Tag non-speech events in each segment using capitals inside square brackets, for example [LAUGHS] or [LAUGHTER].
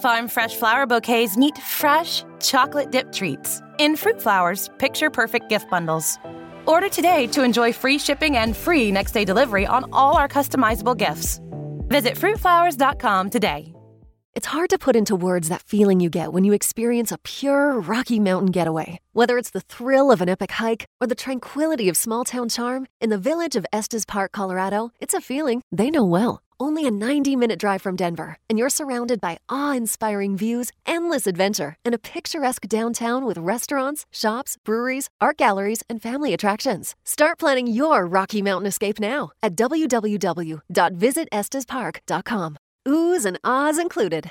Farm fresh flower bouquets meet fresh chocolate dip treats in Fruit Flowers picture perfect gift bundles. Order today to enjoy free shipping and free next day delivery on all our customizable gifts. Visit fruitflowers.com today. It's hard to put into words that feeling you get when you experience a pure Rocky Mountain getaway. Whether it's the thrill of an epic hike or the tranquility of small town charm, in the village of Estes Park, Colorado, it's a feeling they know well. Only a 90 minute drive from Denver, and you're surrounded by awe inspiring views, endless adventure, and a picturesque downtown with restaurants, shops, breweries, art galleries, and family attractions. Start planning your Rocky Mountain escape now at www.visitestespark.com. Oohs and ahs included.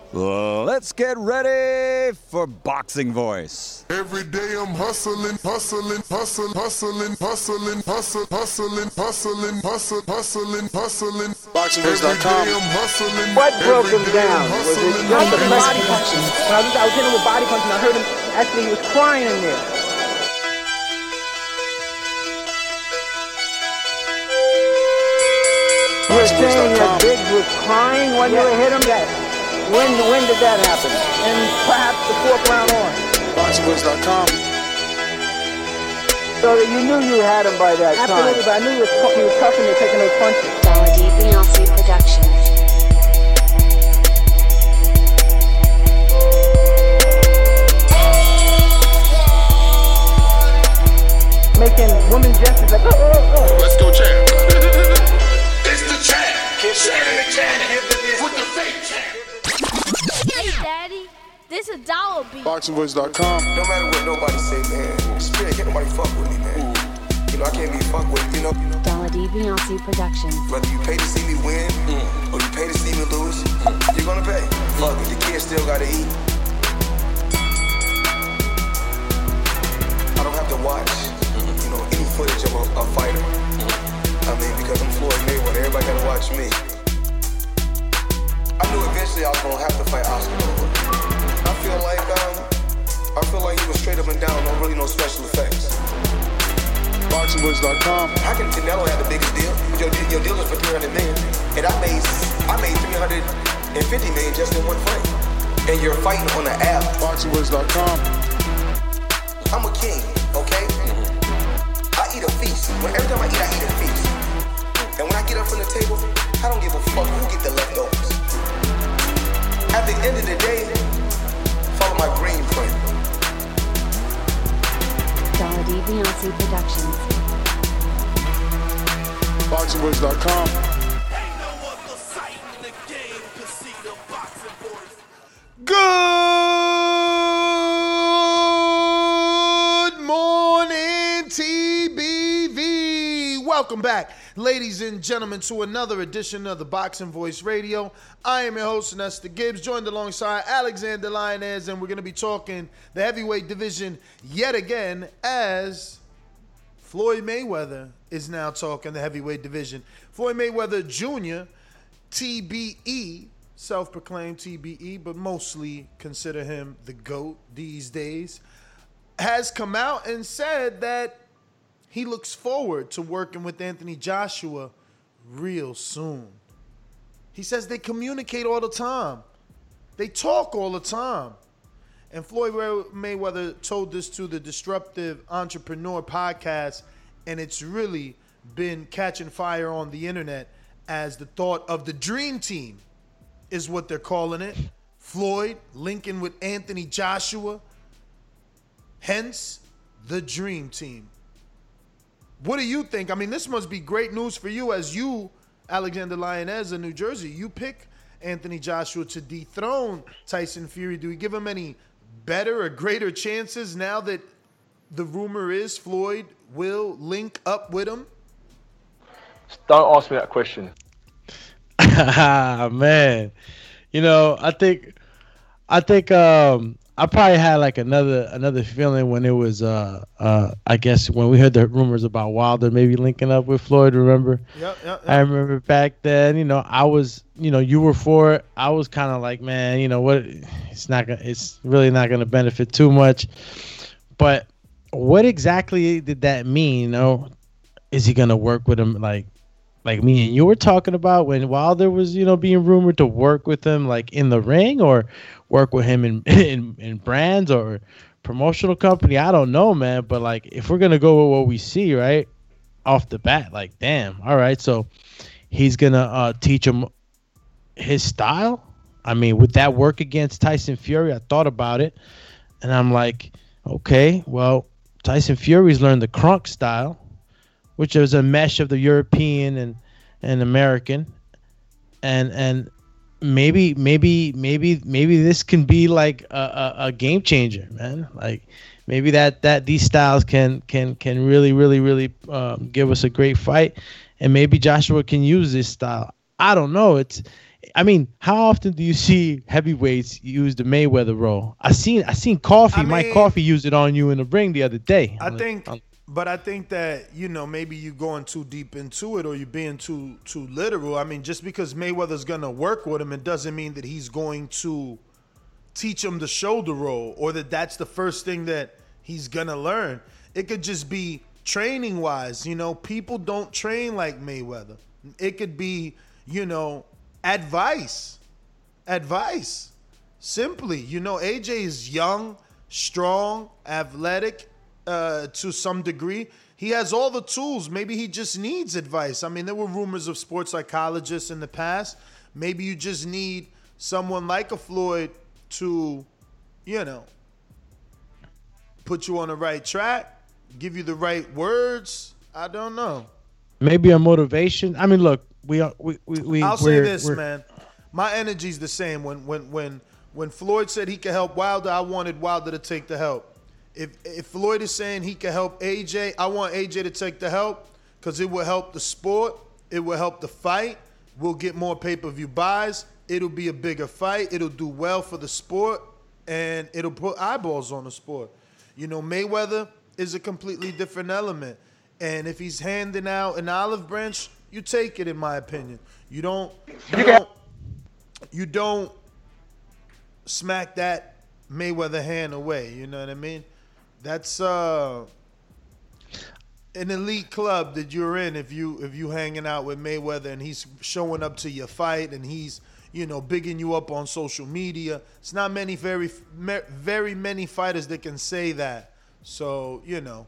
Let's get ready for Boxing Voice. Every day I'm hustling, hustling, hustling, hustling, hustling, hustling, hustling, hustling, hustling, hustling, hustling. BoxingVoice.com. What broke him down? I'm Was it hustling. the body day- punching? When I was, I was hitting him with body punching. I heard him, actually, he was crying in there. You were saying that Biggs was crying when you hit him? Yes. When, when did that happen? And perhaps the fourth round on. BoxingVoice.com. So that you knew you had him by that time. Absolutely, but I knew he was, he was tough and they're taking those punches. Dollar D. Beyonce Productions. Making women gestures like, oh, oh, oh. Let's go, champ. [LAUGHS] It's the champ. Shannon the champ this a dollar beat. BoxingVoice.com. No matter what nobody say, man, spirit can't nobody fuck with me, man. You know, I can't be fucked with, you know. Dollar D. Beyonce Productions. Whether you pay to see me win mm. or you pay to see me lose, mm. you're gonna pay. Fuck it, the kids still gotta eat. I don't have to watch, you know, any footage of a, a fighter. Mm. I mean, because I'm Floyd Mayweather, everybody gotta watch me. I knew eventually I was gonna have to fight Oscar Nova. I feel like, um, I feel like he was straight up and down, no really no special effects. BoxingVoice.com. How can Canelo have the biggest deal? Your, your deal is for 300 million, and I made I made 350 million just in one fight. And you're fighting on the app. BoxingVoice.com. I'm a king, okay? I eat a feast. When every time I eat, I eat a feast. And when I get up from the table, I don't give a fuck who get the leftovers. At the end of the day, follow my green plan. Dollar D. Beyonce Productions. BoxingVoice.com. Good morning, TBV. Welcome back, ladies and gentlemen, to another edition of the Boxing Voice Radio. I am your host, Nesta Gibbs, joined alongside Alexander Lionez, and we're going to be talking the heavyweight division yet again as Floyd Mayweather is now talking the heavyweight division. Floyd Mayweather Jr., TBE, self proclaimed TBE, but mostly consider him the GOAT these days, has come out and said that he looks forward to working with Anthony Joshua real soon. He says they communicate all the time, they talk all the time. And Floyd Mayweather told this to the Disruptive Entrepreneur podcast, and it's really been catching fire on the internet as the thought of the dream team is what they're calling it. Floyd linking with Anthony Joshua, hence the dream team. What do you think? I mean, this must be great news for you as you, Alexander Lionez of New Jersey, you pick Anthony Joshua to dethrone Tyson Fury. Do we give him any better or greater chances now that the rumor is Floyd will link up with him? Don't ask me that question. [LAUGHS] man. You know, I think I think um I probably had like another another feeling when it was uh uh I guess when we heard the rumors about Wilder maybe linking up with Floyd. Remember? Yep, yep, I remember back then. You know, I was you know you were for it. I was kind of like, man, you know what? It's not gonna. It's really not gonna benefit too much. But what exactly did that mean? You know, is he gonna work with him like? Like me and you were talking about when Wilder was, you know, being rumored to work with him like in the ring or work with him in [LAUGHS] in, in brands or promotional company. I don't know, man. But like if we're gonna go with what we see, right? Off the bat, like damn, all right. So he's gonna uh teach him his style. I mean, would that work against Tyson Fury? I thought about it, and I'm like, okay, well, Tyson Fury's learned the Kronk style, which is a mesh of the European and and American, and and maybe maybe maybe maybe this can be like a, a, a game changer, man. Like maybe that that these styles can can can really really really um, give us a great fight, and maybe Joshua can use this style. I don't know. It's I mean, how often do you see heavyweights use the Mayweather role? I seen I seen Coffee, I Mike Coffee used it on you in the ring the other day. I think, but I think that you know maybe you're going too deep into it or you're being too too literal. I mean, just because Mayweather's gonna work with him, it doesn't mean that he's going to teach him the shoulder roll or that that's the first thing that he's gonna learn. It could just be training wise. You know, people don't train like Mayweather. It could be, you know, advice, advice. Simply, you know, AJ is young, strong, athletic uh, to some degree. He has all the tools. Maybe he just needs advice. I mean, there were rumors of sports psychologists in the past. Maybe you just need someone like a Floyd to, you know, put you on the right track, give you the right words. I don't know. maybe a motivation. I mean, look, we are we we, we I'll say this, man. My energy's the same. When when when when Floyd said he could help Wilder, I wanted Wilder to take the help. If if Floyd is saying he can help AJ, I want AJ to take the help because it will help the sport. It will help the fight. We'll get more pay per view buys. It'll be a bigger fight. It'll do well for the sport, and it'll put eyeballs on the sport. You know, Mayweather is a completely different element. And if he's handing out an olive branch, you take it. In my opinion, you don't. You don't. You don't smack that Mayweather hand away. You know what I mean? That's uh an elite club that you're in if you if you hanging out with Mayweather and he's showing up to your fight and he's you know bigging you up on social media. It's not many very very many fighters that can say that. So you know.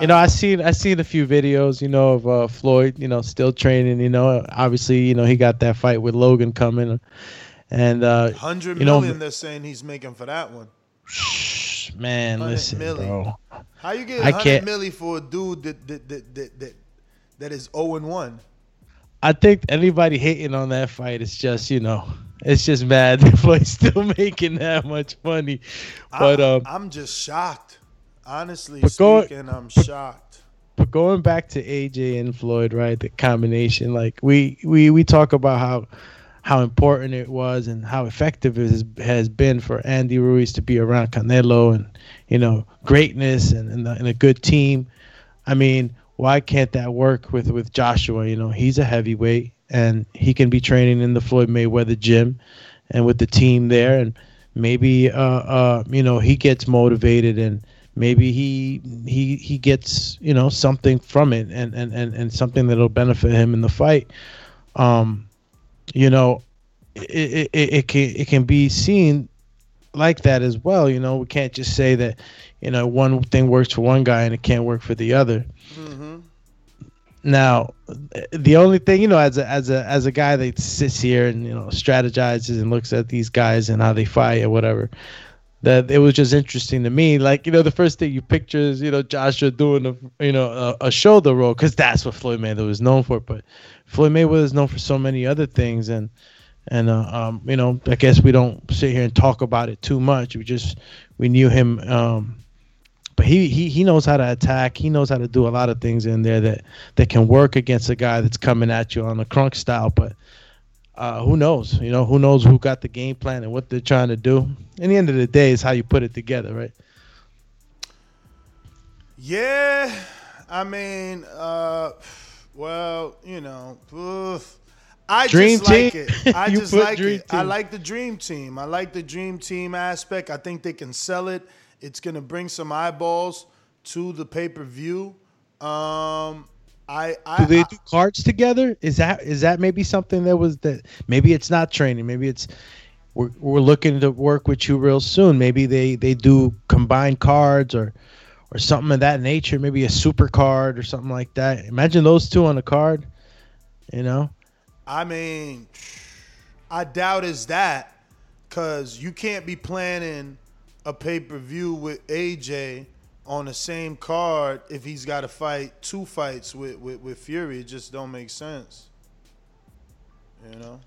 You know, I seen I seen a few videos, you know, of uh, Floyd, you know, still training. You know, obviously, you know, he got that fight with Logan coming, and uh, Hundred you know, million they're saying he's making for that one. Man, listen, milli. bro. How you get I 100 can't- milli for a dude that that that that that, that is 0 and 1? I think anybody hating on that fight is just, you know, it's just mad [LAUGHS] that Floyd's still making that much money. But I, um, I'm just shocked. Honestly But go- speaking, I'm shocked. But going back to AJ and Floyd, right? The combination, like we we we talk about how how important it was and how effective it has, has been for Andy Ruiz to be around Canelo and you know greatness and and, the, and a good team. I mean, why can't that work with with Joshua? You know, he's a heavyweight and he can be training in the Floyd Mayweather gym and with the team there and maybe uh uh you know he gets motivated and maybe he he he gets you know something from it and and and, and something that'll benefit him in the fight um you know it, it, it, can it can be seen like that as well you know. We can't just say that you know one thing works for one guy and it can't work for the other. Mm-hmm. Now, the only thing you know, as a as a as a guy that sits here and you know strategizes and looks at these guys and how they fight or whatever, that it was just interesting to me. Like you know, the first thing you picture is you know Joshua doing a you know a, a shoulder roll because that's what Floyd Mayweather was known for. But Floyd Mayweather is known for so many other things, and and uh, um, you know I guess we don't sit here and talk about it too much. We just we knew him. Um, but he, he he knows how to attack. He knows how to do a lot of things in there that that can work against a guy that's coming at you on the Kronk style. But uh, who knows? You know, who knows who got the game plan and what they're trying to do. In the end of the day, is how you put it together, right? Yeah, I mean, uh, well, you know. I Dream [LAUGHS] just like it. I just like it. I like the dream team. I like the dream team aspect. I think they can sell it. It's gonna bring some eyeballs to the pay per view. Um, I, I Do they do cards together? Is that is that maybe something that was that? Maybe it's not training. Maybe it's we're we're looking to work with you real soon. Maybe they they do combined cards or or something of that nature. Maybe a super card or something like that. Imagine those two on a card. You know. I mean, I doubt is that because you can't be planning a pay per view with AJ on the same card if he's got to fight two fights with, with, with Fury. It just don't make sense. You know?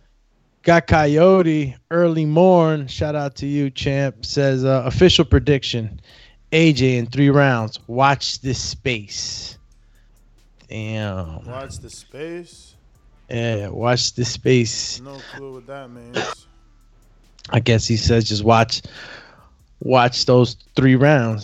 Got Coyote early morn. Shout out to you, champ. Says uh, official prediction: AJ in three rounds. Watch this space. Damn. Watch the space. Yeah, watch this space. No clue what that means. I guess he says just watch, watch those three rounds.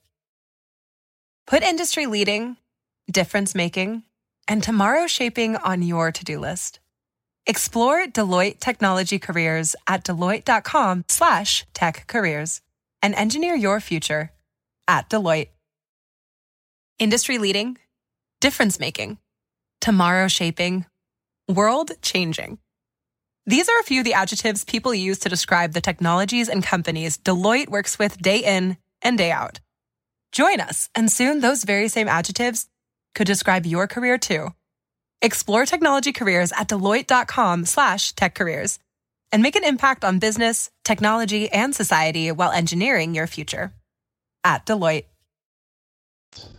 Put industry leading, difference making, and tomorrow shaping on your to-do list. Explore Deloitte technology careers at deloitte.com slash tech careers and engineer your future at Deloitte. Industry leading, difference making, tomorrow shaping, world changing. These are a few of the adjectives people use to describe the technologies and companies Deloitte works with day in and day out. Join us, and soon those very same adjectives could describe your career too. Explore technology careers at deloitte.com slash tech careers and make an impact on business, technology, and society while engineering your future. At Deloitte.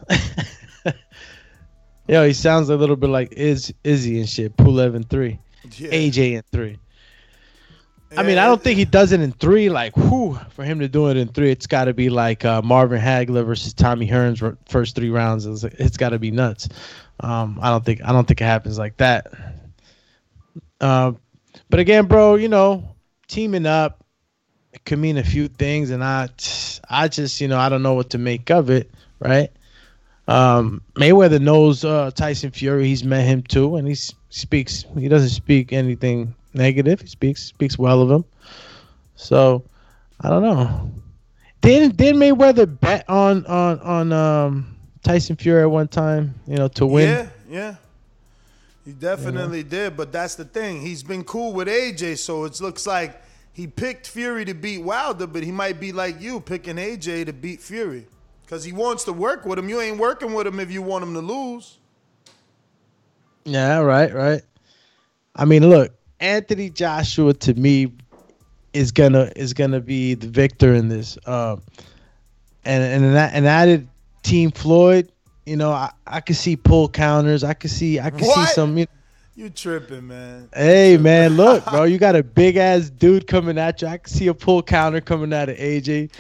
[LAUGHS] Yo, he sounds a little bit like Iz Izzy and shit. Pulev in three, Yeah. AJ and three. I mean, I don't think he does it in three. Like, whew, for him to do it in three, it's got to be like uh, Marvin Hagler versus Tommy Hearns first three rounds. It's, it's got to be nuts. Um, I don't think I don't think it happens like that. Um, but again, bro, you know, teaming up could mean a few things, and I, I just, you know, I don't know what to make of it, right? Um, Mayweather knows uh, Tyson Fury. He's met him too, and he speaks. He doesn't speak anything negative. He speaks speaks well of him. So I don't know. Did did Mayweather bet on on on um, Tyson Fury at one time? You know, to win. Yeah, yeah. He definitely did, but that's the thing. He's been cool with AJ, so it looks like he picked Fury to beat Wilder, but he might be like you, picking AJ to beat Fury. Because he wants to work with him. You ain't working with him if you want him to lose. Yeah, right, right. I mean, look, Anthony Joshua to me is gonna is gonna be the victor in this. Um, and and an, an added Team Floyd, you know, I, I could see pull counters. I could see I could see some. You You tripping, man. hey man, look, bro, [LAUGHS] you got a big ass dude coming at you. I can see a pull counter coming out of AJ.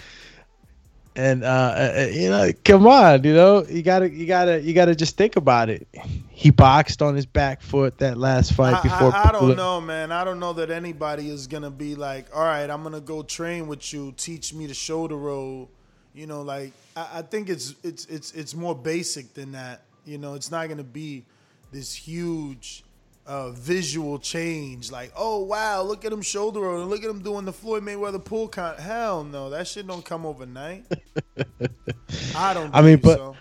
And uh, uh, you know, come on, you know, you gotta, you gotta, you gotta just think about it. He boxed on his back foot that last fight I, before. I, I don't know, man. I don't know that anybody is gonna be like, all right, I'm gonna go train with you, teach me the shoulder roll. You know, like I, I think it's it's it's it's more basic than that. You know, it's not gonna be this huge uh, visual change. Like, oh wow, look at him shoulder roll, and look at him doing the Floyd Mayweather pull count. Hell no, that shit don't come overnight. [LAUGHS] I don't. I mean, but so.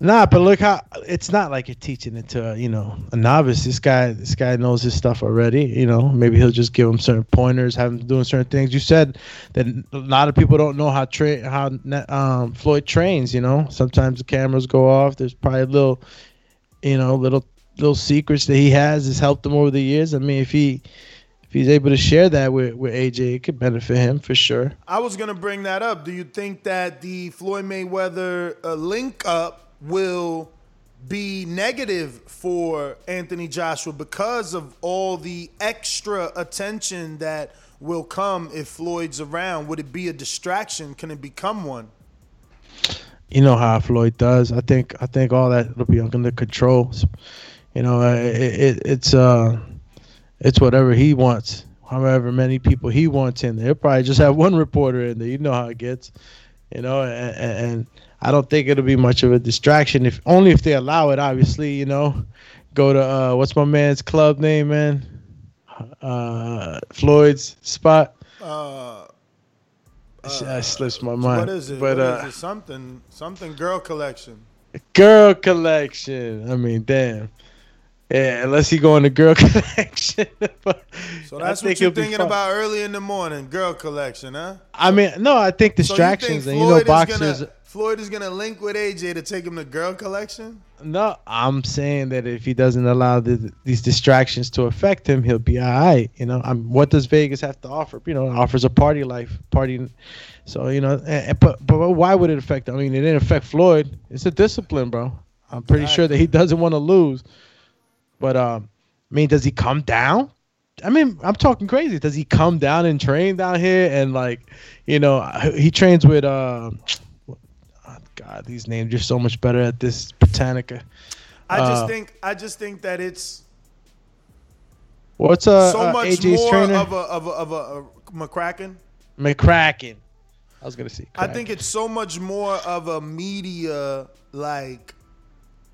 nah, but look how it's not like you're teaching it to you know a novice. This guy, this guy knows his stuff already. You know, maybe he'll just give him certain pointers, have him doing certain things. You said that a lot of people don't know how train how um, Floyd trains. You know, sometimes the cameras go off. There's probably a little, you know, little little secrets that he has has helped him over the years. I mean, if he if he's able to share that with, with AJ, it could benefit him for sure. I was gonna bring that up. Do you think that the Floyd Mayweather uh, link up will be negative for Anthony Joshua because of all the extra attention that will come if Floyd's around? Would it be a distraction? Can it become one? You know how Floyd does. I think I think all that will be under control. You know, uh, it, it, it's uh, it's whatever he wants. However many people he wants in there, he'll probably just have [LAUGHS] one reporter in there. You know how it gets. You know, and, and I don't think it'll be much of a distraction if only if they allow it. Obviously, you know, go to uh, what's my man's club name, man? Uh, Floyd's spot. Uh, uh, slips my mind. What is it? But uh, is it? Something, something girl collection. girl collection. I mean, damn. Yeah, unless he go in the girl [LAUGHS] collection. [LAUGHS] So that's what you're thinking about early in the morning, girl collection, huh? I mean, no, I think So you distractions think and you know Floyd is boxers. Gonna, Floyd is gonna link with AJ to take him to girl collection. No, I'm saying that if he doesn't allow the, these distractions to affect him, he'll be all right. You know, I'm, what does Vegas have to offer? You know, it offers a party life, party. So you know, and, and- but but why would it affect? I mean, it didn't affect Floyd. It's a discipline, bro. I'm pretty sure that he doesn't want to lose. But um, I mean, does he come down? I mean, I'm talking crazy. Does he come down and train down here and like, you know, he trains with uh, oh God, these names are so much better at this Britannica. I just Uh, think, I just think that it's What's uh, so uh, much AJ's more trainer? of a of a of a, a McCracken. McCracken. I was gonna say. I think it's so much more of a media like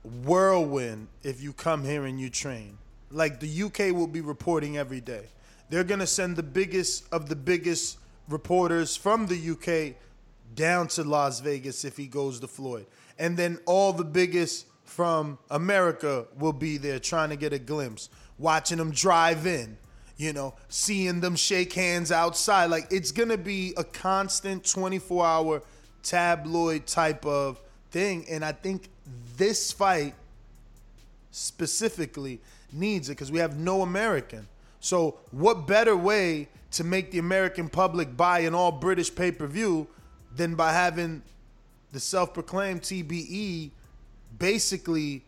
whirlwind if you come here and you train. Like the UK will be reporting every day. They're gonna send the biggest of the biggest reporters from the UK down to Las Vegas if he goes to Floyd. And then all the biggest from America will be there trying to get a glimpse, watching them drive in, you know, seeing them shake hands outside. Like it's gonna be a constant 24 hour tabloid type of thing. And I think this fight specifically needs it because we have no American. So, what better way to make the American public buy an all British pay per view than by having the self proclaimed TBE basically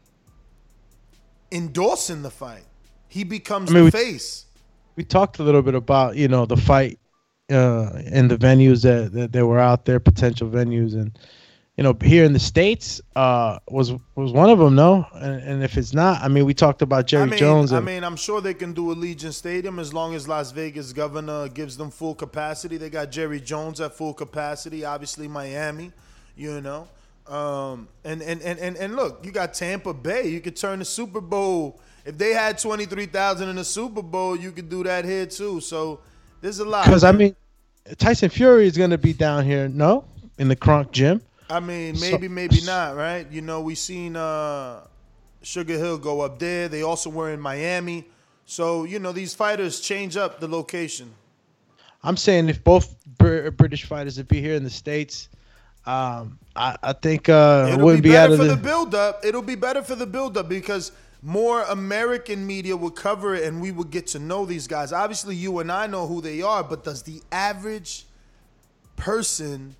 endorsing the fight? He becomes I mean, the we- face. we talked a little bit about you know the fight uh, and the venues that, that that were out there, potential venues, and you know here in the states uh, was was one of them. No, and, and if it's not, I mean we talked about Jerry I mean, Jones. I mean, I'm sure they can do Allegiant Stadium as long as Las Vegas governor gives them full capacity. They got Jerry Jones at full capacity. Obviously, Miami, you know. Um, and, and, and, and, and look, you got Tampa Bay. You could turn the Super Bowl. If they had 23,000 in the Super Bowl, you could do that here too. So there's a lot. because I mean Tyson Fury is going to be down here. No, in the Kronk Gym. I mean, So- maybe, maybe not, right? You know, we seen uh, Sugar Hill go up there. They also were in Miami. So, you know, these fighters change up the location. I'm saying if both British fighters would be here in the states, um, I, I think uh, it wouldn't be, be, out better of for the. the build up. It'll be better for the build up because more American media will cover it and we would get to know these guys. Obviously, you and I know who they are, but does the average person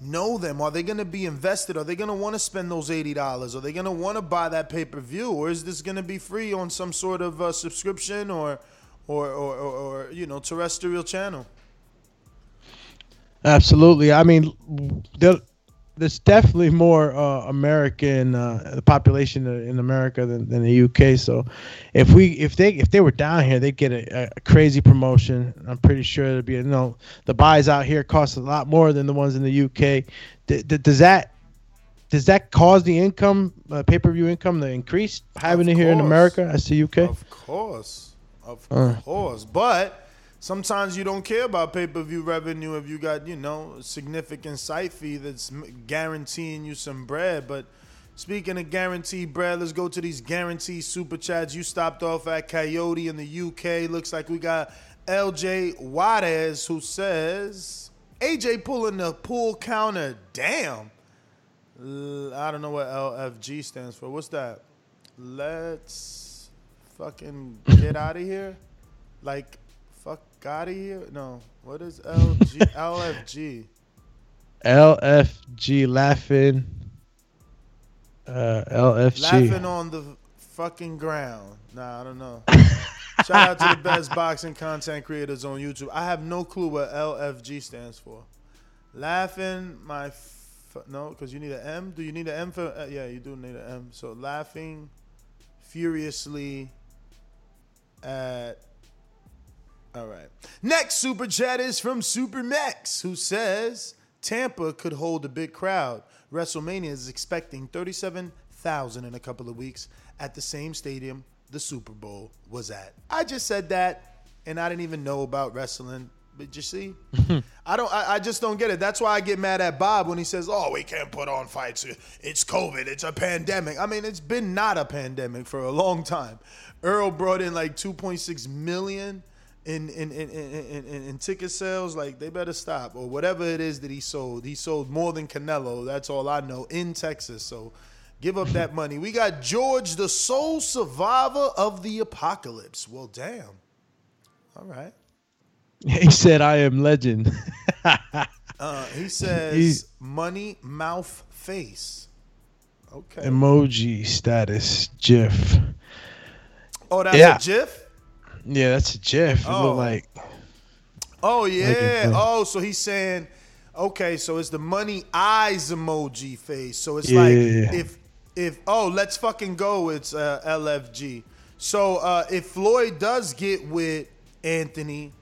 know them? Are they going to be invested? Are they going to want to spend those $80? Are they going to want to buy that pay per view? Or is this going to be free on some sort of uh, subscription or, or, or, or, or, you know, terrestrial channel? Absolutely. I mean, there's definitely more uh, American uh, population in America than, than the UK. So, if we if they if they were down here, they'd get a, a crazy promotion. I'm pretty sure it'd be you know the buys out here cost a lot more than the ones in the UK. D- d- does that does that cause the income uh, pay per view income to increase having it here in. America as the UK? Of course. Of Uh. course. But sometimes you don't care about pay per view revenue if you got, you know, significant site fee that's guaranteeing you some bread. But speaking of guaranteed bread, let's go to these guaranteed super chats. You stopped off at Coyote in the UK. Looks like we got LJ Juarez who says AJ pulling the pull counter. Damn. I don't know what LFG stands for. What's that? Let's fucking get out of here. Like, out? No. What is LG LFG? [LAUGHS] LFG laughing. Uh, LFG. Laughing on the fucking ground. Nah, I don't know. Shout out to the [LAUGHS] best boxing content creators on YouTube. I have no clue what LFG stands for. Laughing my f- no, because you need an M. Do you need an M for? Uh, yeah, you do need an M. So laughing furiously at. All right. Next super chat is from Super Max, who says Tampa could hold a big crowd. WrestleMania is expecting 37,000 in a couple of weeks at the same stadium the Super Bowl was at. I just said that, and I didn't even know about wrestling. But you see, [LAUGHS] I don't. I, I, just don't get it. That's why I get mad at Bob when he says, "Oh, we can't put on fights. It's COVID. It's a pandemic." I mean, it's been not a pandemic for a long time. Earl brought in like 2.6 million in in, in, in, in, in ticket sales. Like they better stop or whatever it is that he sold. He sold more than Canelo. That's all I know in Texas. So Give up that money. We got George, the sole survivor of the apocalypse. Well, damn. All right. [LAUGHS] He said, I am legend. [LAUGHS] uh, he [LAUGHS] says, He's, money, mouth, face. Okay. Emoji status, GIF. Oh, that's yeah. a GIF? Yeah, that's a GIF. Oh. It look like. Oh, yeah. Like oh, so he's saying, okay, so it's the money eyes emoji face. So it's yeah. like if if oh let's fucking go it's uh, lfg so uh, if floyd does get with anthony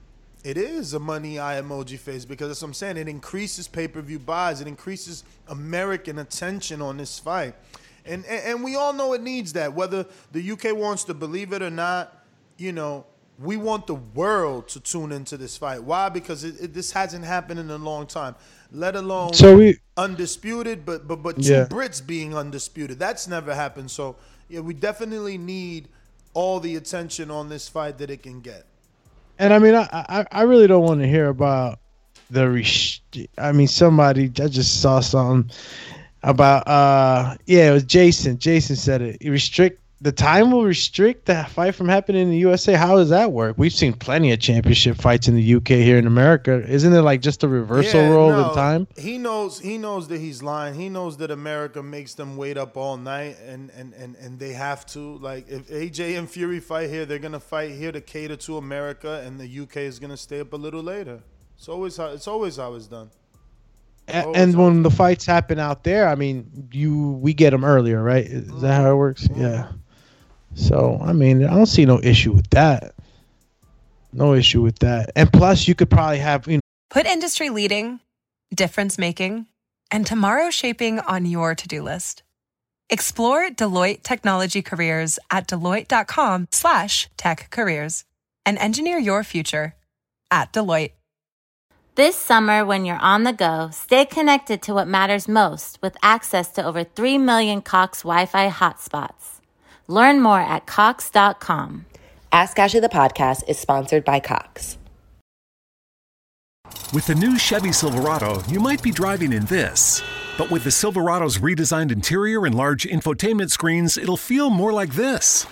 it is a money eye emoji face because that's what i'm saying it increases pay-per-view buys it increases american attention on this fight and, and and we all know it needs that whether the uk wants to believe it or not you know we want the world to tune into this fight why because it, it, this hasn't happened in a long time let alone so we undisputed, but but but two yeah. Brits being undisputed. That's never happened. So yeah, we definitely need all the attention on this fight that it can get. And I mean, I I, I really don't want to hear about the. Rest- I mean, somebody I just saw something about. uh Yeah, it was Jason. Jason said it. Restrict the time will restrict the fight from happening in the USA. How does that work? We've seen plenty of championship fights in the UK here in America. Isn't it like just a reversal yeah, role no, in time? He knows he knows that he's lying. He knows that America makes them wait up all night and and and, and they have to. Like if AJ and Fury fight here, they're gonna fight here to cater to America and the UK is gonna stay up a little later. It's always how it's always how it's done. And, and when the fights happen out there, I mean, you we get them earlier, right? Is that how it works? Mm-hmm. Yeah. So I mean, I don't see no issue with that. No issue with that. And plus, you could probably have you know. Put industry leading, difference making, and tomorrow shaping on your to do list. Explore Deloitte technology careers at deloitte.com/slash tech careers and engineer your future at Deloitte. This summer, when you're on the go, stay connected to what matters most with access to over 3 million Cox Wi Fi hotspots. Learn more at Cox.com. Ask Ashley the podcast is sponsored by Cox. With the new Chevy Silverado, you might be driving in this. But with the Silverado's redesigned interior and large infotainment screens, it'll feel more like this.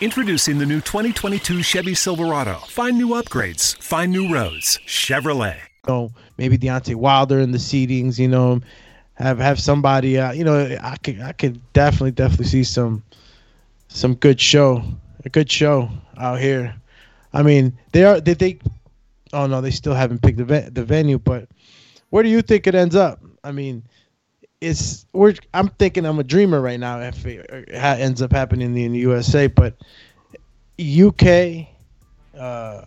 Introducing the new 2022 Chevy Silverado. Find new upgrades, find new roads. Chevrolet. You know, maybe Deontay Wilder in the seatings, you know, have have somebody, uh, you know, I could I could definitely definitely see some some good show, a good show out here. I mean, they are they they? Oh no, they still haven't picked the ve- the venue. But where do you think it ends up? I mean, it's we're. I'm thinking I'm a dreamer right now if it ends up happening in the USA. But UK, uh,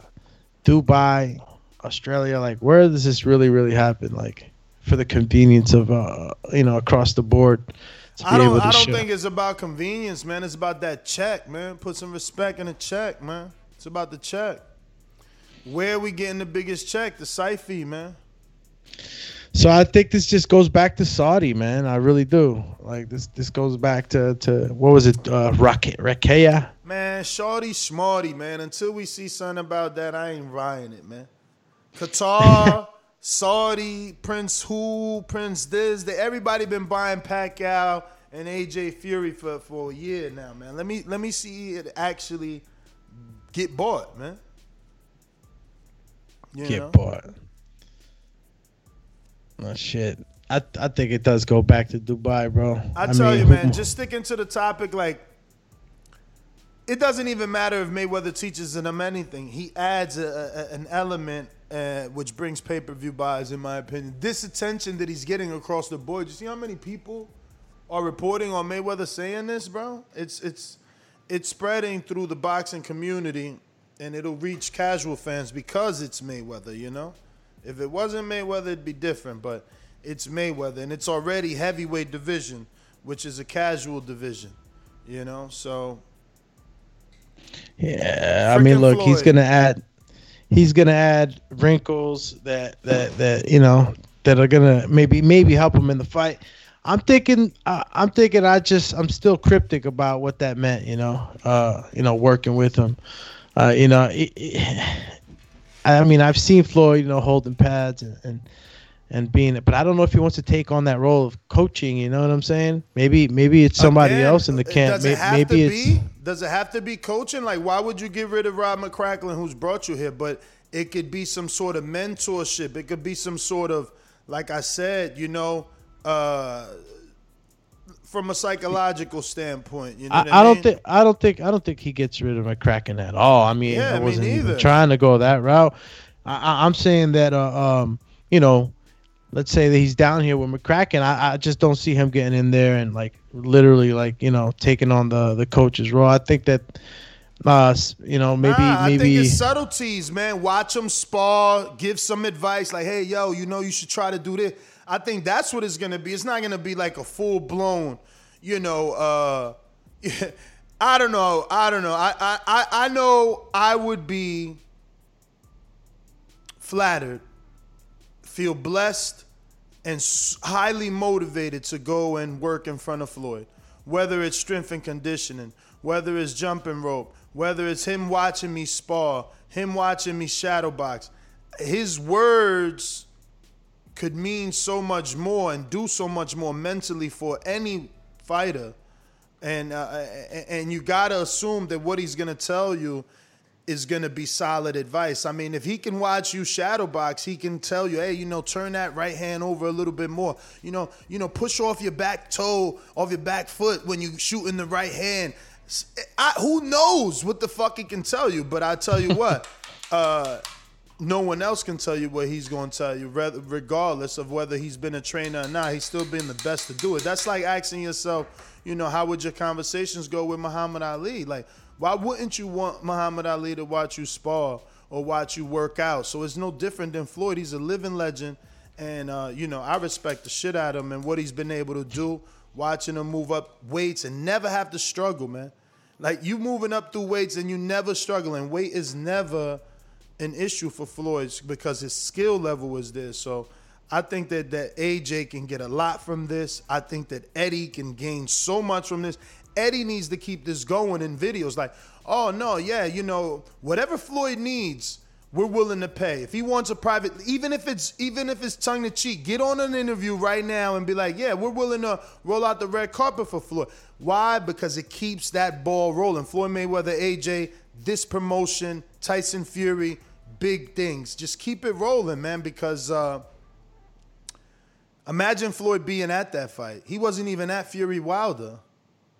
Dubai, Australia, like where does this really really happen? Like for the convenience of uh, you know across the board. I don't. I don't think it's about convenience, man. It's about that check, man. Put some respect in the check, man. It's about the check. Where are we getting the biggest check? The site fee, man. So I think this just goes back to Saudi, man. I really do. Like this. This goes back to to what was it? Uh, Rakia. Man, shorty smarty, man. Until we see something about that, I ain't buying it, man. Qatar. Saudi, Prince who, Prince this, they everybody been buying Pacquiao and AJ Fury for, for a year now, man. Let me let me see it actually get bought, man. You get know? bought. Oh shit. I I think it does go back to Dubai, bro. I tell mean, you, man, just sticking to the topic, like it doesn't even matter if Mayweather teaches him anything. He adds a, a, an element uh, which brings pay per view buys, in my opinion. This attention that he's getting across the board. You see how many people are reporting on Mayweather saying this, bro? It's it's it's spreading through the boxing community, and it'll reach casual fans because it's Mayweather. You know, if it wasn't Mayweather, it'd be different, but. It's Mayweather, and it's already heavyweight division, which is a casual division, you know. So Yeah, I mean, look, he's gonna add, he's gonna add wrinkles that that that you know that are gonna maybe maybe help him in the fight. I'm thinking, uh, I'm thinking, I just I'm still cryptic about what that meant. You know, uh, you know, working with him, uh, you know, it, it, I mean, I've seen Floyd, you know, holding pads and. and and being but I don't know if he wants to take on that role of coaching, you know what I'm saying? Maybe maybe it's somebody Again, else in the camp. Does it have maybe to it's be? Does it have to be coaching? Like, why would you get rid of Rob McCracken, who's brought you here? But it could be some sort of mentorship. It could be some sort of, like I said, you know, uh, from a psychological standpoint. You know I, I, I don't think I don't think I don't think he gets rid of McCracken at all. I mean, Yeah, I wasn't even trying to go that route. I, I, I'm saying that, uh, um, you know, let's say that he's down here with McCracken. I, I just don't see him getting in there and like literally like you know taking on the the coach's role. I think that, uh, you know, maybe Nah, I think maybe it's subtleties, man. Watch them spar, give some advice, like, "Hey, yo, you know, you should try to do this." I think that's what it's gonna be. It's not gonna be like a full blown, you know. uh [LAUGHS] I don't know. I don't know. I I, I know I would be flattered, feel blessed, and highly motivated to go and work in front of Floyd. Whether it's strength and conditioning, whether it's jumping rope, whether it's him watching me spar, him watching me shadow box. His words could mean so much more and do so much more mentally for any fighter. And uh, and you gotta assume that what he's gonna tell you is gonna be solid advice. I mean, if he can watch you shadow box, he can tell you, hey, you know, turn that right hand over a little bit more. You know, you know, push off your back toe, off your back foot when you shoot in the right hand. I, who knows what the fuck he can tell you? But I tell you [LAUGHS] what, uh, no one else can tell you what he's going to tell you, regardless of whether he's been a trainer or not. He's still been the best to do it. That's like asking yourself, you know, how would your conversations go with Muhammad Ali? Like, why wouldn't you want Muhammad Ali to watch you spar or watch you work out? So it's no different than Floyd. He's a living legend. And, uh, you know, I respect the shit out of him and what he's been able to do, watching him move up weights and never have to struggle, man. Like, you moving up through weights and you never struggling. Weight is never an issue for Floyd because his skill level is there. So I think that that AJ can get a lot from this. I think that Eddie can gain so much from this. Eddie needs to keep this going in videos like, oh no, yeah, you know, whatever Floyd needs, we're willing to pay. If he wants a private, even if it's even if it's tongue to cheek, get on an interview right now and be like, yeah, we're willing to roll out the red carpet for Floyd. Why? Because it keeps that ball rolling. Floyd Mayweather, AJ, this promotion, Tyson Fury, big things. Just keep it rolling, man. Because uh, imagine Floyd being at that fight. He wasn't even at Fury Wilder.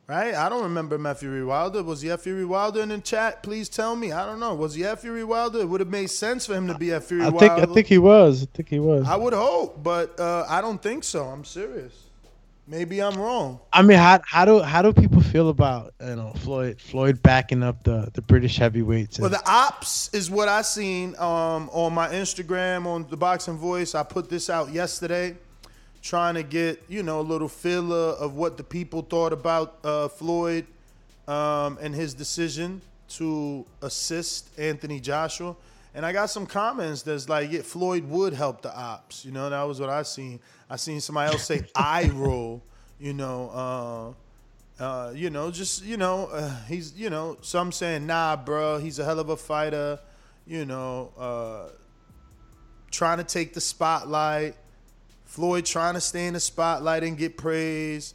Right? I don't remember him at Fury Wilder. Was he at Fury Wilder in the chat? Please tell me. I don't know. Was he at Fury Wilder? It would have made sense for him to be at Fury I Wilder. think I think he was. I think he was. I would hope, but uh, I don't think so. I'm serious. Maybe I'm wrong. I mean, how how do how do people feel about you know Floyd Floyd backing up the the British heavyweights? Well, the ops is what I seen um, on my Instagram on the Boxing Voice. I put this out yesterday, trying to get you know a little filler of what the people thought about uh, Floyd um, and his decision to assist Anthony Joshua. And I got some comments that's like, yeah, Floyd would help the ops. You know, that was what I seen. I seen somebody else say [LAUGHS] I roll. You know, uh, uh, you know, just you know, uh, he's you know, some saying nah, bro, he's a hell of a fighter. You know, uh, trying to take the spotlight. Floyd trying to stay in the spotlight and get praise.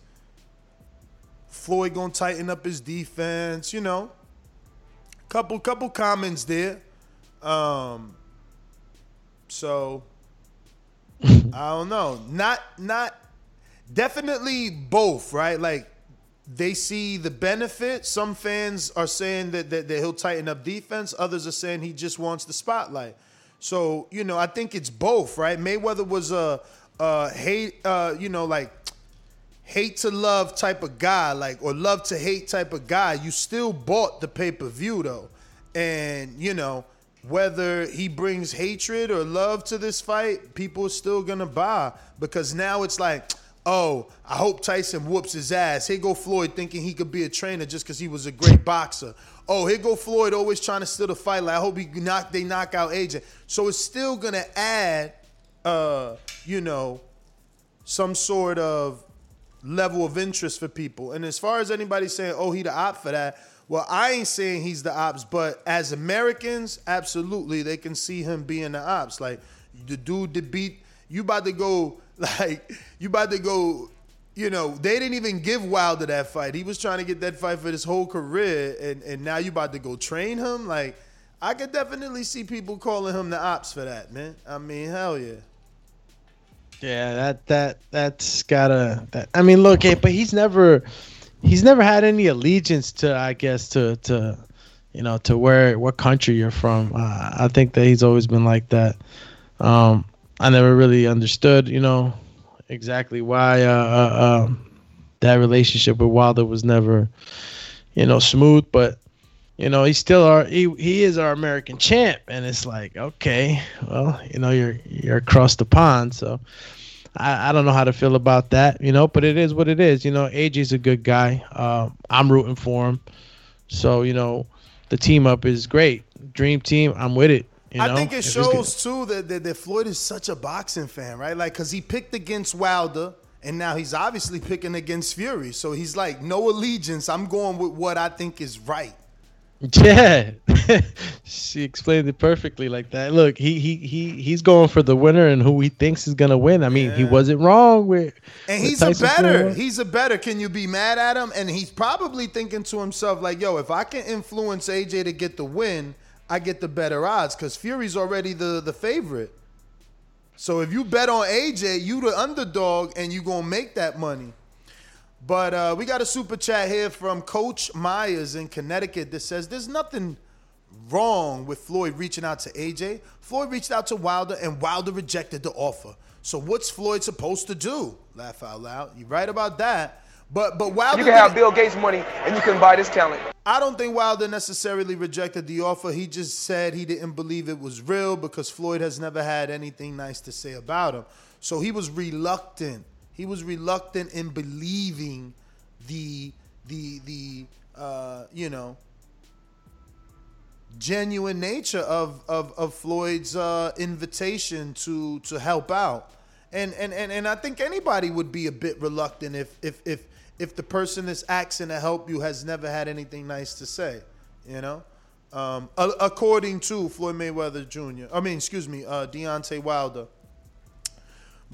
Floyd gonna tighten up his defense. You know, couple couple comments there. Um, So I don't know. Not not definitely both, right? Like they see the benefit. Some fans are saying that, that, that he'll tighten up defense. Others are saying he just wants the spotlight. So you know, I think it's both, right? Mayweather was a, a hate, uh, you know, like hate to love type of guy, like or love to hate type of guy. You still bought the pay per view though, and you know whether he brings hatred or love to this fight, people are still gonna buy because now it's like oh, I hope Tyson whoops his ass. Here go Floyd thinking he could be a trainer just because he was a great boxer. Oh, here go Floyd always trying to steal the fight. Like I hope he knock they knock out AJ. So it's still gonna add, uh, you know, some sort of level of interest for people. And as far as anybody saying, oh, he the op for that. Well, I ain't saying he's the ops, but as Americans, absolutely, they can see him being the ops. Like the dude that beat you about to go [LAUGHS] like you about to go, you know, they didn't even give Wilder that fight. He was trying to get that fight for his whole career, and and now you about to go train him. Like I could definitely see people calling him the ops for that, man. I mean, hell yeah. Yeah, that that that's gotta. That I mean, look, hey, but he's never, he's never had any allegiance to, I guess, to to, you know, to where what country you're from. Uh, I think that he's always been like that. Um, I never really understood, you know, exactly why uh, uh, um, that relationship with Wilder was never, you know, smooth. But you know, he's still our he he is our American champ, and it's like, okay, well, you know, you're you're across the pond, so. I, I don't know how to feel about that, you know, but it is what it is. You know, AJ's a good guy. Uh, I'm rooting for him. So, you know, the team up is great. Dream team, I'm with it. You know, I think it shows too that, that, that Floyd is such a boxing fan, right? Like, cause he picked against Wilder, and now he's obviously picking against Fury. So he's like, no allegiance. I'm going with what I think is right. Yeah, [LAUGHS] she explained it perfectly like that. Look, he he he he's going for the winner and who he thinks is gonna win. I mean, yeah. he wasn't wrong with. And he's a better. He's a better. Can you be mad at him? And he's probably thinking to himself like, "Yo, if I can influence AJ to get the win." I get the better odds because Fury's already the the favorite. So if you bet on AJ, you the underdog, and you gonna make that money. But uh, we got a super chat here from Coach Myers in Connecticut that says there's nothing wrong with Floyd reaching out to AJ. Floyd reached out to Wilder, and Wilder rejected the offer. So what's Floyd supposed to do? Laugh out loud. You right about that. But but Wilder You can have Bill Gates money and you can buy this talent. I don't think Wilder necessarily rejected the offer. He just said he didn't believe it was real because Floyd has never had anything nice to say about him. So he was reluctant. He was reluctant in believing the the the uh, you know genuine nature of of, of Floyd's uh, invitation to to help out. And, and and and I think anybody would be a bit reluctant if if if if the person that's asking to help you has never had anything nice to say, you know? Um, according to Floyd Mayweather Jr., I mean, excuse me, uh, Deontay Wilder.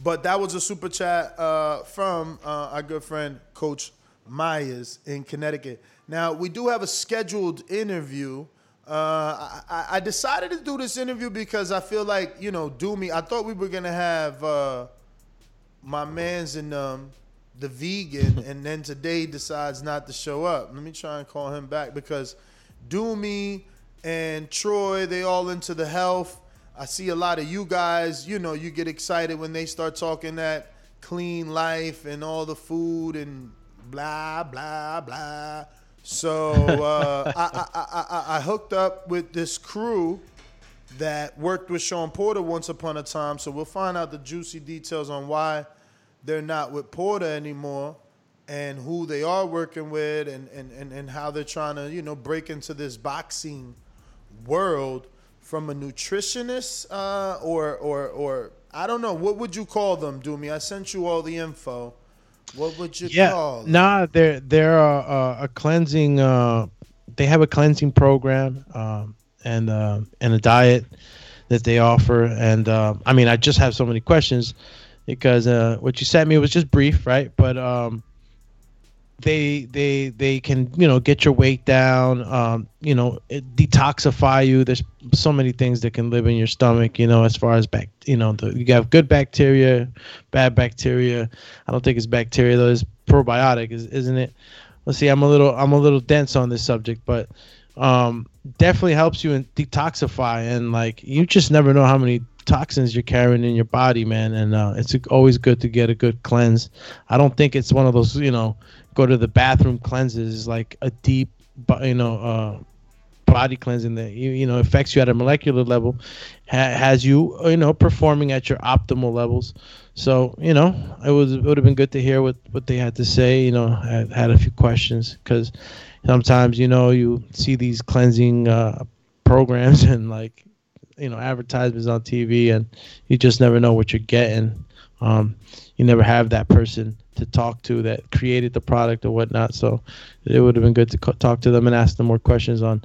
But that was a super chat uh, from uh, our good friend Coach Myers in Connecticut. Now, we do have a scheduled interview. Uh, I, I, decided to do this interview because I feel like, you know, do me. I thought we were going to have uh, my man's in um, the vegan, [LAUGHS] and then today decides not to show up. Let me try and call him back because Doomy and Troy, they all into the health. I see a lot of you guys, you know, you get excited when they start talking that clean life and all the food and blah, blah, blah. So [LAUGHS] uh, I, I, I, I hooked up with this crew that worked with Shawn Porter once upon a time. So we'll find out the juicy details on why they're not with Porter anymore and who they are working with and, and, and, and how they're trying to, you know, break into this boxing world from a nutritionist uh, or, or, or I don't know. What would you call them, Doomy? I sent you all the info. What would you yeah, call them? Nah, they're, they're a, a cleansing, uh, they have a cleansing program um, and, uh, and a diet that they offer. And uh, I mean, I just have so many questions because uh, what you sent me was just brief, right? But um, they they they can you know get your weight down um you know detoxify you. There's so many things that can live in your stomach you know as far as back you know the, you have good bacteria bad bacteria. I don't think it's bacteria though. It's probiotic is, isn't it? Let's see i'm a little i'm a little dense on this subject but um definitely helps you in detoxify. And like you just never know how many toxins you're carrying in your body man. And uh, it's always good to get a good cleanse. I don't think it's one of those you know go to the bathroom cleanses is like a deep you know uh body cleansing that you, you know affects you at a molecular level ha- has you you know performing at your optimal levels. So you know it was it would have been good to hear what what they had to say you know I had a few questions because sometimes you know you see these cleansing uh programs [LAUGHS] and like you know advertisements on tv and you just never know what you're getting. Um you never have that person to talk to that created the product or whatnot. So it would have been good to co- talk to them and ask them more questions on,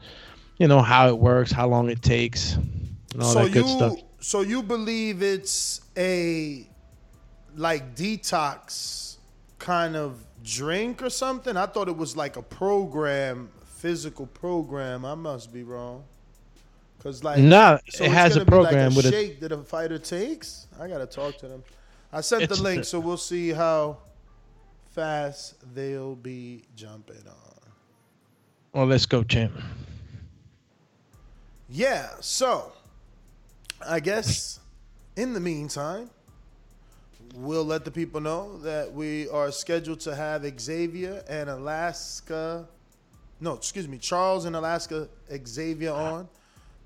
you know, how it works, how long it takes, and all so that good you, stuff. So you believe it's a like detox kind of drink or something? I thought it was like a program, physical program. I must be wrong. Cause like Nah, so it has a gonna like program a with a- shake that a fighter takes. I gotta talk to them. I sent the link, so we'll see how fast they'll be jumping on. Well, let's go, champ. Yeah, so I guess in the meantime, we'll let the people know that we are scheduled to have Xavier and Alaska, no, excuse me, Charles and Alaska Xavier on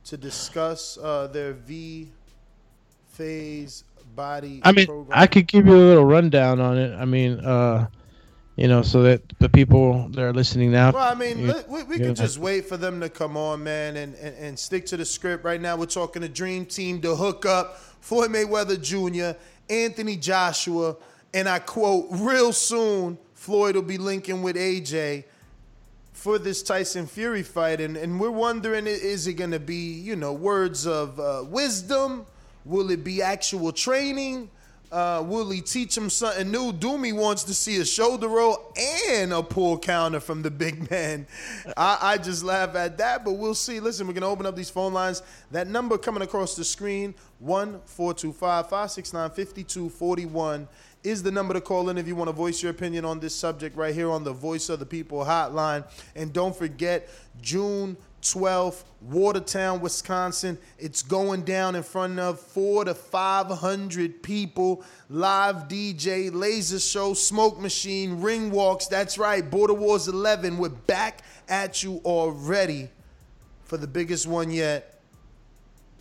to discuss uh, their V phase body I mean, program. I could give you a little rundown on it. I mean, uh, you know, so that the people that are listening now. Well, I mean, you- we, we could just wait for them to come on, man, and, and, and stick to the script. Right now, we're talking the Dream Team, the hookup, Floyd Mayweather Jr., Anthony Joshua, and I quote, real soon, Floyd will be linking with AJ for this Tyson Fury fight. And, and we're wondering, is it going to be, you know, words of uh, wisdom? Will it be actual training? Uh, will he teach him something new? Doomy wants to see a shoulder roll and a pull counter from the big man. I, I just laugh at that, but we'll see. Listen, we're going to open up these phone lines. That number coming across the screen, 1 425 569 5241, is the number to call in if you want to voice your opinion on this subject right here on the Voice of the People hotline. And don't forget, June 12th, Watertown, Wisconsin. It's going down in front of four to 500 people. Live DJ, laser show, smoke machine, ring walks. That's right, Border Wars 11. We're back at you already for the biggest one yet.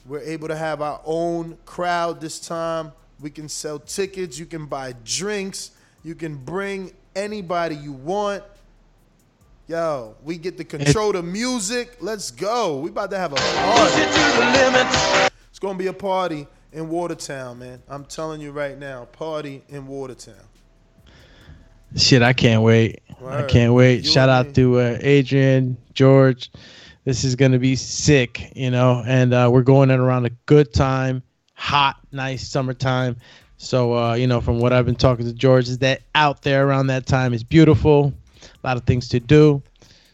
We're able to have our own crowd this time. We can sell tickets. You can buy drinks. You can bring anybody you want. Yo, we get to control the music. Let's go. We about to have a party. It's gonna be a party in Watertown, man. I'm telling you right now, party in Watertown. Shit, I can't wait. I can't wait. You Shout and out to uh, Adrian, George. This is gonna be sick, you know, and uh, we're going in around a good time, hot, nice summertime. So, uh, you know, from what I've been talking to George, is that out there around that time is beautiful, a lot of things to do.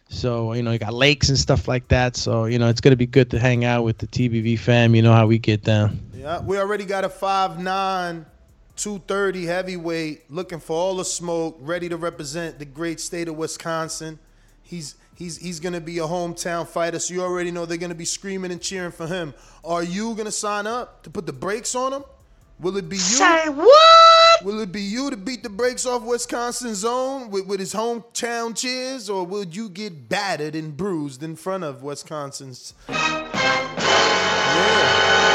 So, you know, you got lakes and stuff like that. So, you know, it's gonna be good to hang out with the TBV fam. You know how we get down. Yeah, we already got a 5'9", 230 heavyweight looking for all the smoke, ready to represent the great state of Wisconsin. He's he's he's gonna be a hometown fighter, so you already know they're gonna be screaming and cheering for him. Are you gonna sign up to put the brakes on him? Will it be you? Say what? Will it be you to beat the brakes off Wisconsin zone with, with his hometown cheers, or will you get battered and bruised in front of Wisconsin's? Yeah,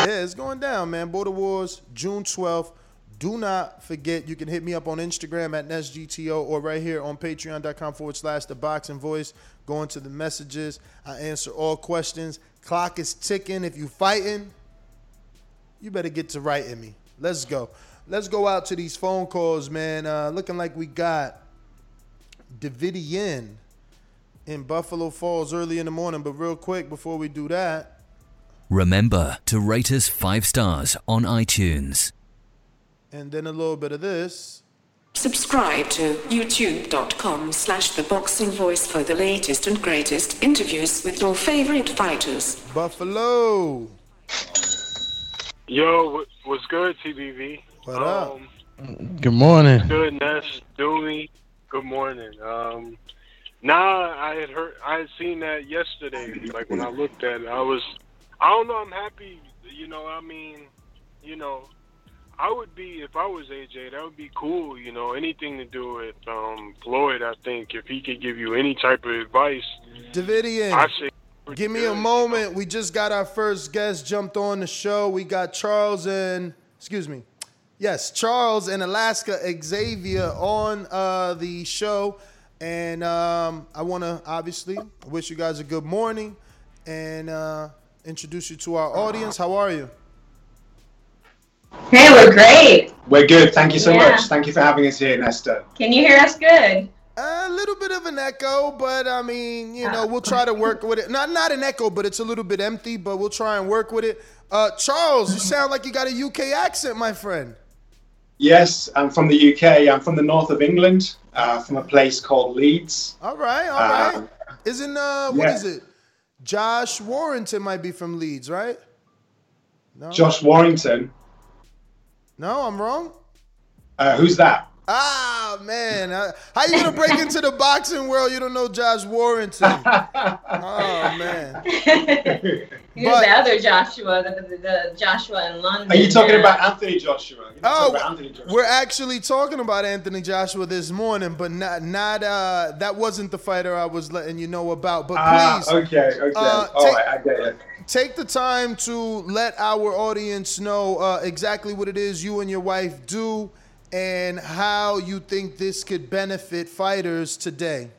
yeah, it's going down, man. Border Wars, June 12th. Do not forget, you can hit me up on Instagram at NestGTO or right here on patreon.com forward slash the boxing voice. Go into the messages. I answer all questions. Clock is ticking. If you fighting, you better get to writing me. Let's go. Let's go out to these phone calls, man. Uh, looking like we got Davidian in Buffalo Falls early in the morning. But real quick, before we do that, Remember to rate us five stars on iTunes. and then a little bit of this. Subscribe to youtube.com slash the boxing voice for the latest and greatest interviews with your favorite fighters. Buffalo. Yo, what's good, TBV? What up? Um, Good morning. good, Ness, Doomy. Good morning. Um, nah, I had heard, I had seen that yesterday. Like when I looked at it, I was, I don't know. I'm happy. You know, I mean, you know, I would be if I was AJ. That would be cool. You know, anything to do with um, Floyd. I think if he could give you any type of advice, Davidian. I say. Give me a moment. We just got our first guest jumped on the show. We got Charles and excuse me. Yes, Charles and Alaska Xavier on uh, the show. And um, I want to obviously wish you guys a good morning and uh, introduce you to our audience. How are you? Hey, we're great. We're good. Thank you so Yeah. much. Thank you for having us here, Nesta. Can you hear us good? A little bit of an echo, but I mean, you know, we'll try to work with it. Not not an echo, but it's a little bit empty, but we'll try and work with it. Uh, Charles, you sound like you got a UK accent, my friend. Yes, I'm from the UK. I'm from the north of England, uh, from a place called Leeds. All right, all right. Uh. Isn't uh, what yeah. is it? Josh Warrington might be from Leeds, right? No, Josh Warrington. No, I'm wrong. Uh, who's that? Ah man, Uh, how you gonna break into the boxing world? You don't know Josh Warrington. [LAUGHS] oh man. [LAUGHS] You're But- the other Joshua, the, the, the Joshua in London. Are you talking about Anthony Joshua? Oh, Anthony Joshua. we're actually talking about Anthony Joshua this morning, but not not uh that wasn't the fighter I was letting you know about. But Ah, please, okay, okay. uh, All take- right, I get it. take the time to let our audience know uh, exactly what it is you and your wife do and how you think this could benefit fighters today.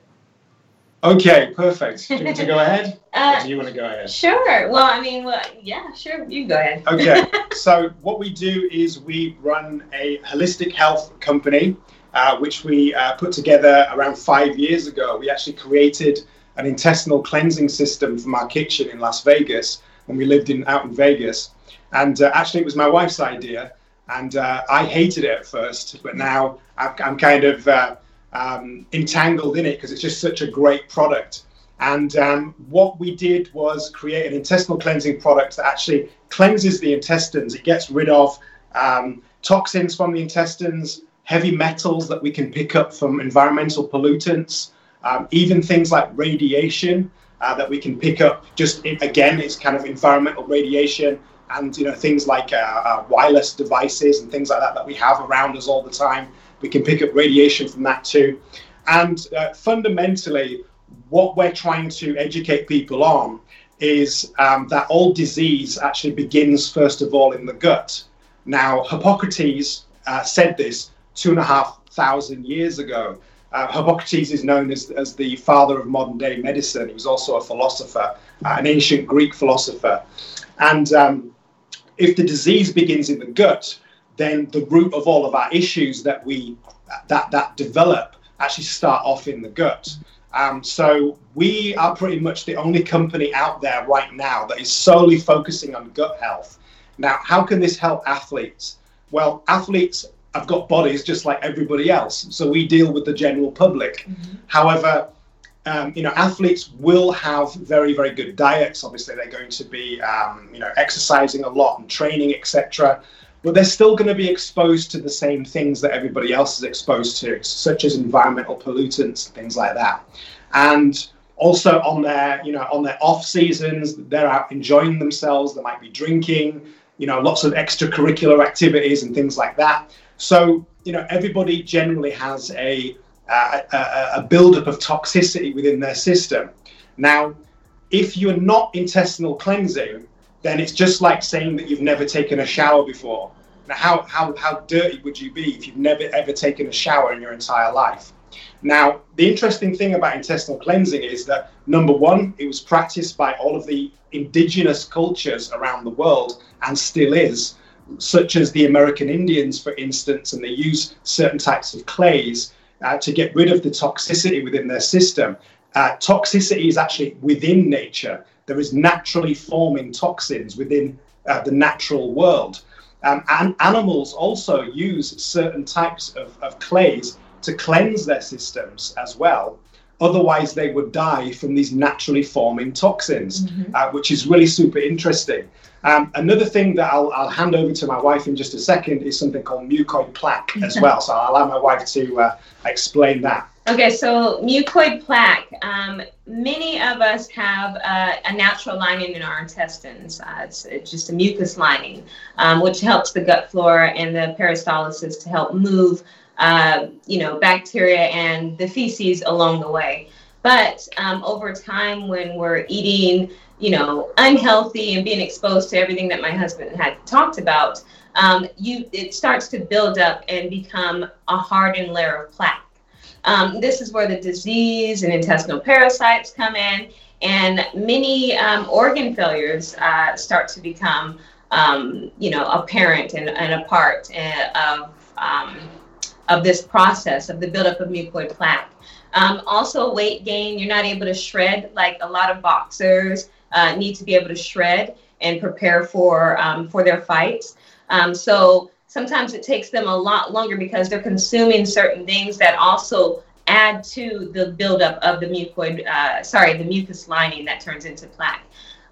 Okay, perfect. Do you want to go [LAUGHS] ahead? Uh, or do you want to go ahead? Sure. Well, I mean, well, yeah, sure. You go ahead. Okay, [LAUGHS] so what we do is we run a holistic health company, uh, which we uh, put together around five years ago. We actually created an intestinal cleansing system from our kitchen in Las Vegas when we lived in out in Vegas, and uh, actually it was my wife's idea, and uh, I hated it at first, but now I'm, kind of uh, um, entangled in it because it's just such a great product. And um, what we did was create an intestinal cleansing product that actually cleanses the intestines. It gets rid of um, toxins from the intestines, heavy metals that we can pick up from environmental pollutants, um, even things like radiation uh, that we can pick up. Just again, it's kind of environmental radiation and you know things like uh, uh, wireless devices and things like that that we have around us all the time. We can pick up radiation from that too. And uh, fundamentally, what we're trying to educate people on is um, that all disease actually begins, first of all, in the gut. Now, Hippocrates uh, said this two and a half thousand years ago. Uh, Hippocrates is known as, as the father of modern day medicine. He was also a philosopher, uh, an ancient Greek philosopher. And um, if the disease begins in the gut, then the root of all of our issues that we that that develop actually start off in the gut. Um, so we are pretty much the only company out there right now that is solely focusing on gut health. Now, how can this help athletes? Well, athletes have got bodies just like everybody else, so we deal with the general public. However, um, you know, athletes will have very, very good diets. Obviously, they're going to be, um, you know, exercising a lot and training, etc. But they're still going to be exposed to the same things that everybody else is exposed to, such as environmental pollutants, things like that. And also on their, you know, on their off seasons, they're out enjoying themselves. They might be drinking, you know, lots of extracurricular activities and things like that. So, you know, everybody generally has a a, a buildup of toxicity within their system. Now, if you're not intestinal cleansing, then it's just like saying that you've never taken a shower before. Now, how, how, how dirty would you be if you've never ever taken a shower in your entire life? Now, the interesting thing about intestinal cleansing is that number one, it was practiced by all of the indigenous cultures around the world and still is, such as the American Indians, for instance, and they use certain types of clays uh, to get rid of the toxicity within their system. Uh, toxicity is actually within nature. There is naturally forming toxins within uh, the natural world. Um, and animals also use certain types of, of clays to cleanse their systems as well. Otherwise, they would die from these naturally forming toxins, uh, which is really super interesting. Um, another thing that I'll, I'll hand over to my wife in just a second is something called mucoid plaque as [LAUGHS] well. So I'll allow my wife to uh, explain that. Okay, so mucoid plaque. Um, many of us have uh, a natural lining in our intestines. Uh, it's, it's just a mucus lining, um, which helps the gut flora and the peristalsis to help move, uh, you know, bacteria and the feces along the way. But um, over time, when we're eating, you know, unhealthy and being exposed to everything that my husband had talked about, um, you it starts to build up and become a hardened layer of plaque. Um, this is where the disease and intestinal parasites come in, and many um, organ failures uh, start to become, um, you know, apparent and, and a part uh, of um, of this process of the buildup of mucoid plaque. Um, also, weight gain. You're not able to shred like a lot of boxers uh, need to be able to shred and prepare for um, for their fights. Um, so sometimes it takes them a lot longer because they're consuming certain things that also add to the buildup of the mucoid, uh, sorry, the mucus lining that turns into plaque.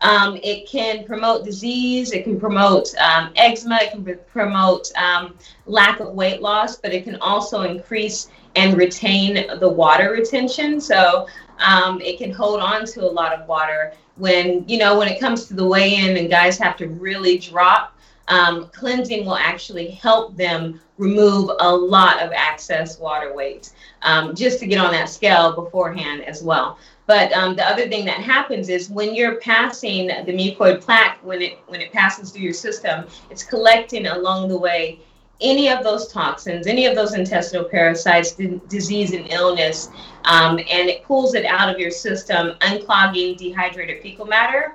Um, it can promote disease, it can promote um, eczema, it can promote um, lack of weight loss, but it can also increase and retain the water retention. So um, it can hold on to a lot of water when, you know, when it comes to the weigh in and guys have to really drop um, cleansing will actually help them remove a lot of excess water weight um, just to get on that scale beforehand as well. But um, the other thing that happens is when you're passing the mucoid plaque, when it when it passes through your system, it's collecting along the way any of those toxins, any of those intestinal parasites, d- disease and illness, um, and it pulls it out of your system, unclogging dehydrated fecal matter,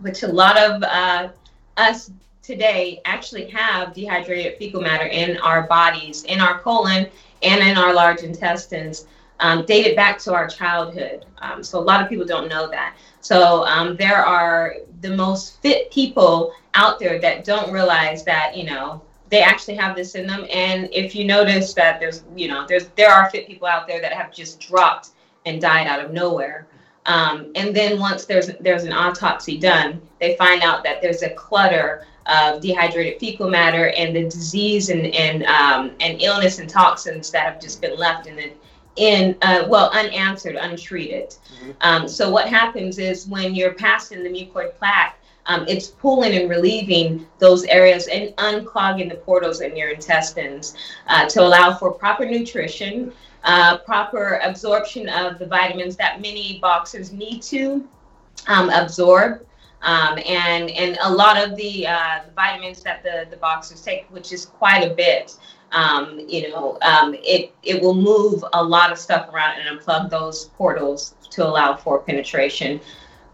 which a lot of uh, us today actually have dehydrated fecal matter in our bodies, in our colon, and in our large intestines, um, dated back to our childhood. Um, so a lot of people don't know that. So um, there are the most fit people out there that don't realize that you know they actually have this in them. And if you notice that there's you know there's there are fit people out there that have just dropped and died out of nowhere. Um, and then once there's there's an autopsy done, they find out that there's a clutter of dehydrated fecal matter and the disease and and um, and illness and toxins that have just been left in the in uh, well unanswered, untreated. Um, so what happens is when you're passing the mucoid plaque, um, it's pulling and relieving those areas and unclogging the portals in your intestines uh, to allow for proper nutrition, uh, proper absorption of the vitamins that many boxers need to um, absorb. Um, and and a lot of the, uh, the vitamins that the, the boxers take, which is quite a bit, um, you know, um, it it will move a lot of stuff around and unplug those portals to allow for penetration.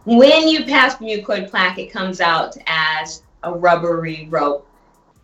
When you pass mucoid plaque, it comes out as a rubbery rope,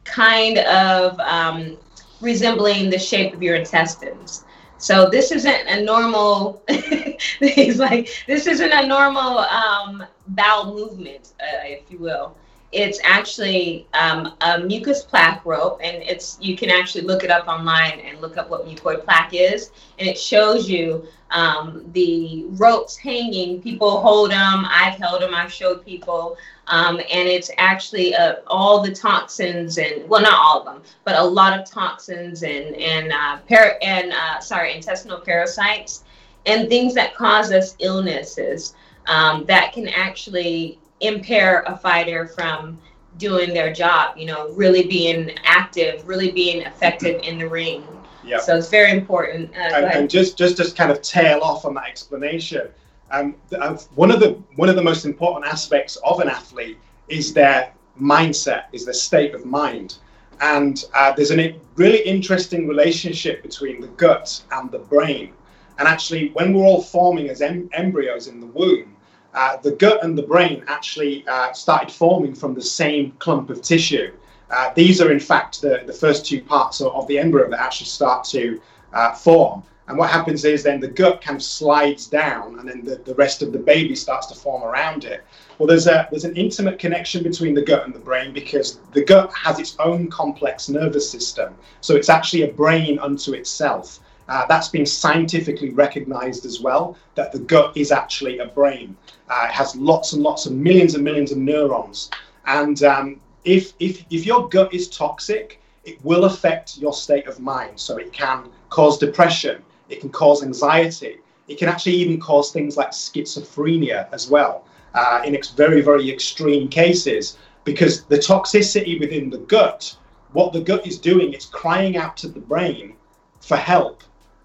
kind of um, resembling the shape of your intestines. So this isn't a normal. [LAUGHS] he's like, this isn't a normal um, bowel movement, uh, if you will. It's actually um, a mucus plaque rope, and it's you can actually look it up online and look up what mucoid plaque is, and it shows you um, the ropes hanging. People hold them. I've held them. I've showed people, um, and it's actually uh, all the toxins and well, not all of them, but a lot of toxins and and uh, and uh, sorry, intestinal parasites and things that cause us illnesses um, that can actually impair a fighter from doing their job. You know, really being active, really being effective in the ring. Yeah. So it's very important. Uh, and, and just just just kind of tail off on that explanation. Um, uh, one of the one of the most important aspects of an athlete is their mindset, is their state of mind, and uh, there's a really interesting relationship between the gut and the brain. And actually, when we're all forming as em- embryos in the womb, uh, the gut and the brain actually uh, started forming from the same clump of tissue. Uh, these are, in fact, the, the first two parts of, of the embryo that actually start to uh, form. And what happens is then the gut kind of slides down, and then the, the rest of the baby starts to form around it. Well, there's a there's an intimate connection between the gut and the brain because the gut has its own complex nervous system. So it's actually a brain unto itself. Uh, that's been scientifically recognized as well that the gut is actually a brain. Uh, it has lots and lots of millions and millions of neurons. And um, if, if, if your gut is toxic, it will affect your state of mind. So it can cause depression, it can cause anxiety, it can actually even cause things like schizophrenia as well uh, in ex- very, very extreme cases. Because the toxicity within the gut, what the gut is doing, it's crying out to the brain for help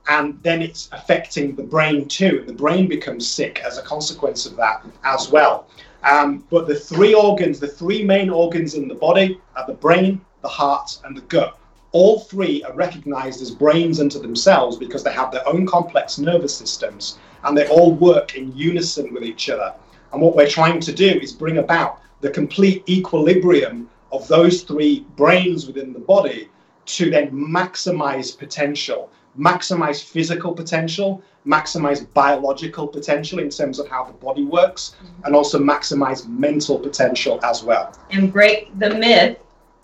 and then it's affecting the brain too. The brain becomes sick as a consequence of that as well. Um, but the three organs, the three main organs in the body are the brain, the heart, and the gut. All three are recognized as brains unto themselves because they have their own complex nervous systems and they all work in unison with each other. And what we're trying to do is bring about the complete equilibrium of those three brains within the body to then maximize potential maximize physical potential, maximize biological potential in terms of how the body works, Mm-hmm. and also maximize mental potential as well. and break the myth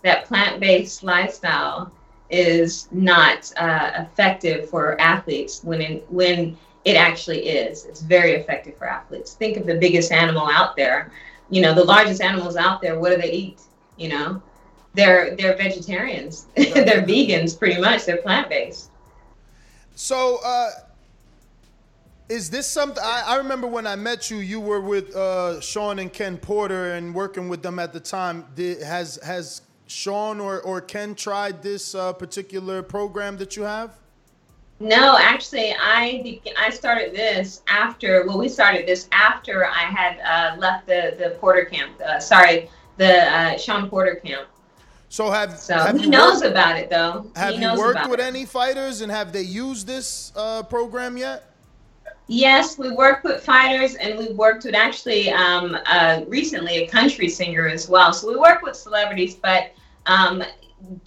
that plant-based lifestyle is not uh, effective for athletes when in, when it actually is. It's very effective for athletes. Think of the biggest animal out there. You know, the largest animals out there. What do they eat? You know, they're they're vegetarians. [LAUGHS] they're vegans, pretty much. They're plant-based. So, uh, is this something? I, I remember when I met you, you were with uh, Shawn and Ken Porter and working with them at the time. Did, has has Shawn or, or Ken tried this uh, particular program that you have? No, actually, I I started this after. Well, we started this after I had uh, left the the Porter camp. Uh, sorry, the uh, Shawn Porter camp. So have So have he you knows worked- about it though. Have he you worked with it. any fighters and have they used this uh, program yet? Yes, we worked with fighters, and we worked with actually um, uh, recently a country singer as well. So we work with celebrities, but um,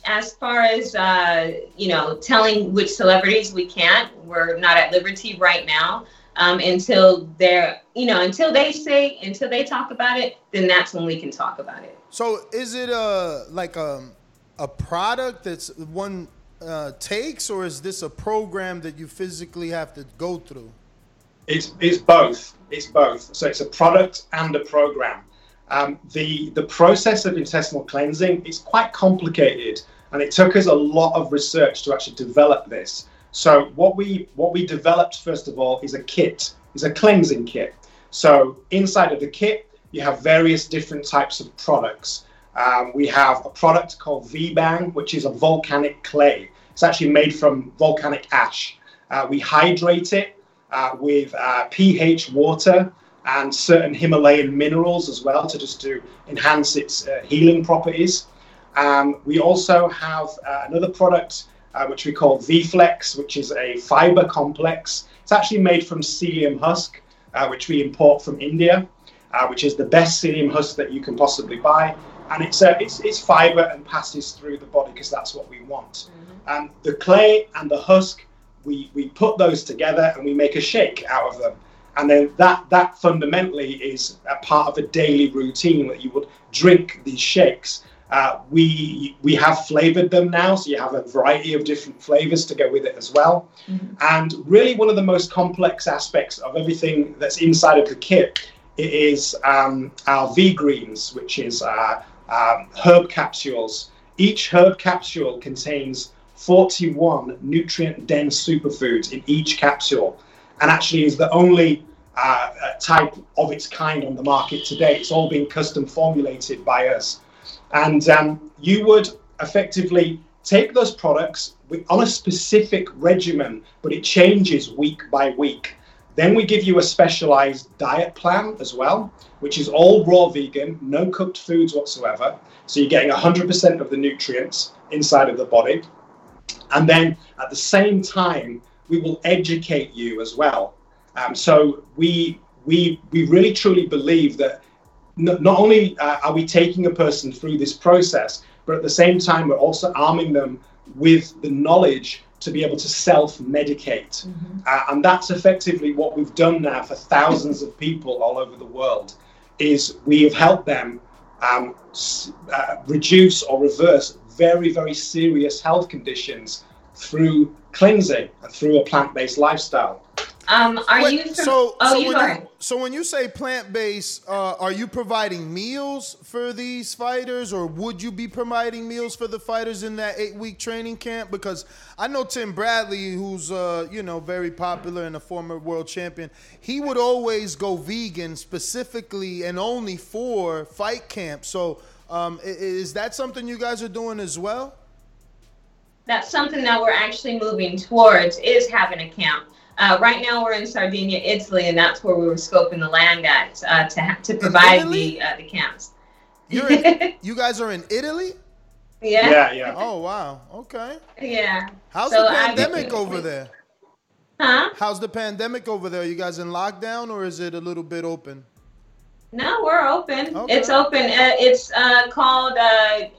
as far as uh, you know, telling which celebrities we can't, we're not at liberty right now um, until they're you know until they say until they talk about it. Then that's when we can talk about it. So is it a like a a product that's one uh, takes, or is this a program that you physically have to go through? It's, it's both. It's both. So it's a product and a program. Um, the the process of intestinal cleansing is quite complicated, and it took us a lot of research to actually develop this. So what we what we developed first of all is a kit, is a cleansing kit. So inside of the kit, you have various different types of products. Um, we have a product called V-Bang, which is a volcanic clay. It's actually made from volcanic ash. Uh, we hydrate it uh, with uh, pH water and certain Himalayan minerals as well to just to enhance its uh, healing properties. Um, we also have uh, another product uh, which we call V-Flex, which is a fiber complex. It's actually made from psyllium husk, which we import from India, uh, which is the best psyllium husk that you can possibly buy. And it's, uh, it's, it's fiber and passes through the body because that's what we want. Um, the clay and the husk, we, we put those together and we make a shake out of them. And then that, that fundamentally is a part of a daily routine that you would drink these shakes. Uh, we we have flavored them now, so you have a variety of different flavors to go with it as well. And really, one of the most complex aspects of everything that's inside of the kit it is um, our V greens, which is uh, um, herb capsules. Each herb capsule contains 41 nutrient dense superfoods in each capsule, and actually is the only uh, uh, type of its kind on the market today. It's all been custom formulated by us. And um, you would effectively take those products on a specific regimen, but it changes week by week. Then we give you a specialized diet plan as well, which is all raw vegan, no cooked foods whatsoever. So you're getting 100% of the nutrients inside of the body. And then at the same time, we will educate you as well. Um, so we we we really truly believe that n- not only uh, are we taking a person through this process, but at the same time we're also arming them with the knowledge to be able to self-medicate, uh, and that's effectively what we've done now for thousands of people all over the world. Is we have helped them um, uh, reduce or reverse very very serious health conditions through cleansing and through a plant-based lifestyle. Um, are Wait, you so, oh, so, you when you, so when you say plant-based, uh, are you providing meals for these fighters, or would you be providing meals for the fighters in that eight-week training camp? Because I know Tim Bradley, who's uh, you know very popular and a former world champion, he would always go vegan specifically and only for fight camp. So um, is that something you guys are doing as well? that's something that we're actually moving towards is having a camp. Uh, right now we're in Sardinia, Italy, and that's where we were scoping the land at uh, to ha- to provide the uh, the camps. You're in, [LAUGHS] you guys are in Italy? Yeah. Yeah, yeah. Oh wow. Okay. Yeah. How's So the I- pandemic over there? Huh? How's the pandemic over there? You guys in lockdown or is it a little bit open? No, we're open. Okay. It's open. Uh, it's uh, called, uh,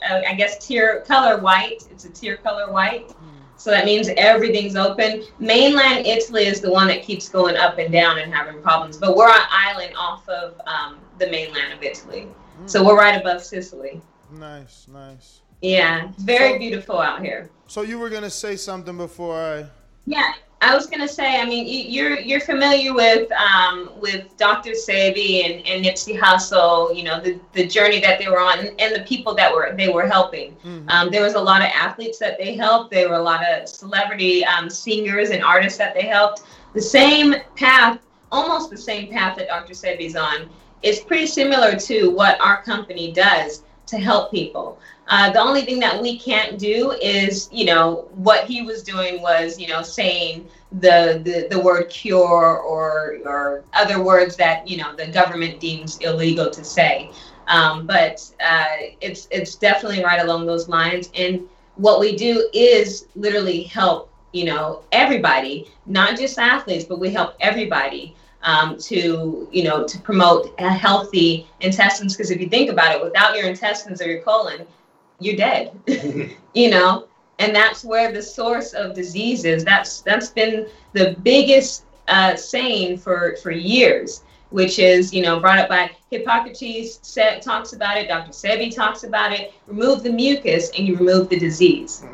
uh, I guess, tier color white. It's a tier color white. So that means everything's open. Mainland Italy is the one that keeps going up and down and having problems. But we're an island off of um, the mainland of Italy. So we're right above Sicily. Nice, nice. Yeah, very So- beautiful out here. So you were gonna say something before I. Yeah, I was gonna say. I mean, you- you're you're familiar with um, with Dr. Sebi and, and Nipsey Hussle. You know the, the journey that they were on and, and the people that were they were helping. Um, there was a lot of athletes that they helped. There were a lot of celebrity um, singers and artists that they helped. The same path, almost the same path that Dr. Sebi's on, is pretty similar to what our company does to help people. Uh, the only thing that we can't do is, you know, what he was doing was, you know, saying the the, the word cure or or other words that you know the government deems illegal to say. Um, but uh, it's it's definitely right along those lines. And what we do is literally help, you know, everybody, not just athletes, but we help everybody um, to you know to promote a healthy intestines. Because if you think about it, without your intestines or your colon, you're dead. [LAUGHS] you know, and that's where the source of disease is. That's that's been the biggest uh, saying for for years, which is you know brought up by Hippocrates. Said, talks about it. Dr. Sebi talks about it. Remove the mucus, and you remove the disease.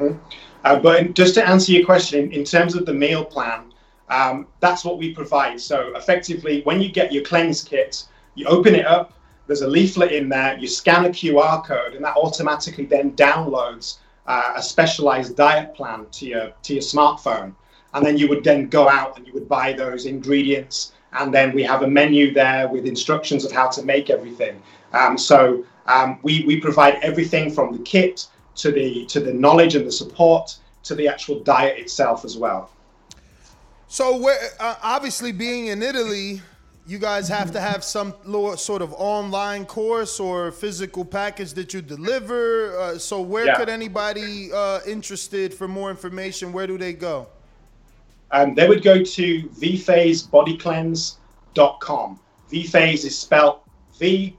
Uh, but just to answer your question, in, in terms of the meal plan, um, that's what we provide. So effectively, when you get your cleanse kit, you open it up. There's a leaflet in there. You scan a QR code, and that automatically then downloads uh, a specialized diet plan to your to your smartphone. And then you would then go out and you would buy those ingredients. And then we have a menu there with instructions of how to make everything. Um, so um, we we provide everything from the kit to the to the knowledge and the support to the actual diet itself as well. So uh, obviously being in Italy, you guys have to have some sort of online course or physical package that you deliver. Uh, so where Yeah. could anybody uh, interested for more information? Where do they go? Um, they would go to vphasebodycleanse.com. Vphase is spelled V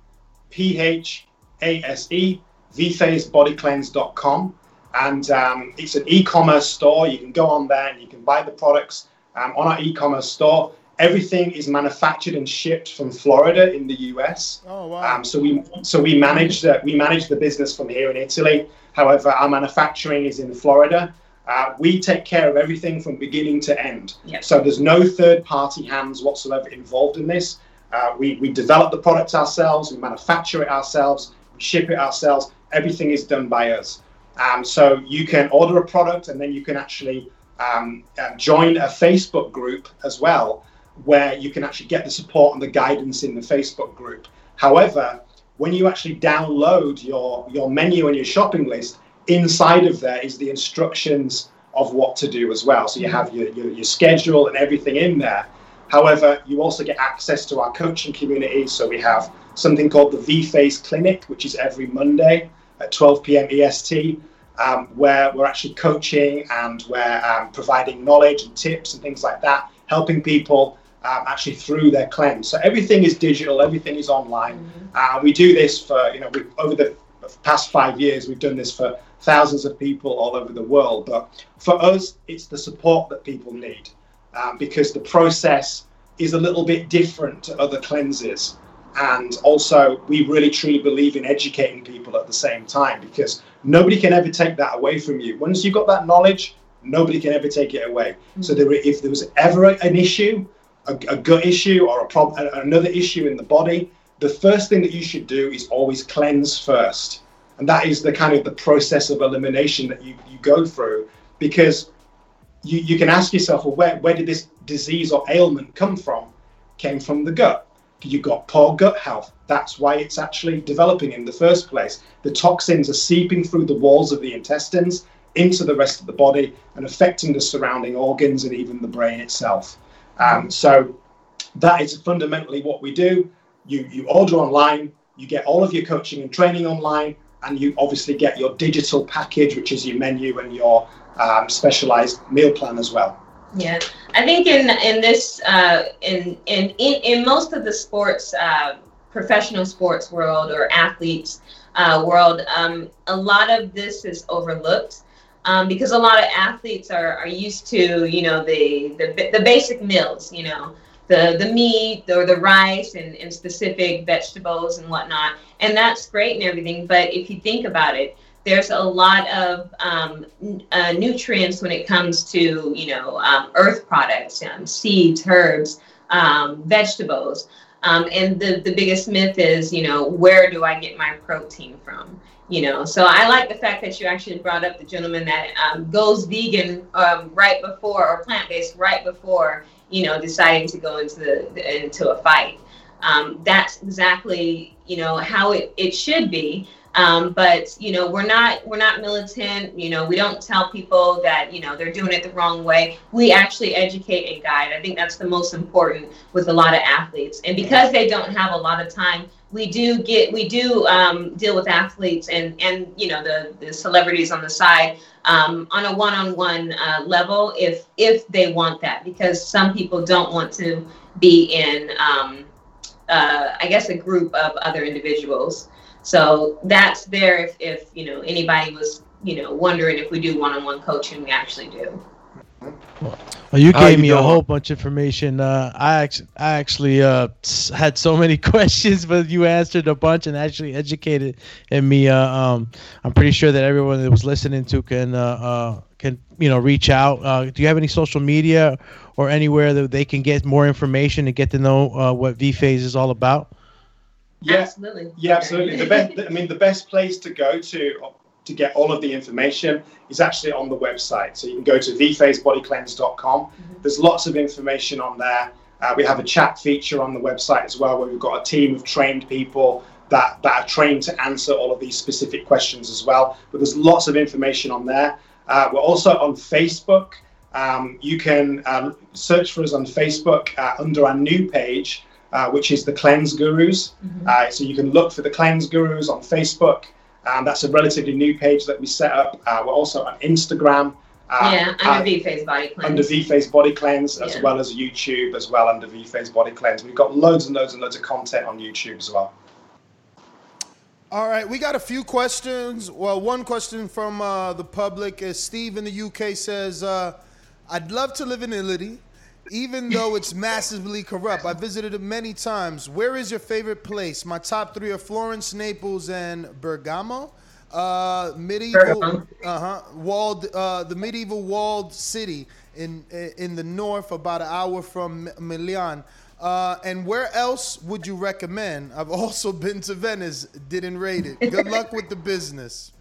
P H A S E, vphasebodycleanse.com. And um, it's an e commerce store. You can go on there and you can buy the products um, on our e commerce store. Everything is manufactured and shipped from Florida in the US. Oh wow! Um, so we so we manage the, we manage the business from here in Italy. However, our manufacturing is in Florida. Uh, we take care of everything from beginning to end. Yep. So there's no third party hands whatsoever involved in this. Uh, we, we develop the product ourselves, we manufacture it ourselves, we ship it ourselves. Everything is done by us. Um, so you can order a product and then you can actually um, uh, join a Facebook group as well, where you can actually get the support and the guidance in the Facebook group. However, when you actually download your, your menu and your shopping list, inside of there is the instructions of what to do as well. So you have your, your, your schedule and everything in there. However, you also get access to our coaching community. So we have something called the V Phase Clinic, which is every Monday at 12 p.m. EST, um, where we're actually coaching and we're um, providing knowledge and tips and things like that, helping people um, actually through their cleanse. So everything is digital, everything is online. Uh, we do this for, you know, we, over the past five years, we've done this for thousands of people all over the world. But for us, it's the support that people need um, because the process is a little bit different to other cleanses. And also, we really truly believe in educating people at the same time because nobody can ever take that away from you. Once you've got that knowledge, nobody can ever take it away. Mm-hmm. So, there, if there was ever an issue, a, a gut issue, or a problem, another issue in the body, the first thing that you should do is always cleanse first. And that is the kind of the process of elimination that you, you go through because you, you can ask yourself, well, where, where did this disease or ailment come from? Came from the gut you've got poor gut health. That's why it's actually developing in the first place. The toxins are seeping through the walls of the intestines into the rest of the body and affecting the surrounding organs and even the brain itself. Um, so that is fundamentally what we do. You you order online, you get all of your coaching and training online, and you obviously get your digital package, which is your menu and your um, specialized meal plan as well. Yeah, I think in in this uh, in, in in in most of the sports, uh, professional sports world or athletes uh, world, um, a lot of this is overlooked. Um, because a lot of athletes are, are used to you know the, the the basic meals you know the the meat or the rice and, and specific vegetables and whatnot and that's great and everything but if you think about it there's a lot of um, uh, nutrients when it comes to you know um, earth products, um, seeds, herbs, um, vegetables. Um, and the, the biggest myth is, you know, where do I get my protein from? You know, so I like the fact that you actually brought up the gentleman that um, goes vegan right before or plant based right before, you know, deciding to go into the, into a fight. that's exactly, you know, how it, it should be. Um, but you know, we're not we're not militant. You know, we don't tell people that you know they're doing it the wrong way. We actually educate and guide. I think that's the most important with a lot of athletes. And because they don't have a lot of time, we do get we do um, deal with athletes and and you know the the celebrities on the side um, on a one-on-one uh, level if if they want that because some people don't want to be in um, uh, I guess a group of other individuals. So that's there if, if you know anybody was you know wondering if we do one-on-one coaching, we actually do. Well, you gave you me doing? a whole bunch of information. Uh, I actually, I actually uh, had so many [LAUGHS] questions, but you answered a bunch and actually educated in me. Uh, um, I'm pretty sure that everyone that was listening to can uh, uh, can you know reach out. Uh, do you have any social media or anywhere that they can get more information and get to know what V Phase is all about? Yeah, absolutely. Yeah, absolutely. The best, I mean, the best place to go to to get all of the information is actually on the website. So you can go to vphasebodycleanse.com. Mm-hmm. There's lots of information on there. Uh, we have a chat feature on the website as well, where we've got a team of trained people that, that are trained to answer all of these specific questions as well. But there's lots of information on there. Uh, we're also on Facebook. Um, you can um, search for us on Facebook uh, under our new page, uh, which is the Cleanse Gurus. Mm-hmm. Uh, so you can look for the Cleanse Gurus on Facebook. Um, that's a relatively new page that we set up. Uh, we're also on Instagram. Uh, yeah, under V Phase Body Cleanse. Under V Phase Body Cleanse, as yeah. well as YouTube, as well under V Phase Body Cleanse. We've got loads and loads and loads of content on YouTube as well. All right, we got a few questions. Well, one question from uh, the public is Steve in the UK says, uh, I'd love to live in Italy even though it's massively corrupt. I visited it many times. Where is your favorite place? My top three are Florence, Naples, and Bergamo. Uh, medieval, uh huh, walled, uh, the medieval walled city in in the north, about an hour from Milan. Uh, and where else would you recommend? I've [LAUGHS] also been to Venice, didn't rate it. Good luck with the business.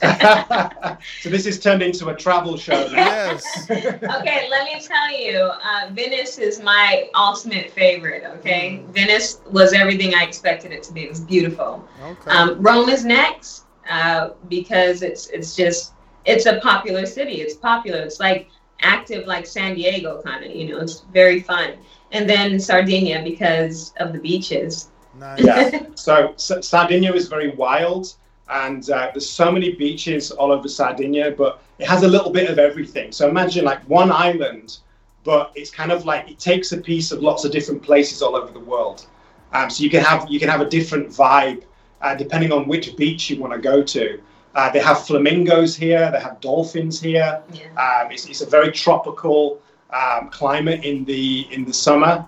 [LAUGHS] so this is turned into a travel show. Yes. okay, let me tell you, uh, Venice is my ultimate favorite. Okay, mm. Venice was everything I expected it to be. It was beautiful. Okay. Um, Rome is next uh, because it's it's just it's a popular city. It's popular. It's like active like San Diego kind of. You know, it's very fun. And then Sardinia because of the beaches. Nice. yeah. So, so Sardinia is very wild and uh, there's so many beaches all over Sardinia, but it has a little bit of everything. So imagine like one island, but it's kind of like it takes a piece of lots of different places all over the world. Um, so you can have you can have a different vibe uh, depending on which beach you want to go to. Uh, they have flamingos here. They have dolphins here. Um, it's, it's a very tropical um, climate in the in the summer,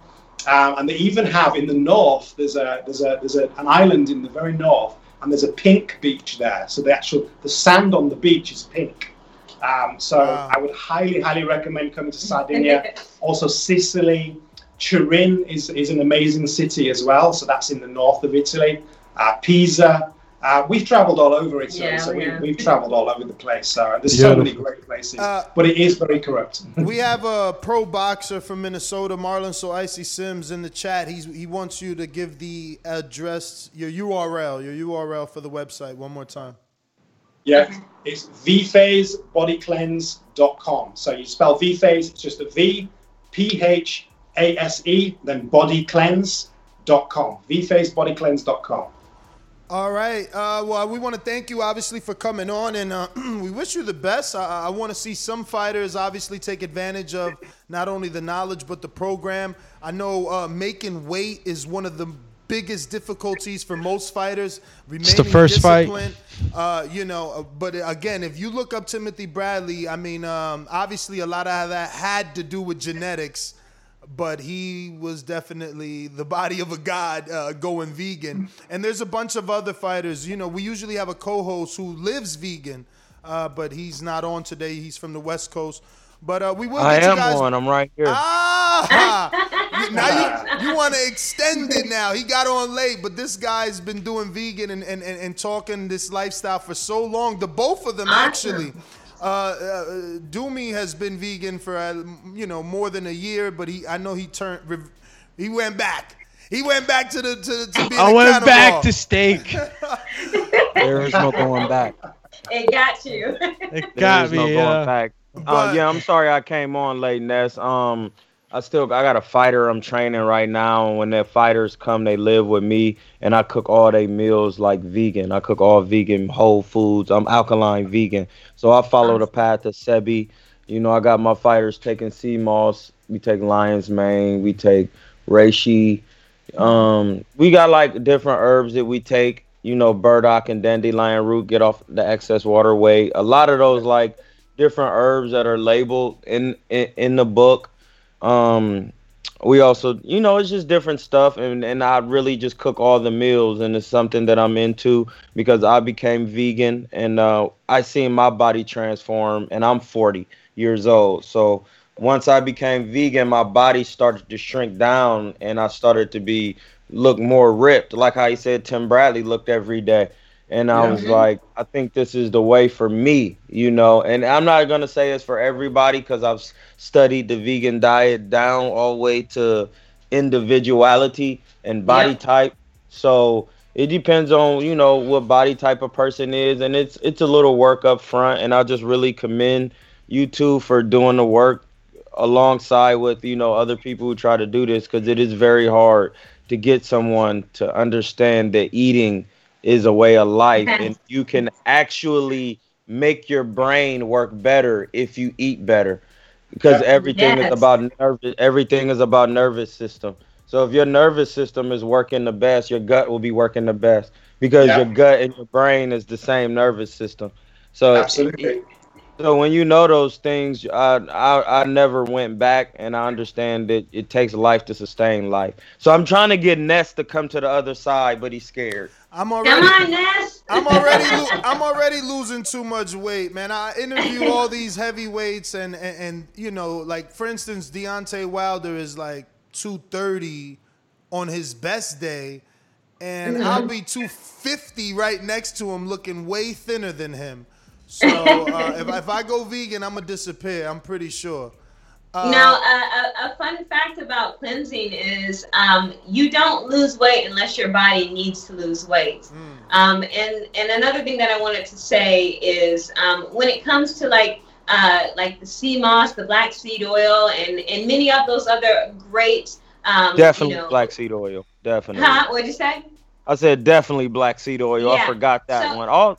um, and they even have in the north. There's a there's a there's a, an island in the very north, and there's a pink beach there. So the actual the sand on the beach is pink. Um, so I would highly highly recommend coming to Sardinia. [LAUGHS] also Sicily, Turin is is an amazing city as well. So that's in the north of Italy. Uh, Pisa. Uh, we've traveled all over Italy, Yeah, so yeah. we, we've traveled all over the place. So there's so many great places, Uh, but it is very corrupt. [LAUGHS] we have a pro boxer from Minnesota, Marlon So Icy Sims, in the chat. He's he wants you to give the address, your URL, your URL for the website one more time. Yeah, it's vphasebodycleanse.com. So you spell vphase, it's just a V, P H A S E, then bodycleanse.com. vphasebodycleanse.com. All right. Uh, well, we want to thank you, obviously, for coming on, and uh, [CLEARS THROAT] we wish you the best. I, I want to see some fighters obviously take advantage of not only the knowledge but the program. I know uh, making weight is one of the biggest difficulties for most fighters. Remaining the first fight. Uh, you know, uh, but again, if you look up Timothy Bradley, I mean, um, obviously, a lot of that had to do with genetics but he was definitely the body of a god uh, going vegan. And there's a bunch of other fighters. You know, we usually have a co-host who lives vegan, uh, but he's not on today. He's from the West Coast. But uh, we will I get you am guys. one. I'm right here. Ah! [LAUGHS] Now you, you want to extend it now. He got on late, but this guy's been doing vegan and, and, and, and talking this lifestyle for so long. The both of them actually. Uh, uh, Doomy has been vegan for uh, you know more than a year, but he I know he turned rev- he went back. He went back to the to, to being I a went back cannibal. to steak. [LAUGHS] There is no going back. It got you. It There got is no me. going Yeah. back. But- Uh, yeah, I'm sorry I came on late, Ness. Um, I still I got a fighter I'm training right now, and when their fighters come, they live with me, and I cook all their meals like vegan. I cook all vegan, whole foods. I'm alkaline vegan, so I follow the path of Sebi. You know, I got my fighters taking sea moss. We take lion's mane. We take reishi. Um, we got like different herbs that we take. You know, burdock and dandelion root get off the excess water weight. A lot of those like different herbs that are labeled in in, in the book. Um, we also, you know, it's just different stuff, and and I really just cook all the meals, and it's something that I'm into because I became vegan, and uh, I seen my body transform, and I'm 40 years old, so once I became vegan, my body started to shrink down, and I started to be look more ripped, like how he said Tim Bradley looked every day. And I Yeah. was like, I think this is the way for me, you know. And I'm not gonna say it's for everybody because I've studied the vegan diet down all the way to individuality and body Yeah. type. So it depends on you know what body type a person is, and it's it's a little work up front. And I just really commend you two for doing the work alongside with you know other people who try to do this because it is very hard to get someone to understand that eating is a way of life and you can actually make your brain work better if you eat better because everything Yes. is about nervous everything is about nervous system so if your nervous system is working the best your gut will be working the best because Yeah. your gut and your brain is the same nervous system so Absolutely. so when you know those things, I, I I never went back, and I understand that it takes life to sustain life. So I'm trying to get Ness to come to the other side, but he's scared. I'm already. on, Ness. I'm already. Lo- I'm already losing too much weight, man. I interview all these heavyweights, and, and and you know, like for instance, Deontay Wilder is like 230 on his best day, and Mhm. I'll be 250 right next to him, looking way thinner than him. So uh, if if I go vegan, I'm gonna disappear. I'm pretty sure. Uh, now, a, a, a fun fact about cleansing is um, you don't lose weight unless your body needs to lose weight. Um, and and another thing that I wanted to say is um, when it comes to like uh, like the sea moss, the black seed oil, and and many of those other great um, definitely you know, black seed oil. Definitely. Huh? What'd you say? I said definitely black seed oil. I forgot that so- one. All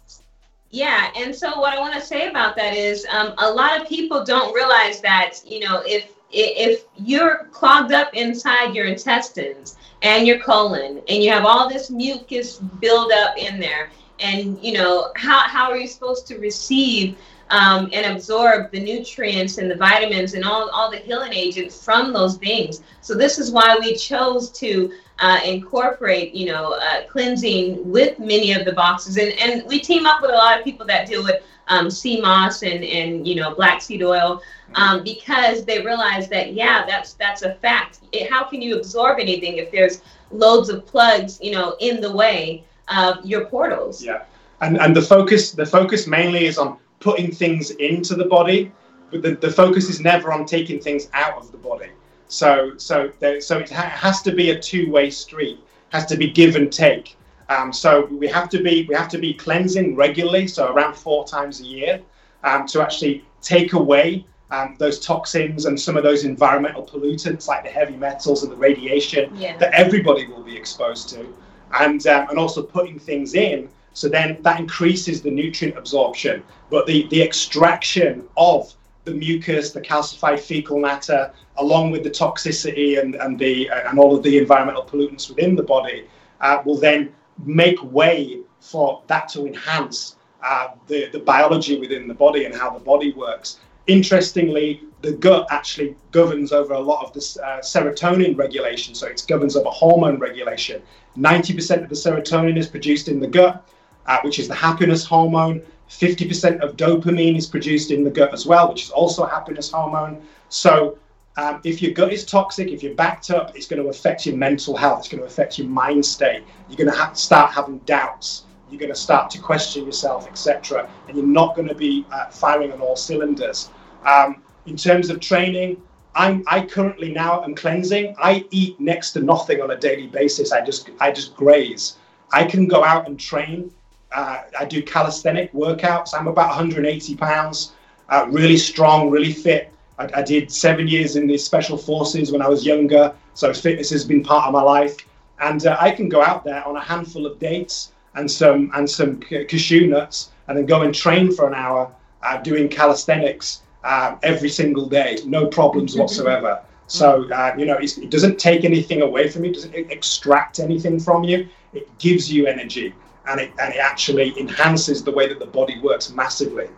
Yeah, and so what I want to say about that is, um, a lot of people don't realize that you know if if you're clogged up inside your intestines and your colon, and you have all this mucus build up in there, and you know how how are you supposed to receive um, and absorb the nutrients and the vitamins and all, all the healing agents from those beings. So this is why we chose to uh, incorporate, you know, uh, cleansing with many of the boxes. And, and we team up with a lot of people that deal with um, sea moss and, and, you know, black seed oil um, because they realize that, yeah, that's, that's a fact. It, how can you absorb anything if there's loads of plugs, you know, in the way of your portals? Yeah. And, and the focus the focus mainly is on putting things into the body, but the, the focus is never on taking things out of the body. So so there, so it ha- has to be a two way street. Has to be give and take. Um, so we have to be we have to be cleansing regularly, so around four times a year, um, to actually take away um, those toxins and some of those environmental pollutants like the heavy metals and the radiation Yeah. that everybody will be exposed to, and um, and also putting things in. So then that increases the nutrient absorption, but the the extraction of the mucus, the calcified fecal matter, along with the toxicity and, and the uh, and all of the environmental pollutants within the body, uh, will then make way for that to enhance uh, the the biology within the body and how the body works. Interestingly, the gut actually governs over a lot of the uh, serotonin regulation, so it governs over hormone regulation. 90% of the serotonin is produced in the gut, uh, which is the happiness hormone. 50% of dopamine is produced in the gut as well, which is also a happiness hormone. So, um, if your gut is toxic, if you're backed up, it's going to affect your mental health. It's going to affect your mind state. You're going to have to start having doubts. You're going to start to question yourself, etc. And you're not going to be uh, firing on all cylinders. Um, in terms of training, I'm, I currently now am cleansing. I eat next to nothing on a daily basis. I just I just graze. I can go out and train. Uh, I do calisthenic workouts. I'm about 180 pounds, uh, really strong, really fit. I, I did seven years in the special forces when I was younger, so fitness has been part of my life. And uh, I can go out there on a handful of dates and some and some cashew nuts, and then go and train for an hour uh, doing calisthenics uh, every single day, no problems whatsoever. So uh, you know, it doesn't take anything away from you, it doesn't extract anything from you. It gives you energy, and it and it actually enhances the way that the body works massively.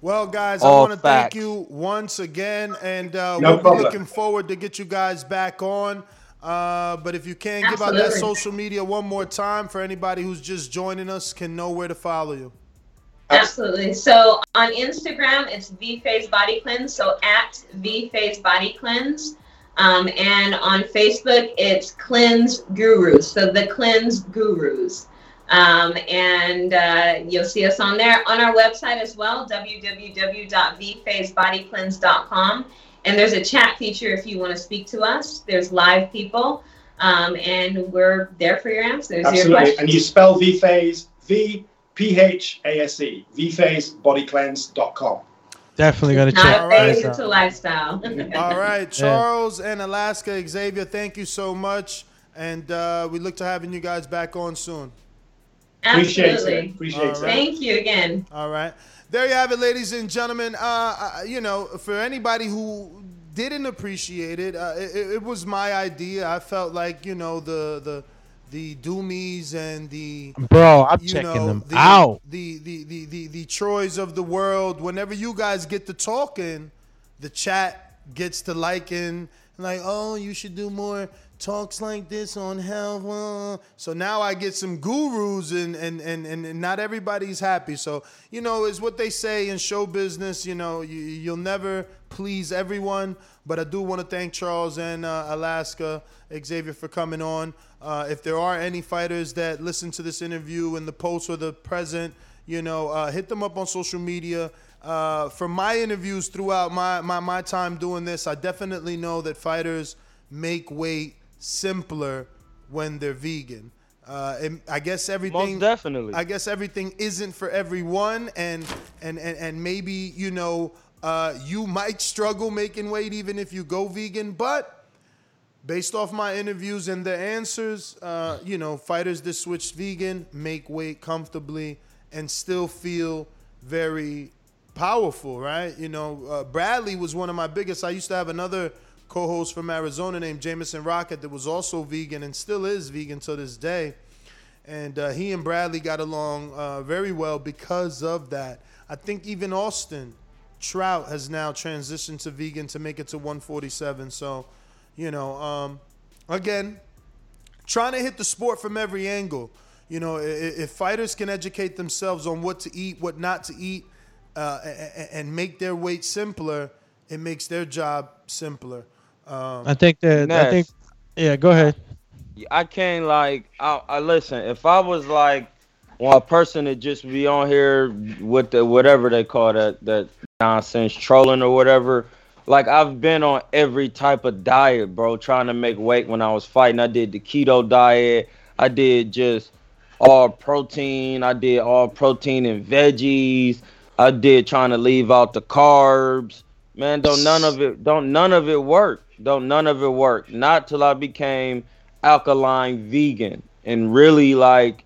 Well, guys, All I want to thank you once again, and uh, No we'll be problem. looking forward to get you guys back on. Uh, but if you can give out that social media one more time for anybody who's just joining us, can know where to follow you. Absolutely. So on Instagram, it's VPhase Body Cleanse. So at VPhase Body Cleanse. Um, and on Facebook, it's Cleanse Gurus. So the Cleanse Gurus. Um, and uh, you'll see us on there on our website as well, www.vphasebodycleanse.com. And there's a chat feature if you want to speak to us. There's live people, um, and we're there for your answers. Your Absolutely. questions. And you spell V phase V P H A S E vphasebodycleanse.com. Definitely gonna Not check a this phase, out. it's a lifestyle. [LAUGHS] All right, Charles and Alaska Xavier, thank you so much, and uh, we look to having you guys back on soon. Appreciate it. Absolutely. Appreciate it. Thank you again. All right. There you have it, ladies and gentlemen. Uh, uh, you know, for anybody who didn't appreciate it, uh, it, it was my idea. I felt like you know the the the Doomies and the Bro, I'm checking know, them the, out. The, the the the the Troys of the world. Whenever you guys get to talking, the chat gets to liking like, oh, you should do more talks like this on health. uh." So now I get some gurus and and, and and not everybody's happy. So you know, it's what they say in show business. You know, you, you'll never please everyone. But I do want to thank Charles and uh, Alaska Xavier for coming on. Uh, if there are any fighters that listen to this interview in the post or the present, you know, uh, hit them up on social media. Uh, from my interviews throughout my, my, my time doing this, I definitely know that fighters make weight simpler when they're vegan. Uh, and I guess everything. Most definitely. I guess everything isn't for everyone, and and and, and maybe you know uh, you might struggle making weight even if you go vegan, but based off my interviews and the answers, uh, you know, fighters that switch vegan make weight comfortably and still feel very powerful, right? You know, uh, Bradley was one of my biggest. I used to have another co-host from Arizona named Jameson Rocket that was also vegan and still is vegan to this day. and uh, he and Bradley got along uh, very well because of that. I think even Austin Trout has now transitioned to vegan to make it to 147. So, you know, um, again, trying to hit the sport from every angle. You know, if, if fighters can educate themselves on what to eat, what not to eat, uh, and, and make their weight simpler, it makes their job simpler. Um, I think that I think. Yeah, go ahead. I can't like I, I listen. If I was like well, a person to just be on here with the whatever they call that that nonsense trolling or whatever, like I've been on every type of diet, bro, trying to make weight when I was fighting. I did the keto diet. I did just all protein. I did all protein and veggies. I did trying to leave out the carbs. Man, don't none of it don't none of it work. Don't none of it work. Not till I became alkaline vegan and really like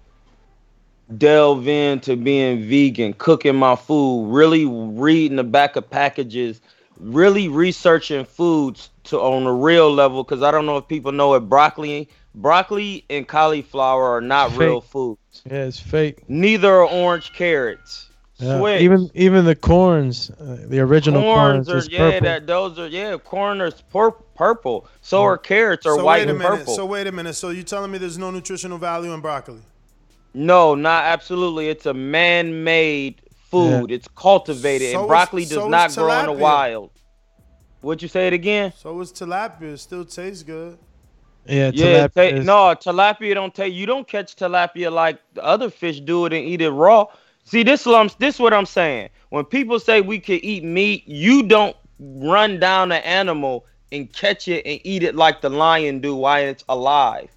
delve into being vegan, cooking my food, really reading the back of packages, really researching foods to on a real level because I don't know if people know it broccoli broccoli and cauliflower are not Fake. real foods. Yeah, it's fake. Neither are orange carrots. Yeah, even even the corns, uh, the original corns, corns are is yeah purple. that those are yeah corn is pur- purple. So are carrots are so white wait a and minute. purple. So wait a minute. So you telling me there's no nutritional value in broccoli? No, not absolutely. It's a man-made food. It's cultivated, So and is- broccoli does so not grow in the wild. Would you say it again? So is tilapia. It still tastes good. Yeah, Yeah, tilapia ta- is- no, tilapia don't take. You don't catch tilapia like the other fish do it and eat it raw. See, this is this what I'm saying. When people say we can eat meat, you don't run down an animal and catch it and eat it like the lion do while it's alive.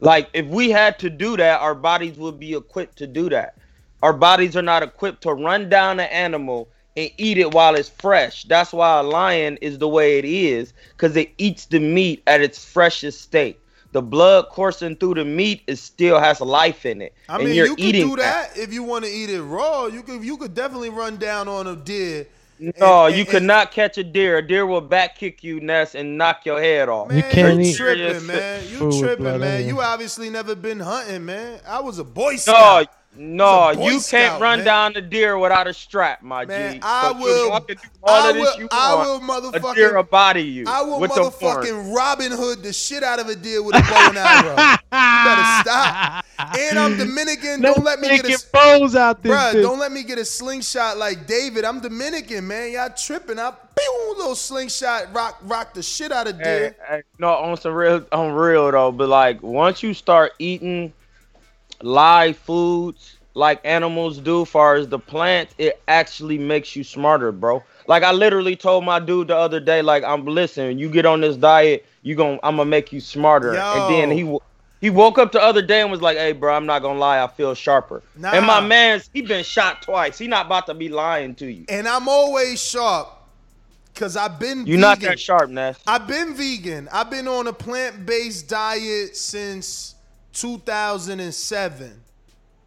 Like if we had to do that, our bodies would be equipped to do that. Our bodies are not equipped to run down an animal and eat it while it's fresh. That's why a lion is the way it is, because it eats the meat at its freshest state. The blood coursing through the meat is still has life in it. I and mean, you're you eating do that if you want to eat it raw. You could you could definitely run down on a deer. No, and- you and- could not catch a deer. A deer will back kick you, Ness, and knock your head off. You can't you eat tripping, man. You tripping, man. You obviously never been hunting, man. I was a boy scout. no, He's a Boy you Scout, can't run man. down the deer without a strap, my Man, G. I So you will- walk and do all I will- you I want, will A motherfucking- deer will body you. I will with the motherfucking Robin Hood the shit out of a deer with a bow and arrow. you better stop. And I'm Dominican. No Don't let me get making a bows out this Bruh, bitch. don't let me get a slingshot like David. I'm Dominican, man. Y'all tripping. I pew, little slingshot rock rock the shit out of Hey, deer. hey, no, on some real, on real though. But like, once you start eating live foods like animals do, far as the plants, it actually makes you smarter, bro. Like I literally told my dude the other day, like I'm listen, you get on this diet, you gon' I'm gonna make you smarter. And then he he woke up the other day and was like, "Hey, bro, I'm not gonna lie, I feel sharper." And my man's he been shot twice. He not about to be lying to you. And I'm always sharp. Cause I've been You not vegan. that sharp, Ness. I've been vegan. I've been on a plant-based diet since 2007.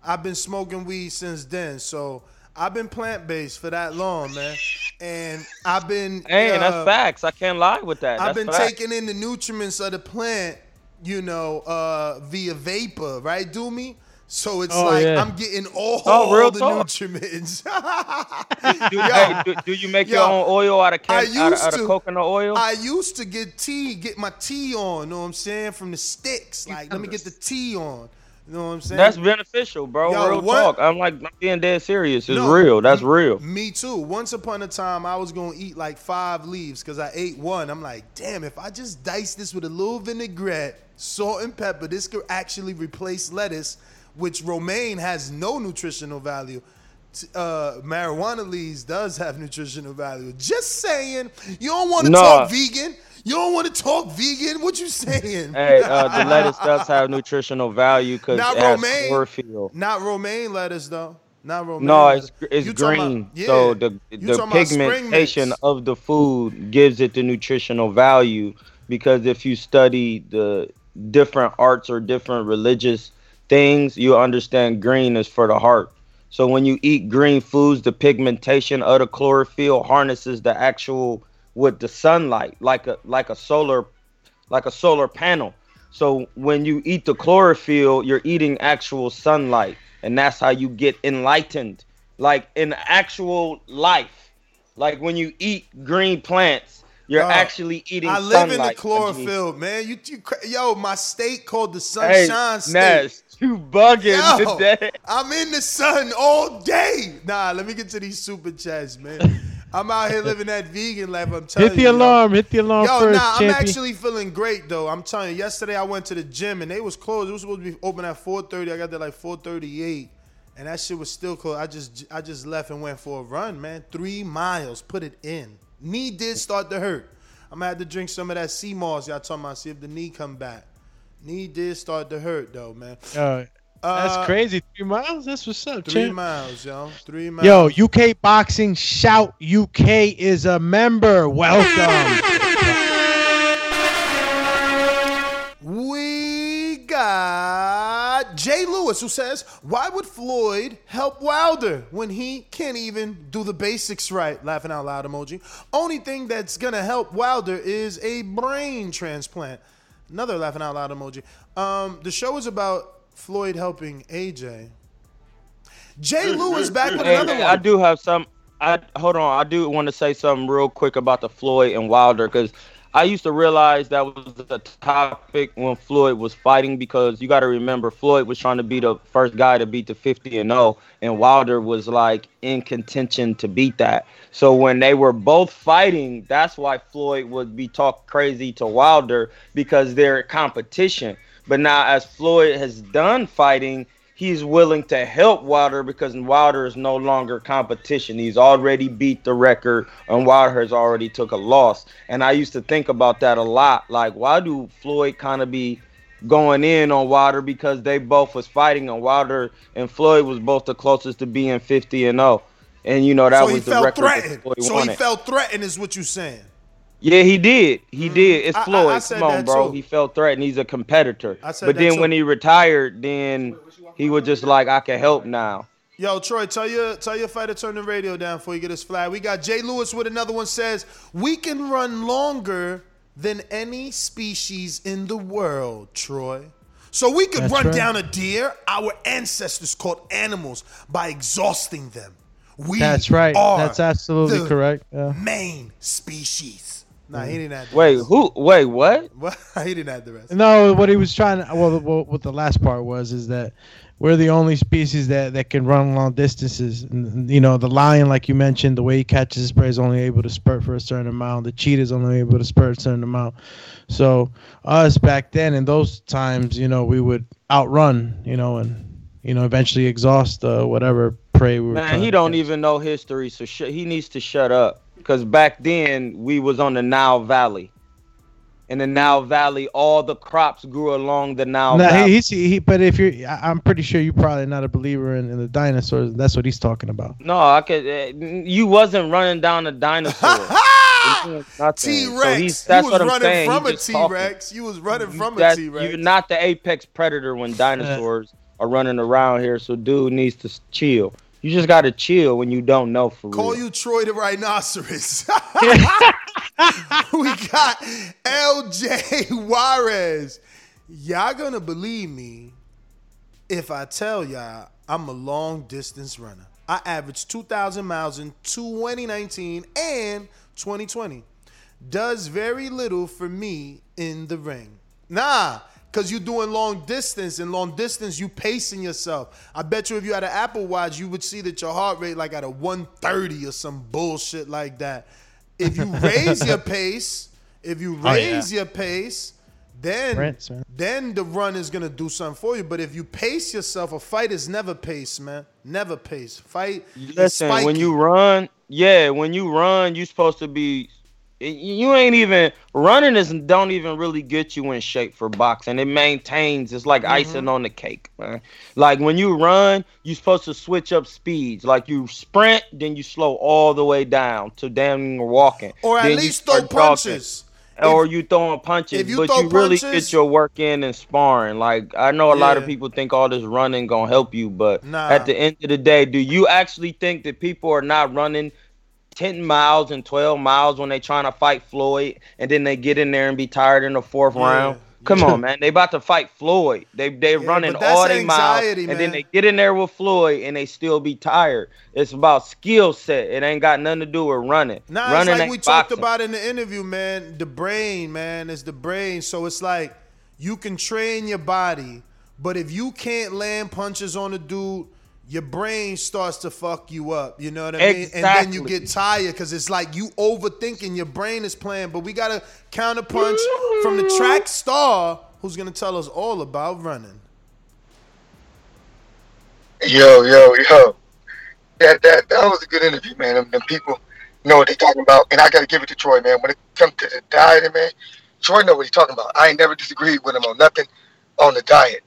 I've been smoking weed since then. So I've been plant-based for that long, man. And I've been Hey, uh, that's facts. I can't lie with that. I've That's been facts. taking in the nutrients of the plant, you know, uh, via vapor, right? Do me. So it's Oh, like yeah. I'm getting all Oh, real the talk. nutriments. [LAUGHS] do, hey, do, do you make your own oil out of, I chem- out of, used out of to. coconut oil? I used to get tea, get my tea on. You know what I'm saying? From the sticks, like let me get the tea on. You know what I'm saying? That's beneficial, bro. Yo, real what- talk. I'm like I'm being dead serious. It's No, real. That's real. Me too. Once upon a time, I was gonna eat like five leaves because I ate one. I'm like, damn, if I just dice this with a little vinaigrette, salt and pepper, this could actually replace lettuce, which romaine has no nutritional value. Uh, marijuana leaves does have [LAUGHS] nutritional value. Just saying. You don't want to No. talk vegan. You don't want to talk vegan. What you saying? Hey, uh, the [LAUGHS] lettuce does have nutritional value because Not it has romaine. chlorophyll. Not romaine lettuce though. Not romaine. No, lettuce. it's it's You green. about- So the You the talking about spring pigmentation of the food gives it the nutritional value because if you study the different arts or different religious things, you understand green is for the heart. So when you eat green foods, the pigmentation of the chlorophyll harnesses the actual with the sunlight, like a like a solar like a solar panel. So when you eat the chlorophyll, you're eating actual sunlight, and that's how you get enlightened, like in actual life. Like when you eat green plants, you're Dog, actually eating. I live in the chlorophyll, man. You, you, yo, my state called the Hey, sunshine state. Ness, you bugging Yo, today. I'm in the sun all day. Nah, let me get to these super chats, man. I'm out here living that vegan life. I'm telling you. Hit the you. yo. alarm. Hit the alarm Yo, first, nah, I'm champion. actually feeling great though. I'm telling you. Yesterday I went to the gym and they was closed. It was supposed to be open at 4:30. I got there like 4:38, and that shit was still closed. I just I just left and went for a run, man. Three miles. Put it in. Knee did start to hurt. I'm gonna have to drink some of that sea moss y'all talking about. See if the knee come back. Knee did start to hurt though, man. Yo, that's Uh, crazy. Three miles. That's what's up, Three champ. miles, yo. Three miles. Yo, UK Boxing Shout UK is a member. Welcome. We got Jay Lewis who says, Why would Floyd help Wilder when he can't even do the basics right? Laughing out loud emoji. Only thing that's gonna help Wilder is a brain transplant. Another laughing out loud emoji. Um, the show is about Floyd helping AJ. Jay Lewis back with Hey, one. I do have some. I hold on. I do want to say something real quick about the Floyd and Wilder because I used to realize that was the topic when Floyd was fighting because you got to remember Floyd was trying to be the first guy to beat the 50 and 0, and Wilder was like in contention to beat that. So when they were both fighting, that's why Floyd would be talk crazy to Wilder because they're competition. But now as Floyd has done fighting, he's willing to help Wilder because Wilder is no longer competition. He's already beat the record and Wilder has already took a loss. And I used to think about that a lot. Like, why do Floyd kind of be going in on Wilder because they both was fighting and Wilder and Floyd was both the closest to being 50 and 0. And you know that so was he the record threatened. Floyd So wanted. he felt threatened, is what you saying. Yeah, he did. He mm-hmm. did. It's I- I- Floyd. I Come on, bro. too. He felt threatened. He's a competitor. But then too. when he retired, then he was just like, I can help now. Yo, Troy, tell your tell your fighter to turn the radio down before you get his flag. We got Jay Lewis with another one says we can run longer than any species in the world, Troy. So we could That's run right. down a deer. Our ancestors caught animals by exhausting them. We That's right. are That's absolutely the correct. Yeah. main species. Nah, he didn't add. the Wait, rest. who? Wait, what? What? [LAUGHS] he didn't have the rest. No, what he was trying to well, well, what the last part was is that we're the only species that, that can run long distances. And, you know, the lion, like you mentioned, the way he catches his prey is only able to spurt for a certain amount. The cheetah is only able to spurt a certain amount. So us back then in those times, you know, we would outrun, you know, and you know eventually exhaust uh, whatever prey we were. Man, he don't even know history, so sh- he needs to shut up. Cause back then we was on the Nile Valley. In the Nile Valley, all the crops grew along the Nile No, Valley. he, he's he, but if you're, I- I'm pretty sure you're probably not a believer in, in the dinosaurs. That's what he's talking about. No, I could. Uh, you wasn't running down a dinosaur. T Rex. Rex. that's you was what I'm running saying. from He a just T talking. Rex. You was running from a That- T Rex. You're not the apex predator when [LAUGHS] dinosaurs are running around here. So dude needs to chill. You just gotta chill when you don't know for Call real. you Troy the Rhinoceros. [LAUGHS] [LAUGHS] [LAUGHS] we got LJ Juarez. Y'all gonna believe me if I tell y'all I'm a long distance runner. I averaged 2,000 miles in 2019 and 2020. Does very little for me in the ring. Nah, because you're doing long distance, and long distance, you pacing yourself. I bet you if you had an Apple Watch, you would see that your heart rate like at a 130 or some bullshit like that. If you [LAUGHS] raise your pace, if you Oh, yeah. raise your pace, then Sprints, then the run is gonna do something for you. But if you pace yourself, a fight is never pace, man. Never pace. Fight. is Listen, when you run, yeah, when you run, you're supposed to be. You ain't even running is don't even really get you in shape for boxing. It maintains. It's like mm-hmm. icing on the cake, man. Like when you run, you're supposed to switch up speeds. Like you sprint, then you slow all the way down to damn walking. Or at Then least throw punches. or you throwing punches, you but throw you really punches- get your work in and sparring. Like I know a lot of people think all this running gonna help you, but Nah. at the end of the day, do you actually think that people are not running 10 miles and 12 miles when they trying to fight Floyd and then they get in there and be tired in the fourth Yeah, round? Come on, man. They about to fight Floyd. They they running all they miles, anxiety, and then they get in there with Floyd, and they still be tired. It's about skill set. It ain't got nothing to do with running. Nah, running it's like we talked about in the interview, man. The brain, man, is the brain. So it's like you can train your body, but if you can't land punches on a dude, your brain starts to fuck you up. You know what I mean? And then you get tired because it's like you overthinking. Your brain is playing, but we got a counterpunch from the track star who's gonna tell us all about running. Yo, yo, yo. That that that was a good interview, man. Them, them people know what they talking about, and I got to give it to Troy, man. When it comes to the diet, man, Troy know what he's talking about. I ain't never disagreed with him on nothing on the diet.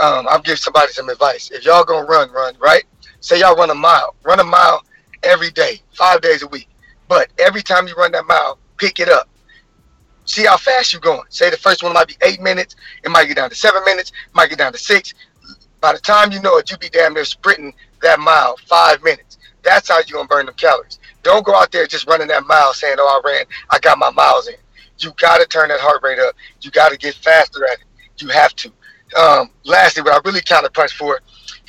Um, I'll give somebody some advice. If y'all gonna run, run right. Say y'all run a mile, run a mile every day, five days a week. But every time you run that mile, pick it up. See how fast you're going. Say the first one might be eight minutes, it might get down to seven minutes, might get down to six. By the time you know it, you be damn near sprinting that mile five minutes. That's how you're gonna burn them calories. Don't go out there just running that mile saying, "Oh, I ran, I got my miles in." You got to turn that heart rate up. You got to get faster at it. You have to. Um, lastly, what I really counter punch for,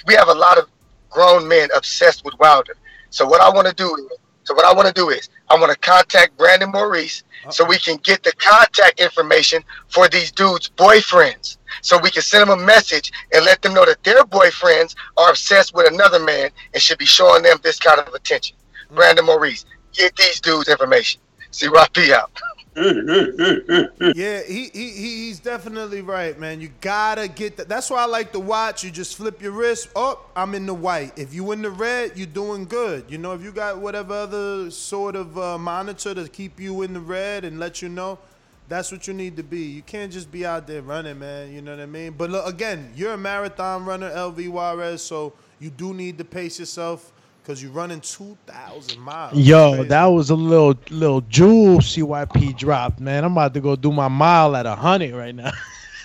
we have a lot of grown men obsessed with Wilder. So what I want to do, so what I want to do is, I want to contact Brandon Maurice so we can get the contact information for these dudes' boyfriends. So we can send them a message and let them know that their boyfriends are obsessed with another man and should be showing them this kind of attention. Brandon Maurice, get these dudes information. See P out. [LAUGHS] yeah, he, he he- he's definitely right, man. You gotta get that. That's why I like to watch. You just flip your wrist. Oh, I'm in the white. If you in the red, you're doing good. You know, if you got whatever other sort of uh, monitor to keep you in the red and let you know, that's what you need to be. You can't just be out there running, man. You know what I mean? But look, again, you're a marathon runner, LV Juarez, so you do need to pace yourself because you're running 2,000 miles. Yo, Crazy. that was a little little jewel CYP drop, man. I'm about to go do my mile at a hundred right now.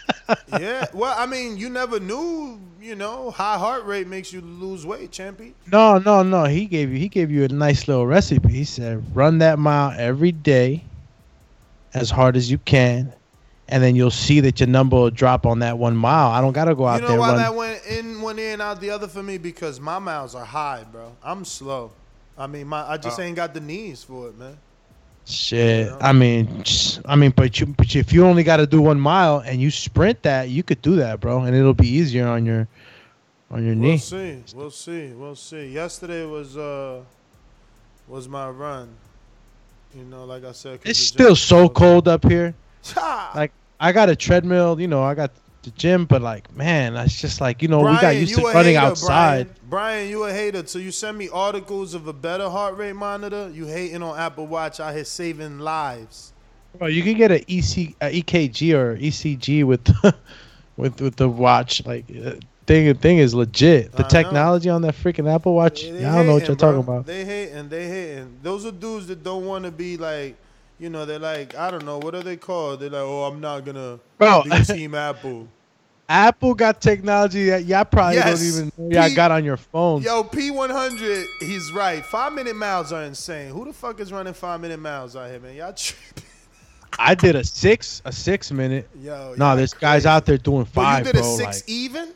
[LAUGHS] yeah. Well, I mean, you never knew, you know, high heart rate makes you lose weight, Champy. No, no, no. He gave you he gave you a nice little recipe. He said run that mile every day as hard as you can, and then you'll see that your number will drop on that one mile. I don't gotta go out there. You know there why run. that went in one ear and out the other for me? Because my miles are high, bro. I'm slow. I mean, my I just Oh. ain't got the knees for it, man. Shit. I mean, I mean, but you, but if you only got to do one mile and you sprint that, you could do that, bro, and it'll be easier on your, on your We'll knee. see. We'll see. We'll see. Yesterday was uh was my run. You know, like I said, It's still so cold up here. Ha! Like I got a treadmill, you know, I got the gym, but like, man, it's just like you know, we got used to running hater, outside. Brian. Brian, you a hater. So you send me articles of a better heart rate monitor. You hating on Apple Watch out here saving lives. Bro, you can get a EC, a EKG or ECG with, the, [LAUGHS] with with the watch. Like, uh, thing thing is legit. The I know. technology on that freaking Apple Watch, I don't know what you're talking about. They hating. They hating. Those are dudes that don't want to be like, you know, they're like, I don't know, what are they called? They're like, oh, I'm not gonna Bro. be [LAUGHS] Team Apple. Apple got technology that y'all probably Yes. don't even know y'all P- got on your phone. Yo, P100, he's right. Five minute miles are insane. Who the fuck is running five minute miles out here, man? Y'all tripping. [LAUGHS] I did a six, a six minute. Yo, no, y'all there's guys out there doing five, you did bro. a six like, even?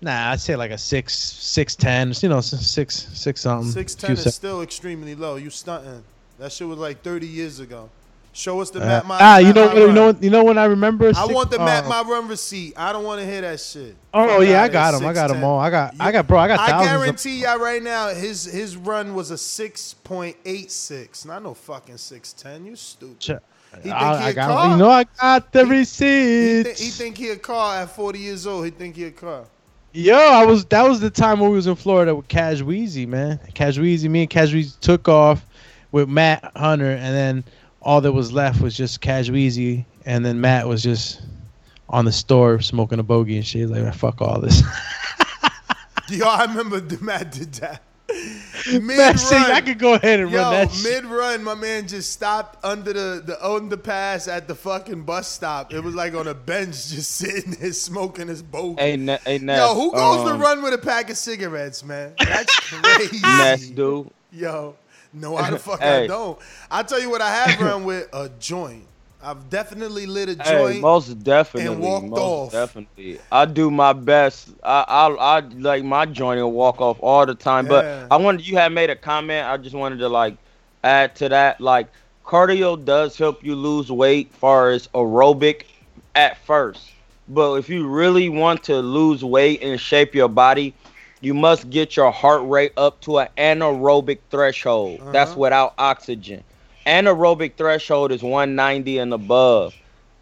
nah, I'd say like a six, six ten. You know, six, six something. Six ten is still extremely low. You stunting. That shit was like 30 years ago. Show us the Uh, map my ah, you know what? You know, you know when I remember. I want the map uh, my run receipt. I don't want to hear that shit. Oh Fuck yeah, I got here, them. I got them all. I got, I got, bro. I got I thousands. of- guarantee y'all right now, his his run was a six point eight six. Not no fucking six ten. You stupid. Ch- He think I, he I a got, car? you know, I got the He, receipts. thi- he think he a car at forty years old. He think he a car. Yo, I was that was the time when we was in Florida with Cash Weezy, man. Cash Weezy, me and Cash Weezy took off with Matt Hunter, and then all that was left was just Cash Weezy, and then Matt was just on the store smoking a bogey and shit. Like, fuck all this. [LAUGHS] Yo, I remember the [LAUGHS] Matt did that. Mid Man, see, I could go ahead and Yo, run that shit. mid run, my man just stopped under the the underpass at the fucking bus stop. It was like on a bench, [LAUGHS] just sitting there smoking his bogey. Hey, Ne- hey, Ness. Yo, who goes to um, run with a pack of cigarettes, man? That's crazy. Ness, dude. Yo, [LAUGHS] no, how the fuck I don't? I'll tell you what I have run with a joint. I've definitely lit a Hey, joint. most definitely, and walked off. definitely. I do my best. I, I, I like my joint and walk off all the time. Yeah. But I wanted you had made a comment. I just wanted to like add to that. Like cardio does help you lose weight, far as aerobic at first. But if you really want to lose weight and shape your body, you must get your heart rate up to an anaerobic threshold. That's Uh-huh. without oxygen. Anaerobic threshold is 190 and above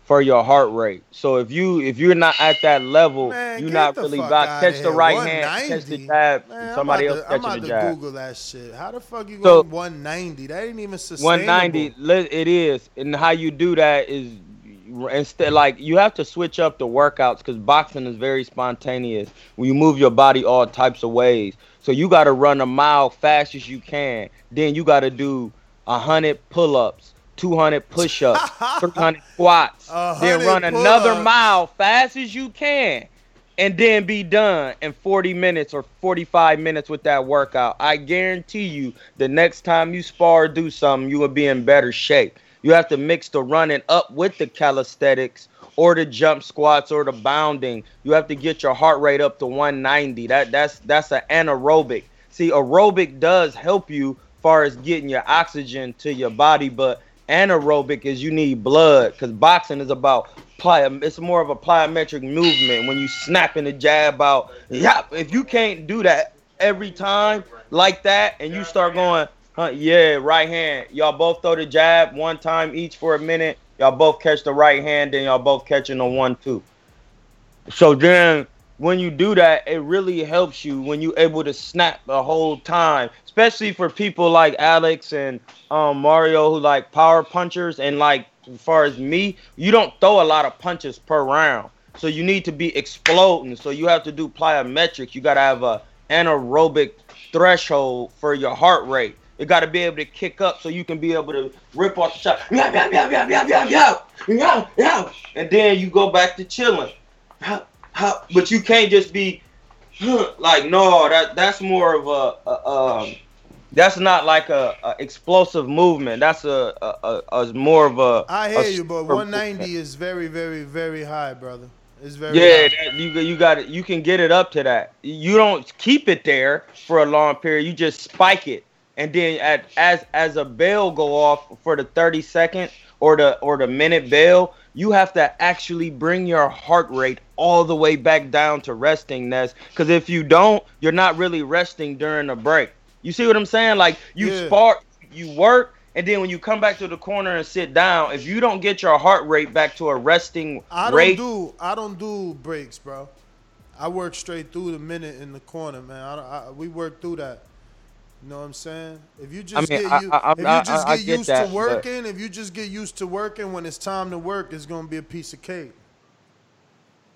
for your heart rate. So if you if you're not at that level, Man, you're not really about catch the right hand, catch the 190? jab, Man, somebody I'm else about to, I'm about to jab. Google that shit. How the fuck you So- going 190? That ain't even sustainable. 190, it is, and how you do that is instead like you have to switch up the workouts because boxing is very spontaneous when you move your body all types of ways so you got to run a mile fast as you can then you got to do 100 pull-ups 200 push-ups [LAUGHS] 300 squats then 100 run another pull-ups. mile fast as you can and then be done in 40 minutes or 45 minutes with that workout. I guarantee you, the next time you spar or do something, you will be in better shape. You have to mix the running up with the calisthenics or the jump squats or the bounding. You have to get your heart rate up to 190. That that's that's an anaerobic. See, aerobic does help you far as getting your oxygen to your body, but anaerobic is you need blood because boxing is about ply it's more of a plyometric movement when you snapping the jab out yeah if you can't do that every time like that and you start going huh, yeah right hand y'all both throw the jab one time each for a minute y'all both catch the right hand then y'all both catching the one two so then when you do that, it really helps you when you're able to snap the whole time, especially for people like Alex and um, Mario who like power punchers. And like, as far as me, you don't throw a lot of punches per round. So you need to be exploding. So you have to do plyometrics. You got to have a anaerobic threshold for your heart rate. You got to be able to kick up so you can be able to rip off the shot. Yeah, yeah, yeah, yeah, yeah, yeah, yeah, yeah, yeah. And then you go back to chilling. How, how, but you can't just be like no. That that's more of a, a um. That's not like a, a explosive movement. That's a, a, a, more of a. I hear you, but slower 190 is very, very, very high, brother. It's very yeah, that, you you got it. You can get it up to that. You don't keep it there for a long period. You just spike it, and then at as as a bell go off for the thirty second or the or the minute bell, you have to actually bring your heart rate all the way back down to resting. Ness, because if you don't, you're not really resting during a break. You see what I'm saying? Like you Yeah. spark, you work. And then when you come back to the corner and sit down, if you don't get your heart rate back to a resting I don't rate, do I don't do breaks, bro. I work straight through the minute in the corner, man. I, I, we work through that. You know what I'm saying? If you just mean, get I- you, I- if you just I- I get get used that, to but- working, if you just get used to working when it's time to work, it's gonna be a piece of cake.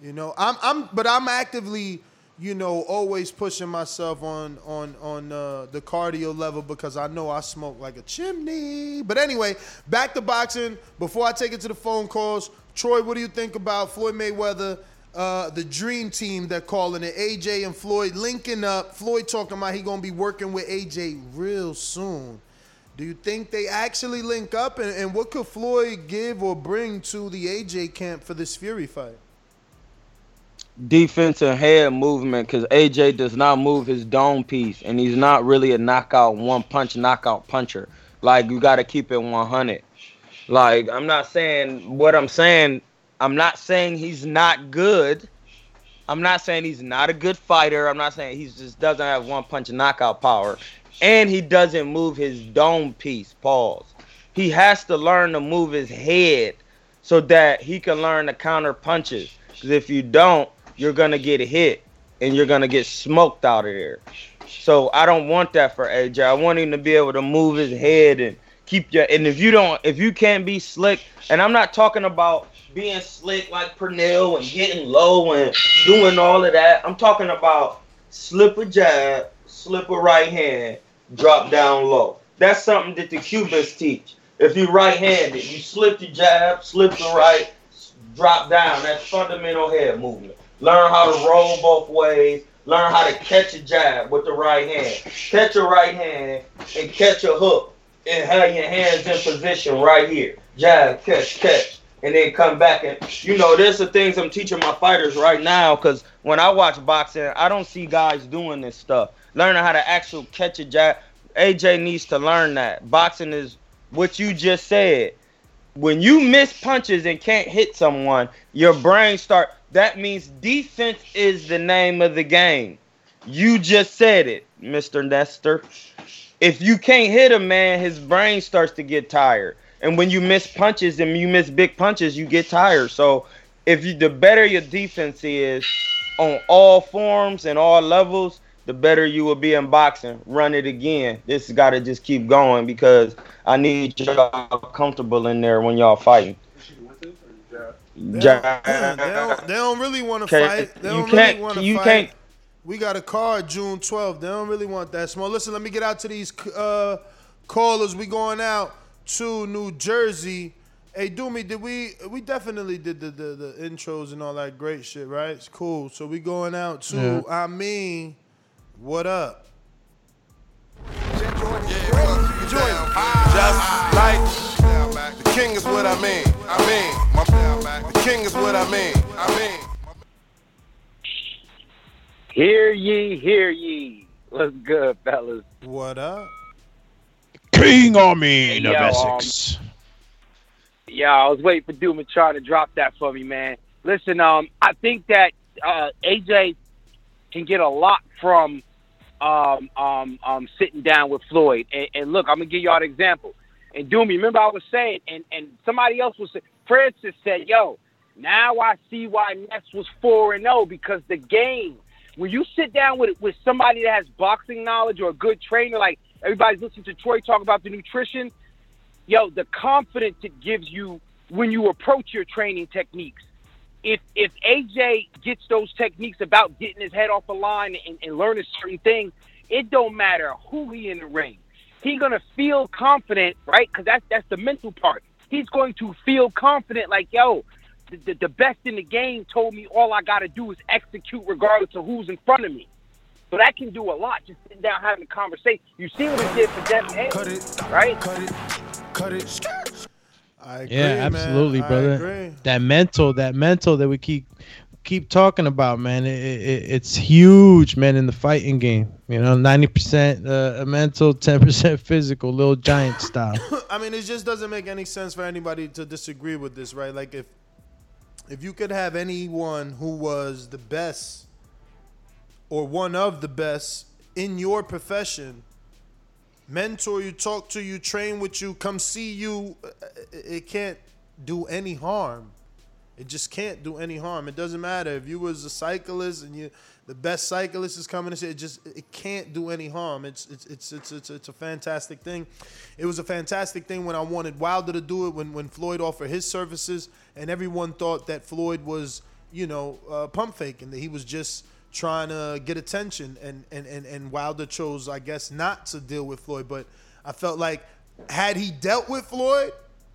You know, I'm I'm but I'm actively, you know, always pushing myself on on on uh, the cardio level because I know I smoke like a chimney. But anyway, back to boxing. Before I take it to the phone calls, Troy, what do you think about Floyd Mayweather? Uh, the dream team they're calling it AJ and Floyd linking up. Floyd talking about he gonna be working with AJ real soon. Do you think they actually link up? And, and what could Floyd give or bring to the AJ camp for this Fury fight? Defense and head movement because AJ does not move his dome piece and he's not really a knockout one punch knockout puncher. Like you got to keep it 100. Like I'm not saying what I'm saying. I'm not saying he's not good. I'm not saying he's not a good fighter. I'm not saying he just doesn't have one punch knockout power, and he doesn't move his dome piece. Pause. He has to learn to move his head so that he can learn to counter punches. Because if you don't, you're gonna get hit and you're gonna get smoked out of there. So I don't want that for AJ. I want him to be able to move his head and keep your. And if you don't, if you can't be slick, and I'm not talking about being slick like Pernell and getting low and doing all of that. I'm talking about slip a jab, slip a right hand, drop down low. That's something that the Cubans teach. If you're right-handed, you slip the jab, slip the right, drop down. That's fundamental head movement. Learn how to roll both ways. Learn how to catch a jab with the right hand. Catch a right hand and catch a hook and have your hands in position right here. Jab, catch, catch, and then come back and you know, there's the things I'm teaching my fighters right now because when I watch boxing, I don't see guys doing this stuff. Learning how to actually catch a jab. AJ needs to learn that. Boxing is what you just said. When you miss punches and can't hit someone, your brain start that means defense is the name of the game. You just said it, Mr. Nestor. If you can't hit a man, his brain starts to get tired. And when you miss punches and you miss big punches, you get tired. So if you the better your defense is on all forms and all levels, the better you will be in boxing. Run it again. This got to just keep going because I need y'all comfortable in there when y'all fighting. They don't, they don't, they don't really want to fight. They you don't can't- really want to you fight. can't- We got a card June 12th. They don't really want that small. Listen, let me get out to these uh, callers. We going out to New Jersey. Hey, Doomy, did we? We definitely did the, the the intros and all that great shit, right? It's cool. So we going out to. Yeah. I mean, what up? Just like the king is what I mean. I mean, my, the king is what I mean. I mean. Hear ye, hear ye. What's good, fellas? What up? King Armin of Yo, um, Essex. Yeah, I was waiting for Doom and Char to drop that for me, man. Listen, um, I think that uh, AJ can get a lot from um, um, um, sitting down with Floyd. And, and look, I'm gonna give y'all an example. And Doomy, remember I was saying, and, and somebody else was saying, Francis said, "Yo, now I see why Ness was four and zero because the game. When you sit down with with somebody that has boxing knowledge or a good trainer, like everybody's listening to Troy talk about the nutrition, yo, the confidence it gives you when you approach your training techniques. If if AJ gets those techniques about getting his head off the line and, and learning certain things, it don't matter who he in the ring. He's gonna feel confident, right? Because that's that's the mental part. He's going to feel confident, like yo, the, the, the best in the game told me all I got to do is execute regardless of who's in front of me. So that can do a lot. Just sitting down having a conversation. You see what he did for Devin Haney, right? Cut it. Cut it. I agree, Yeah, man. absolutely, I brother. agree. That mental, that mental that we keep keep talking about, man. It, it, it's huge, man, in the fighting game. You know, ninety percent uh, mental, [LAUGHS] ten percent physical, little giant [COUGHS] style. I mean, it just doesn't make any sense for anybody to disagree with this, right? Like if if you could have anyone who was the best or one of the best in your profession mentor you, talk to you, train with you, come see you, uh, it can't do any harm. It just can't do any harm. It doesn't matter if you was a cyclist and you the best cyclist is coming to say it just it can't do any harm. It's it's it's it's it's, it's a fantastic thing. It was a fantastic thing when I wanted Wilder to do it when when Floyd offered his services and everyone thought that Floyd was you know uh, pump faking that he was just trying to get attention and and and and Wilder chose I guess not to deal with Floyd but I felt like had he dealt with Floyd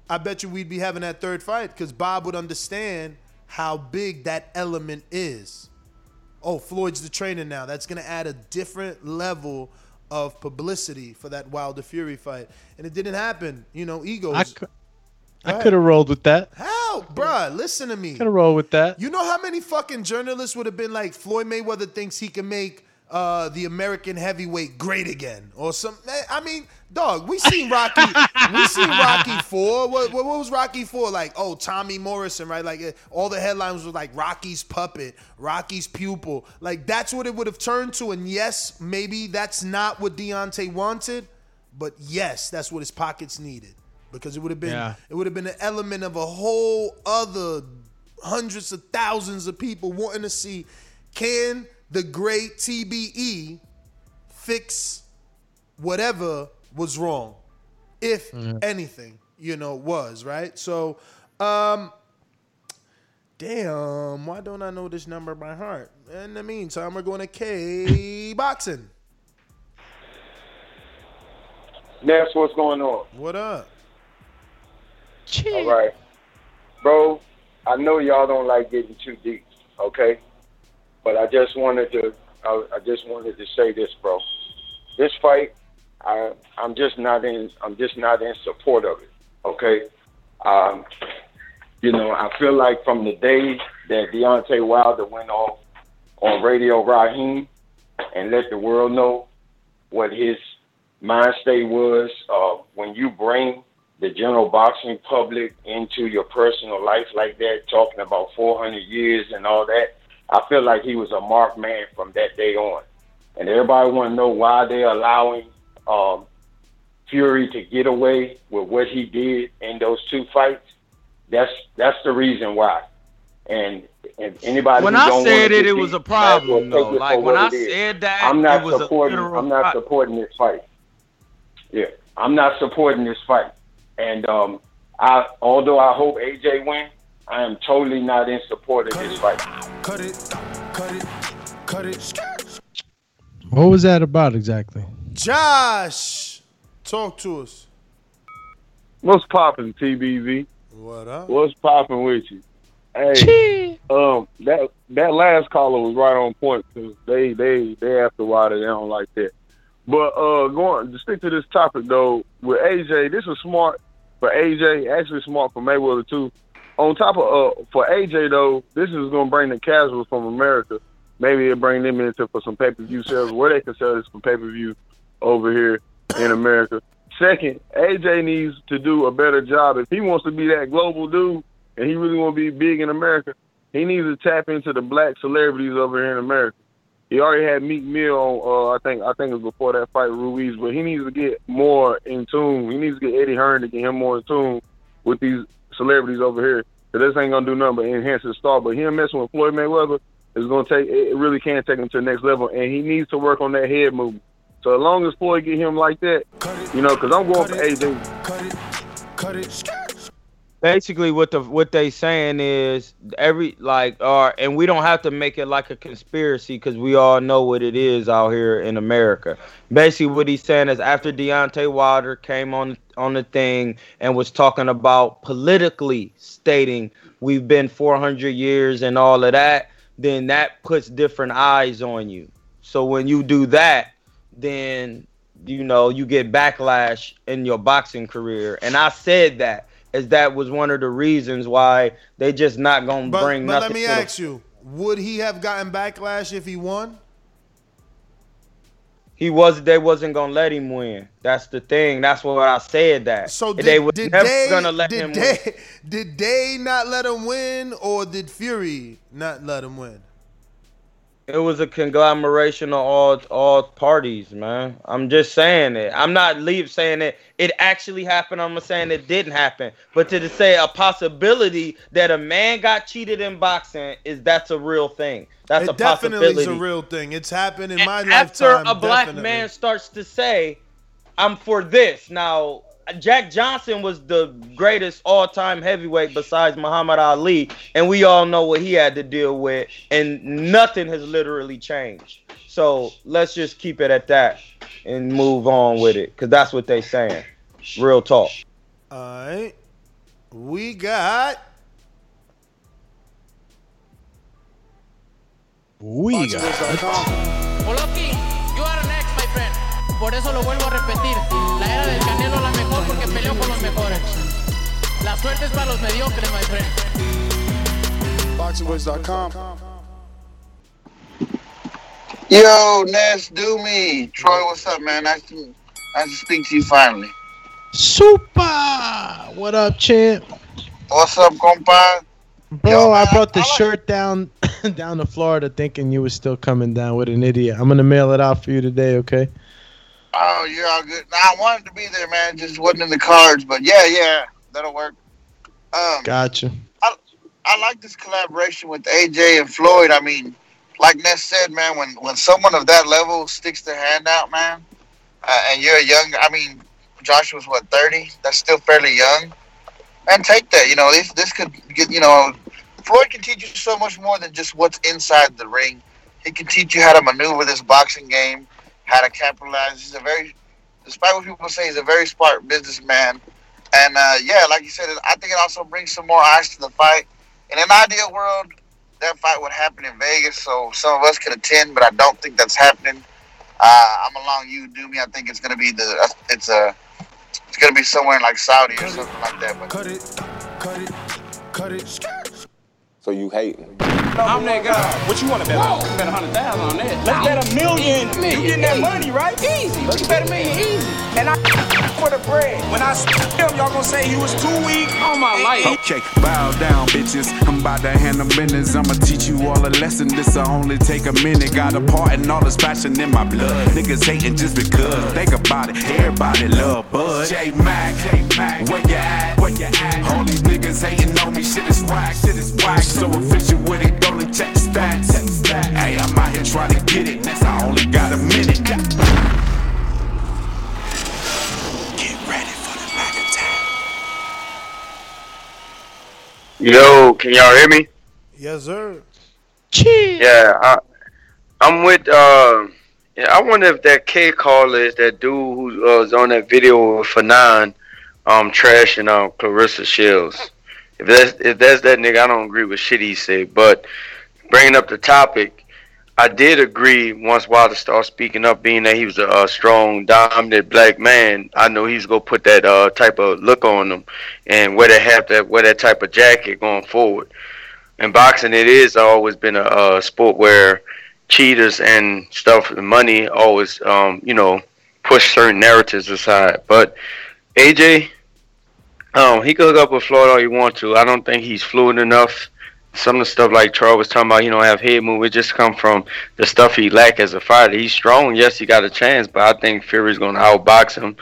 I bet you we'd be having that third fight because Bob would understand how big that element is. Oh, Floyd's the trainer now. That's going to add a different level of publicity for that Wilder Fury fight. And it didn't happen. You know, egos. I could, I could have rolled with that. How, bruh? Listen to me. Have rolled with that. You know how many fucking journalists would have been like, Floyd Mayweather thinks he can make uh, the American heavyweight great again, or some. eh, I mean, dog, we seen Rocky. [LAUGHS] we seen Rocky Four. What, what, what was Rocky Four like? Oh, Tommy Morrison, right? Like eh, all the headlines were like Rocky's puppet, Rocky's pupil. Like that's what it would have turned to. And yes, maybe that's not what Deontay wanted, but yes, that's what his pockets needed because it would have been Yeah. it would have been an element of a whole other hundreds of thousands of people wanting to see can the great TBE fix whatever was wrong, if anything, you know, was right. So, um, damn, why don't I know this number by heart? In the meantime, we're going to K boxing. That's what's going on. What up? All right, bro. I know y'all don't like getting too deep, okay? But I just wanted to, I, I just wanted to say this, bro. This fight I I'm just not in I'm just not in support of it. Okay, um, you know I feel like from the day that Deontay Wilder went off on Radio Raheem and let the world know what his mind state was uh, when you bring the general boxing public into your personal life like that, talking about 400 years and all that. I feel like he was a marked man from that day on. And everybody want to know why they're allowing um, Fury to get away with what he did in those two fights. That's that's the reason why. And and anybody When I said it, it was a might as well problem, though. Like, when I it is. said that, I'm not it was supporting. I'm not supporting this fight. Yeah, I'm not supporting this fight. And um, I, although I hope AJ win, I am totally not in support of this fight. Cut it, cut it, cut it. What was that about exactly? Josh, talk to us. What's popping, TBV? What up? What's popping with you? Hey, um, that that last caller was right on point because they they they after Wilder they don't like that. But uh, going to stick to this topic though, with AJ, this is smart for AJ. Actually, smart for Mayweather too. On top of uh, for AJ though, this is gonna bring the casuals from America. Maybe it bring them into for some pay per view sales where they can sell this for pay per view over here in America. Second, AJ needs to do a better job if he wants to be that global dude and he really want to be big in America. He needs to tap into the black celebrities over here in America. He already had Meek Mill. Uh, I think I think it was before that fight Ruiz, but he needs to get more in tune. He needs to get Eddie Hearn to get him more in tune with these celebrities over here. Cause this ain't gonna do nothing but enhance his star. But him messing with Floyd Mayweather is gonna take. It really can take him to the next level, and he needs to work on that head movement. So as long as Floyd get him like that, you know, because I'm going for AJ. Cut it. Basically what the what they saying is every like or and we don't have to make it like a conspiracy because we all know what it is out here in America. Basically, what he's saying is after Deontay Wilder came on on the thing and was talking about politically stating we've been 400 years and all of that, then that puts different eyes on you. So when you do that, then you know you get backlash in your boxing career. And I said that as that was one of the reasons why they just not gonna But, bring but nothing. let me to the- ask you: Would he have gotten backlash if he won? He was they wasn't gonna let him win. That's the thing. That's what I said that. So did, they was did never they gonna let did him they, win. [LAUGHS] Did they not let him win, or did Fury not let him win? It was a conglomeration of all all parties, man. I'm just saying it. I'm not leave saying it. It actually happened. I'm saying it didn't happen. But to say a possibility that a man got cheated in boxing is that's a real thing. That's it a definitely possibility. is a real thing. It's happened in my after lifetime. After a black definitely. man starts to say, "I'm for this." Now, Jack Johnson was the greatest all-time heavyweight besides Muhammad Ali, and we all know what he had to deal with, and nothing has literally changed. So let's just keep it at that and move on with it, because that's what they saying. Real talk. All right, we got. We got. Oloki, you are next, my friend. Por eso lo vuelvo a repetir. Peleó con los mejores. La suerte es para los mediocres, my friend. BoxingVoice.com. Yo, Ness, do me. Troy, what's up, man? Nice to, nice to speak to you finally. Super. What up, champ? What's up, compa? Bro, I brought the shirt down [COUGHS] down to Florida thinking you were still coming down with an idiot. I'm gonna mail it out for you today, okay? Oh, you're all good. I wanted to be there, man. Just wasn't in the cards, but yeah, yeah, that'll work. Um, Gotcha. I like this collaboration with AJ and Floyd. I mean, like Ness said, man, when when someone of that level sticks their hand out, man, uh, and you're a young, I mean, Joshua's what thirty? That's still fairly young. And take that, you know, this this could get, you know, Floyd can teach you so much more than just what's inside the ring. He can teach you how to maneuver this boxing game, how to capitalize. He's a very, despite what people say, he's a very smart businessman. And uh, yeah, like you said, I think it also brings some more eyes to the fight. In an ideal world, that fight would happen in Vegas, so some of us could attend, but I don't think that's happening. Uh, I'm along you, do me. I think it's gonna be the it's a it's gonna be somewhere in like Saudi or something like that. But Cut it, cut it, cut it. So you hating? I'm that guy. What you want to bet on? Bet a hundred thousand on that. Let's bet a million. You getting that money, right? Easy. Let's bet a million easy. And I for the bread. When I him, y'all gonna say he was too weak on my eh, eh. life. Okay, bow down, bitches. I'm about to handle business. I'ma teach you all a lesson. This'll only take a minute. Got a part and all this passion in my blood. Niggas hating just because. Think about it. Everybody love Bud. J Mac, J Mac, where you at? Where you at? All these niggas hating on me. Shit is whack. Shit is whack. So official with it. Go and check stats. Hey, I'm out here trying to get it. Next, I only got a minute. Yo, can y'all hear me? Yes, sir. Yeah, I, I'm with. Uh, yeah, I wonder if that K caller is that dude who uh, was on that video with Fanon, um, trashing um Claressa Shields. If that's if that's that nigga, I don't agree with shit he said. But bringing up the topic, I did agree once Wilder started speaking up, being that he was a, a strong, dominant black man. I know he's gonna put that uh, type of look on him and wear that have that wear that type of jacket going forward. In boxing, it is always been a, a sport where cheaters and stuff, money always, um, you know, push certain narratives aside. But AJ, um, he could hook up with Floyd all you want to. I don't think he's fluent enough. Some of the stuff like Charles was talking about, you know, have head move. It just come from the stuff he lack as a fighter. He's strong, yes, he got a chance, but I think Fury's gonna outbox him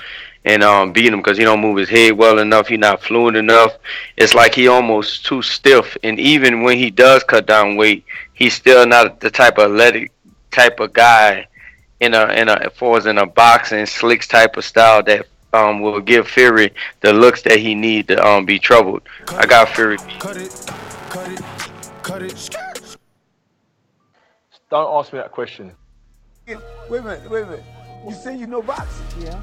and um, beat him because he don't move his head well enough. He not fluent enough. It's like he almost too stiff. And even when he does cut down weight, he's still not the type of athletic type of guy in a in a far as in a boxing slicks type of style that um will give Fury the looks that he need to um be troubled. I got Fury. Cut it, cut it, cut it. Don't ask me that question. Wait a minute, wait a minute. You say you know boxing? Yeah.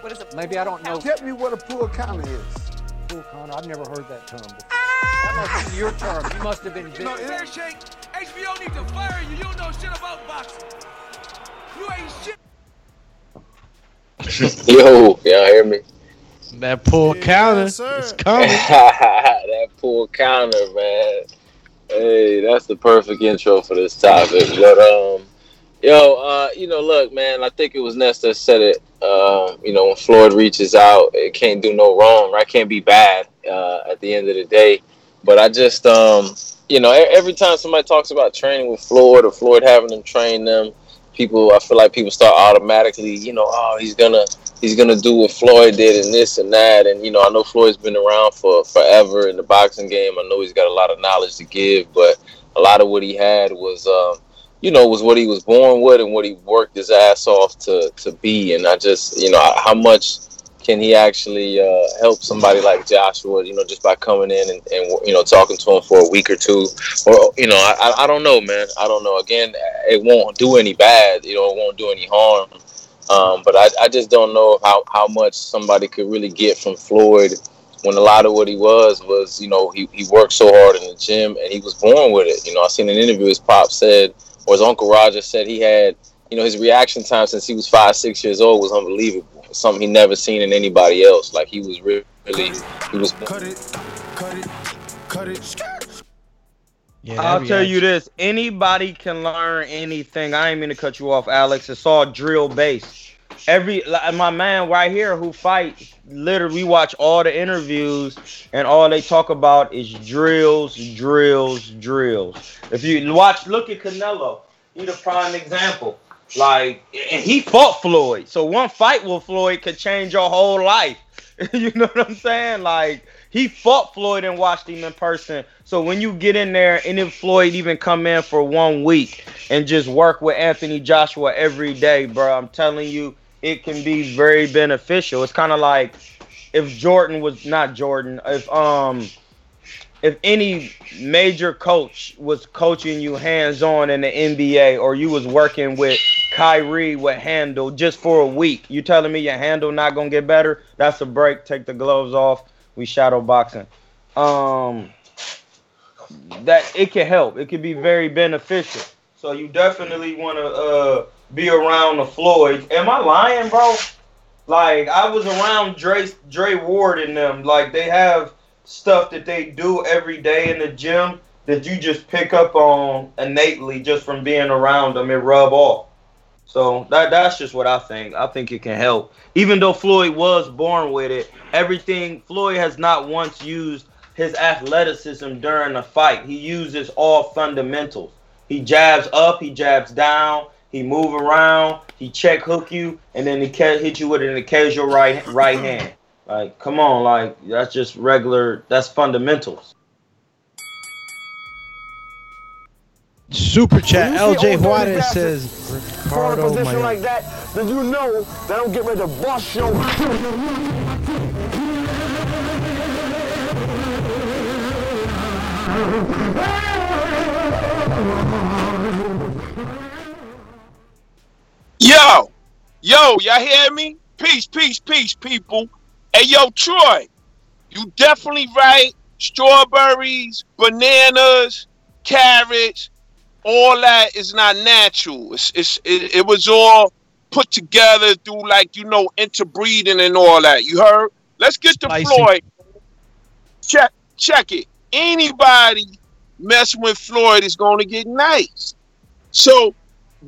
What is it? Maybe I don't know. Tell me what a pull counter is. Pull counter. I've never heard that term before. Ah! That must have been your term. You must have been. You know, big- it- Shake, HBO need to fire you. You don't know shit about boxing. You ain't shit. [LAUGHS] Yo, y'all hear me? That pull counter is coming. [LAUGHS] that pull counter, man. Hey, that's the perfect intro for this topic. But um, yo, uh, you know, look, man, I think it was Ness said it. Uh, you know, when Floyd reaches out, it can't do no wrong, right? Can't be bad uh, at the end of the day. But I just, um, you know, every time somebody talks about training with Floyd or Floyd having them train them, people, I feel like people start automatically, you know, oh, he's gonna, he's gonna do what Floyd did and this and that. And you know, I know Floyd's been around for forever in the boxing game. I know he's got a lot of knowledge to give, but a lot of what he had was, um, you know, was what he was born with and what he worked his ass off to to be. And I just, you know, how much can he actually uh, help somebody like Joshua, you know, just by coming in and, and you know talking to him for a week or two, or you know, I, I- don't know, man, I don't know. Again, it won't do any bad, you know, it won't do any harm. Um, but I, I just don't know how, how much somebody could really get from Floyd when a lot of what he was was, you know, he, he worked so hard in the gym and he was born with it. You know, I seen an interview his pop said, or his uncle Roger said he had, you know, his reaction time since he was five, six years old was unbelievable. Something he never seen in anybody else. Like he was really, really he was. Cut it, cut it, cut it. Yeah, I'll tell you this: anybody can learn anything. I ain't mean to cut you off, Alex. It's all drill based. Every like, my man right here who fight, literally, we watch all the interviews, and all they talk about is drills, drills, drills. If you watch, look at Canelo. He the prime example. Like, and he fought Floyd. So one fight with Floyd could change your whole life. [LAUGHS] you know what I'm saying? Like he fought Floyd and watched him in person. So when you get in there and if Floyd even come in for one week and just work with Anthony Joshua every day, bro, I'm telling you, it can be very beneficial. It's kind of like if Jordan was not Jordan, if um if any major coach was coaching you hands on in the NBA or you was working with Kyrie with handle just for a week, you telling me your handle not gonna get better? That's a break. Take the gloves off. We shadow boxing. Um, that it can help. It can be very beneficial. So you definitely want to uh, be around the Floyd. Am I lying, bro? Like I was around Dre, Dre Ward and them. Like they have stuff that they do every day in the gym that you just pick up on innately just from being around them and rub off. So that that's just what I think. I think it can help. Even though Floyd was born with it, everything Floyd has not once used his athleticism during a fight. He uses all fundamentals. He jabs up, he jabs down, he move around, he check hook you, and then he ca- hit you with an occasional right right hand. Like, come on, like that's just regular. That's fundamentals. Super chat. When you see LJ old dirty Juarez bastards says For a position like that, then you know that I'm getting ready to bust your. [LAUGHS] Yo, yo, y'all hear me? Peace, peace, peace, people. Hey, yo, Troy, you definitely right. Strawberries, bananas, carrots, all that is not natural. It's, it's it, it was all put together through like you know interbreeding and all that. You heard? Let's get to. Floyd. Check, check it. Anybody messing with Floyd is going to get nice. So,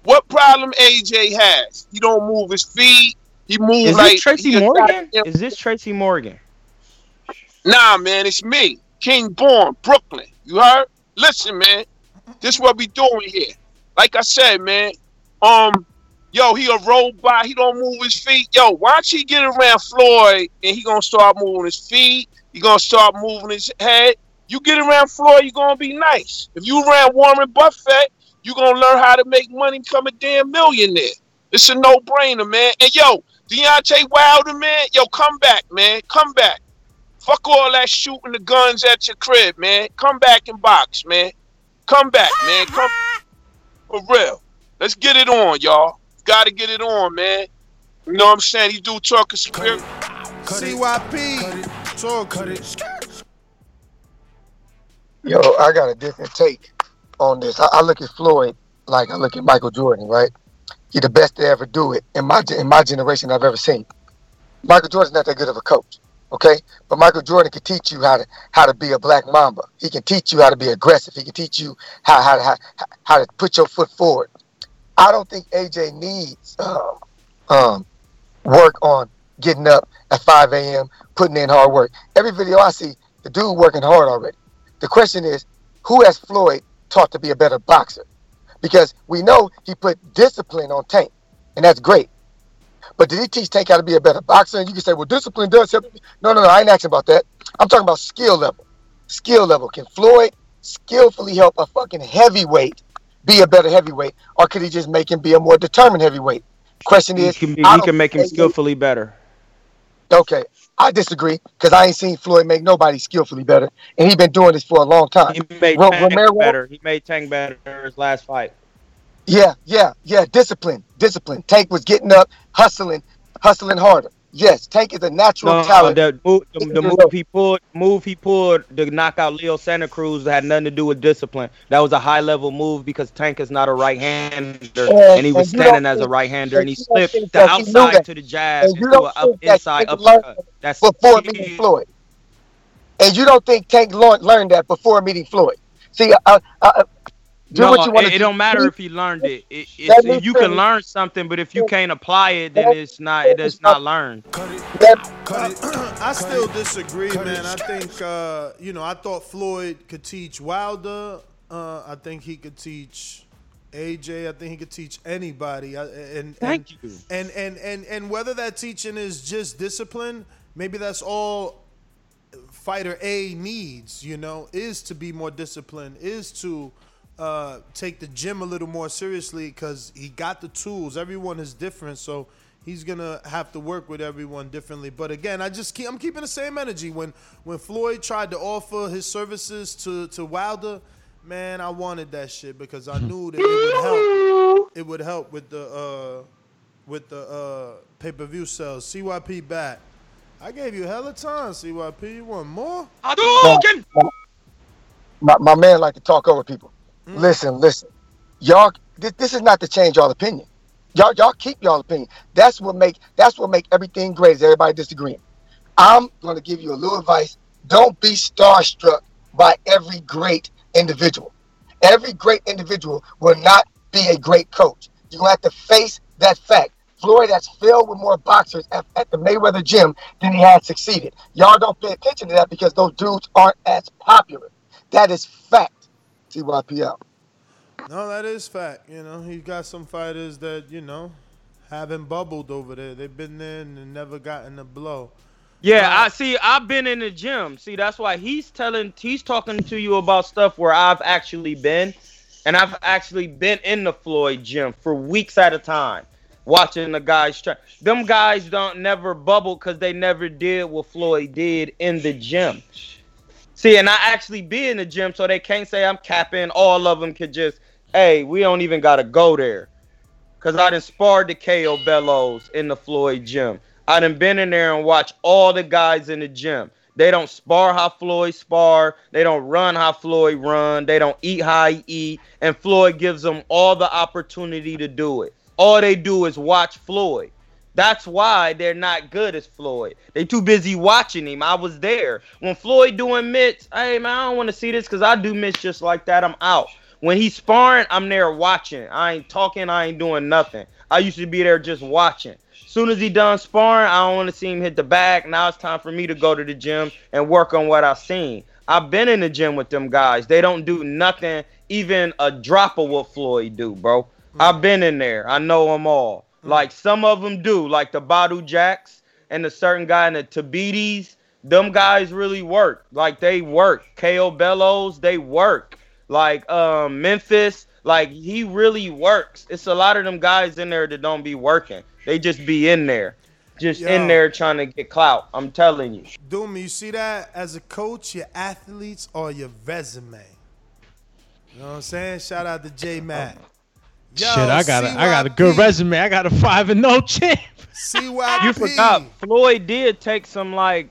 what problem AJ has? He don't move his feet. He moves Is like Tracy Morgan? Is this Tracy Morgan? Nah, man, it's me, King Born, Brooklyn. You heard? Listen, man, this what we doing here. Like I said, man, um, yo, he a robot. He don't move his feet. Yo, watch he get around Floyd and he gonna start moving his feet. He gonna start moving his head. You get around Floyd, you gonna be nice. If you around Warren Buffett, you gonna learn how to make money, become a damn millionaire. It's a no brainer, man. And yo, Deontay Wilder, man, yo, come back, man, come back. Fuck all that shooting the guns at your crib, man. Come back and box, man. Come back, man. Come for real. Let's get it on, y'all. Gotta get it on, man. You know what I'm saying? He do talk a spirit. CYP. Talk to me. Yo, I got a different take on this. I, I look at Floyd like I look at Michael Jordan, right? He the best to ever do it in my in my generation I've ever seen. Michael Jordan's not that good of a coach, okay? But Michael Jordan can teach you how to how to be a black mamba. He can teach you how to be aggressive. He can teach you how how to how, how to put your foot forward. I don't think AJ needs um, um, work on getting up at 5 a.m., putting in hard work. Every video I see, the dude working hard already. The question is, who has Floyd taught to be a better boxer? Because we know he put discipline on Tank, and that's great. But did he teach Tank how to be a better boxer? And you can say, well, discipline does help. No, no, no, I ain't asking about that. I'm talking about skill level. Skill level. Can Floyd skillfully help a fucking heavyweight be a better heavyweight, or could he just make him be a more determined heavyweight? Question He is, can, be, he can make him skillfully better. Okay, I disagree because I ain't seen Floyd make nobody skillfully better, and he been doing this for a long time. He made Ro- Tank Romero- better. He made Tank better his last fight. Yeah, yeah, yeah. Discipline, discipline. Tank was getting up, hustling, hustling harder. Yes, Tank is a natural No, talent. the, move, the, the move he pulled, move he pulled to knock out Leo Santa Cruz had nothing to do with discipline. That was a high level move because Tank is not a right hander, And- and he was and standing as a right hander, and he slipped the that he knew outside to the jab And you into don't an up inside uppercut. That's before meeting Floyd, and you don't think Tank learned, learned that before meeting Floyd. See, uh, uh, do no, what you want it, it don't matter if he learned it. it it's, me you can learn something, but if you can't apply it, then it's not. It is not learned. [COUGHS] I still disagree, man. I think uh, you know I thought Floyd could teach Wilder. Uh, I think he could teach AJ. I think he could teach anybody. I, and Thank and, you. And and and and whether that teaching is just discipline, maybe that's all fighter A needs. You know, is to be more disciplined. Is to uh, take the gym a little more seriously because he got the tools. Everyone is different, so he's gonna have to work with everyone differently. But again, I just keep I'm keeping the same energy. When when Floyd tried to offer his services to to Wilder, man, I wanted that shit because I knew that it would help. It would help with the uh, with the uh, pay per view sales. CYP back. I gave you hella time, CYP. You want more? my, my man like to talk over people. Mm. Listen, listen. y'all this, this is not to change y'all opinion. Y'all y'all keep y'all opinion. That's what make that's what make everything great. Is everybody disagreeing? I'm going to give you a little advice. Don't be starstruck by every great individual. Every great individual will not be a great coach. You're gonna have to face that fact. Floyd has filled with more boxers at, at the Mayweather gym than he has succeeded. Y'all don't pay attention to that because those dudes aren't as popular. That is fact. TYPL. No, that is fact. You know, he's got some fighters that you know haven't bubbled over there. They've been there and never gotten a blow. Yeah, I see. I've been in the gym. See, that's why he's telling, he's talking to you about stuff where I've actually been, and I've actually been in the Floyd gym for weeks at a time, watching the guys try. Them guys don't never bubble because they never did what Floyd did in the gym. See, and I actually be in the gym, so they can't say I'm capping. All of them could just, hey, we don't even gotta go there, cause I done sparred the KO Bellows in the Floyd gym. I done been in there and watched all the guys in the gym. They don't spar how Floyd spar. They don't run how Floyd run. They don't eat how he eat. And Floyd gives them all the opportunity to do it. All they do is watch Floyd. That's why they're not good as Floyd. They too busy watching him. I was there when Floyd doing mitts. Hey man, I don't want to see this because I do mitts just like that. I'm out. When he's sparring, I'm there watching. I ain't talking. I ain't doing nothing. I used to be there just watching. Soon as he done sparring, I don't want to see him hit the bag. Now it's time for me to go to the gym and work on what I've seen. I've been in the gym with them guys. They don't do nothing, even a drop of what Floyd do, bro. Mm. I've been in there. I know them all. Like some of them do, like the Badou Jacks and the certain guy in the Tabitis. Them guys really work. Like they work. KO Bellows, they work. Like um Memphis, like he really works. It's a lot of them guys in there that don't be working. They just be in there, just Yo. in there trying to get clout. I'm telling you. Doom, you see that as a coach, your athletes or your resume. You know what I'm saying? Shout out to J Mac. Yo, Shit, I got a, I got a good resume. I got a five and no champ. CYP. You forgot Floyd did take some like.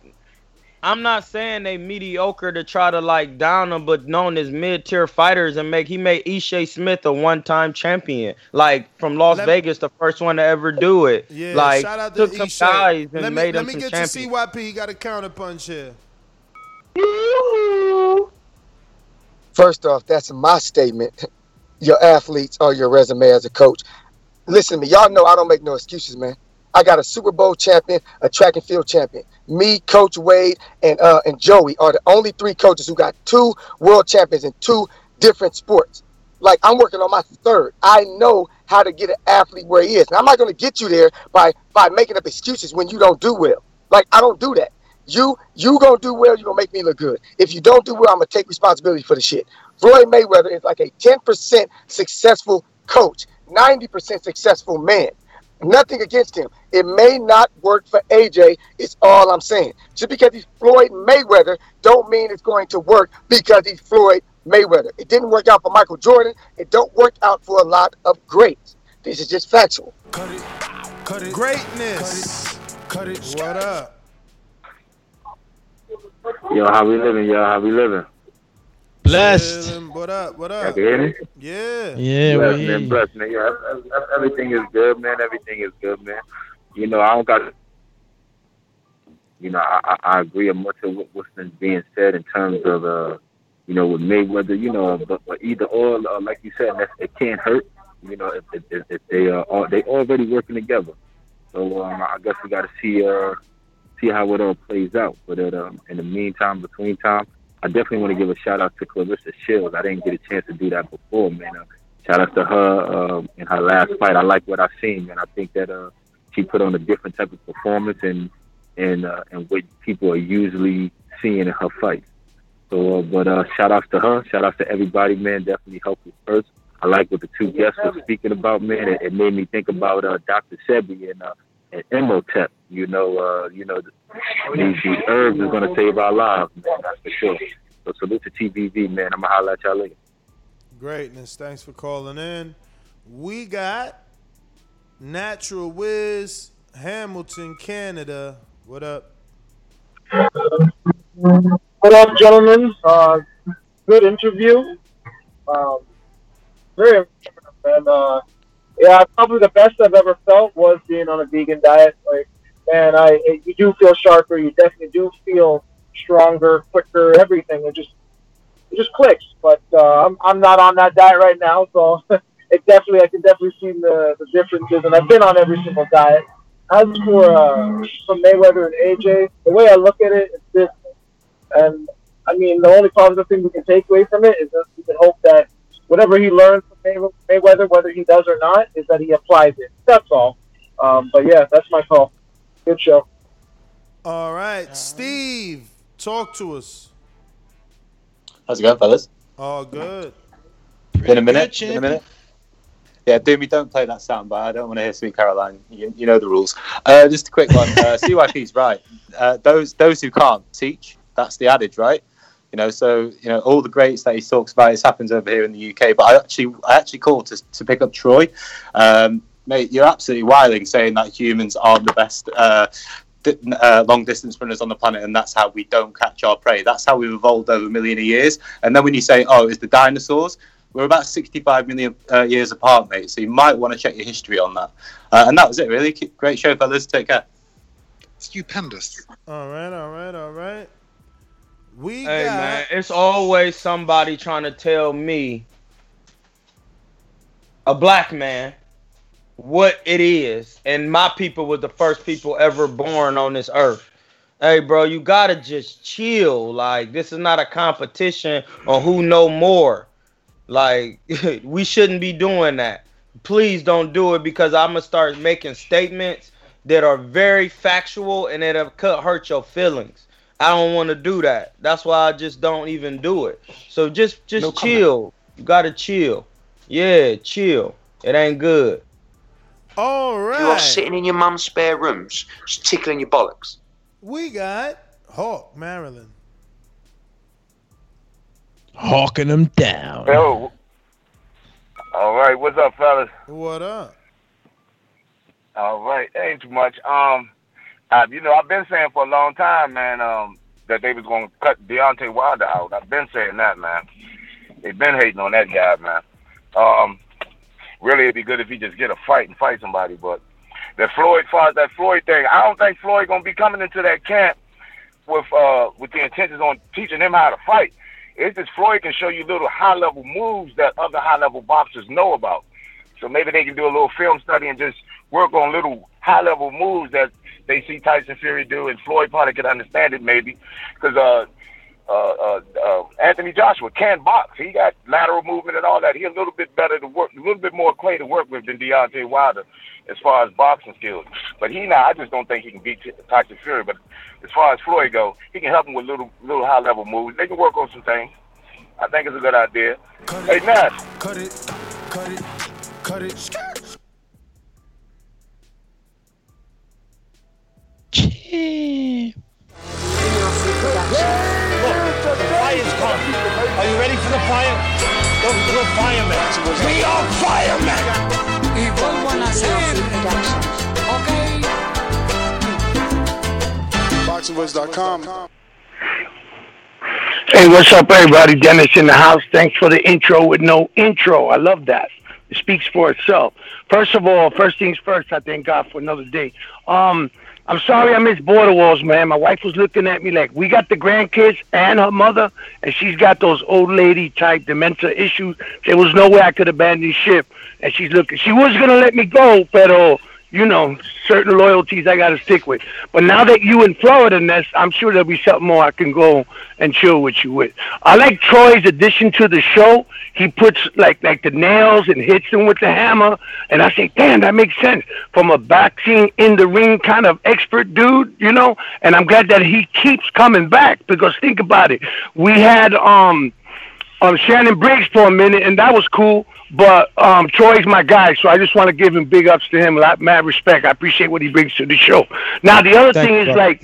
I'm not saying they mediocre to try to like down them, but known as mid tier fighters and make he made Ishe Smith a one time champion, like from Las Let- Vegas, the first one to ever do it. Yeah, like shout out to took some Ishe. guys and let me, made let them me get champions. to CYP. He got a counter punch here. First off, that's my statement. [LAUGHS] Your athletes or your resume as a coach. Listen to me, y'all know I don't make no excuses, man. I got a Super Bowl champion, a track and field champion. Me, Coach Wade, and uh, and Joey are the only three coaches who got two world champions in two different sports. Like I'm working on my third. I know how to get an athlete where he is. And I'm not going to get you there by by making up excuses when you don't do well. Like I don't do that. You you gonna do well. You are gonna make me look good. If you don't do well, I'm gonna take responsibility for the shit. Floyd Mayweather is like a 10% successful coach, 90% successful man. Nothing against him. It may not work for AJ. It's all I'm saying. Just because he's Floyd Mayweather, don't mean it's going to work because he's Floyd Mayweather. It didn't work out for Michael Jordan. It don't work out for a lot of greats. This is just factual. Cut Greatness. Cut it. What up? Yo, how we living, y'all? How we living? Blessed. Chillin'. What up? What up? can hear me? Yeah. Yeah, blessed, we- man. Blessed, man. Yeah, ev- ev- everything is good, man. Everything is good, man. You know, I don't got. You know, I, I, I agree with much of what, what's been being said in terms of, uh, you know, with Mayweather. You know, but, but either or, uh, like you said, that it can't hurt. You know, if, if, if, if they are all, they already working together. So um, I guess we got to see uh, see how it all plays out. But uh, um, in the meantime, between time, I definitely want to give a shout out to Claressa Shields. I didn't get a chance to do that before, man. Uh, shout out to her um, in her last fight. I like what I've seen, man. I think that uh, she put on a different type of performance and and uh, and what people are usually seeing in her fights. So, uh, but uh, shout outs to her. Shout outs to everybody, man. Definitely helpful first. I like what the two guests were speaking about, man. It, it made me think about uh, Dr. Sebi and uh, and Imhotep. You know, uh, you know, these, these herbs is gonna save our lives, man. That's for sure. So salute to TBV, man. I'm gonna holler at y'all later. Greatness. Thanks for calling in. We got Natural Wiz, Hamilton, Canada. What up? What up, gentlemen? Uh, good interview. Um, very man. Uh, yeah, probably the best I've ever felt was being on a vegan diet. Like, man, I it, you do feel sharper. You definitely do feel stronger, quicker, everything. It just it just clicks. But uh, I'm I'm not on that diet right now, so [LAUGHS] it definitely I can definitely see the the differences. And I've been on every single diet. As for uh, for Mayweather and AJ, the way I look at it is this, and I mean the only positive thing we can take away from it is that we can hope that whatever he learns Mayweather, whether he does or not, is that he applies it. That's all. Um, but yeah, that's my call. Good show. All right, Steve, talk to us. How's it going, fellas? Oh, good. Been a minute. good, Been a minute. Yeah, Doomy, don't play that soundbite. I don't want to hear Sweet Caroline. You, you know the rules. Uh, just a quick one. Uh, [LAUGHS] CYP's right. Uh, those those who can't teach. That's the adage, right? You know, so you know all the greats that he talks about. It happens over here in the UK. But I actually, I actually called to, to pick up Troy. Um, mate, you're absolutely wiling saying that humans aren't the best uh, di- uh, long distance runners on the planet, and that's how we don't catch our prey. That's how we've evolved over a million of years. And then when you say, "Oh, it's the dinosaurs," we're about 65 million uh, years apart, mate. So you might want to check your history on that. Uh, and that was it, really. Great show, fellas. Take care. Stupendous. All right, all right, all right. We Hey got man, it's always somebody trying to tell me, a black man, what it is, and my people was the first people ever born on this earth. Hey, bro, you gotta just chill. Like this is not a competition on who know more. Like [LAUGHS] we shouldn't be doing that. Please don't do it because I'm gonna start making statements that are very factual and that could hurt your feelings. I don't want to do that. That's why I just don't even do it. So just just No comment. chill. You gotta chill. Yeah, chill. It ain't good. All You are sitting in your mum's spare rooms, just tickling your bollocks. We got Hawk, Maryland. Hawking them down. Yo. All right, what's up, fellas? What up? All right, ain't too much. Um, uh, you know, I've been saying for a long time, man, um, that they was gonna cut Deontay Wilder out. I've been saying that, man. They've been hating on that guy, man. Um, really, it'd be good if he just get a fight and fight somebody. But that Floyd, far as that Floyd thing, I don't think Floyd gonna be coming into that camp with uh with the intentions on teaching him how to fight. It's just Floyd can show you little high level moves that other high level boxers know about. So maybe they can do a little film study and just work on little high level moves that they see Tyson Fury do, and Floyd probably could understand it maybe, because uh, uh, uh, uh, Anthony Joshua can box. He got lateral movement and all that. He's a little bit better to work, a little bit more clay to work with than Deontay Wilder as far as boxing skills. But he now, I just don't think he can beat Tyson Fury. But as far as Floyd go, he can help him with little little high level moves. They can work on some things. I think it's a good idea. Hey, Nash. Cut it, cut it, cut it. Fire's coming. Are you ready for the fire? Look, we're firemen. We are firemen. Y vuelvo a nacer. Okay. BoxingVoice.com. Hey, what's up, everybody? Dennis in the house. Thanks for the intro with no intro. I love that. It speaks for itself. First of all, first things first, I thank God for another day. Um, I'm sorry I missed Border Wars, man. My wife was looking at me like, we got the grandkids and her mother, and she's got those old lady type dementia issues. There was no way I could abandon ship. And she's looking, she was going to let me go, pero, you know, certain loyalties I got to stick with. But now that you in Florida, Ness, I'm sure there'll be something more I can go and chill with you with. I like Troy's addition to the show. He puts like like the nails and hits them with the hammer, and I say, damn, that makes sense from a boxing in the ring kind of expert dude, you know. And I'm glad that he keeps coming back because think about it. We had um um Shannon Briggs for a minute, and that was cool. But um, Troy's my guy, so I just want to give him big ups to him. A lot, mad respect. I appreciate what he brings to the show. Now the other Thank thing is brother. like,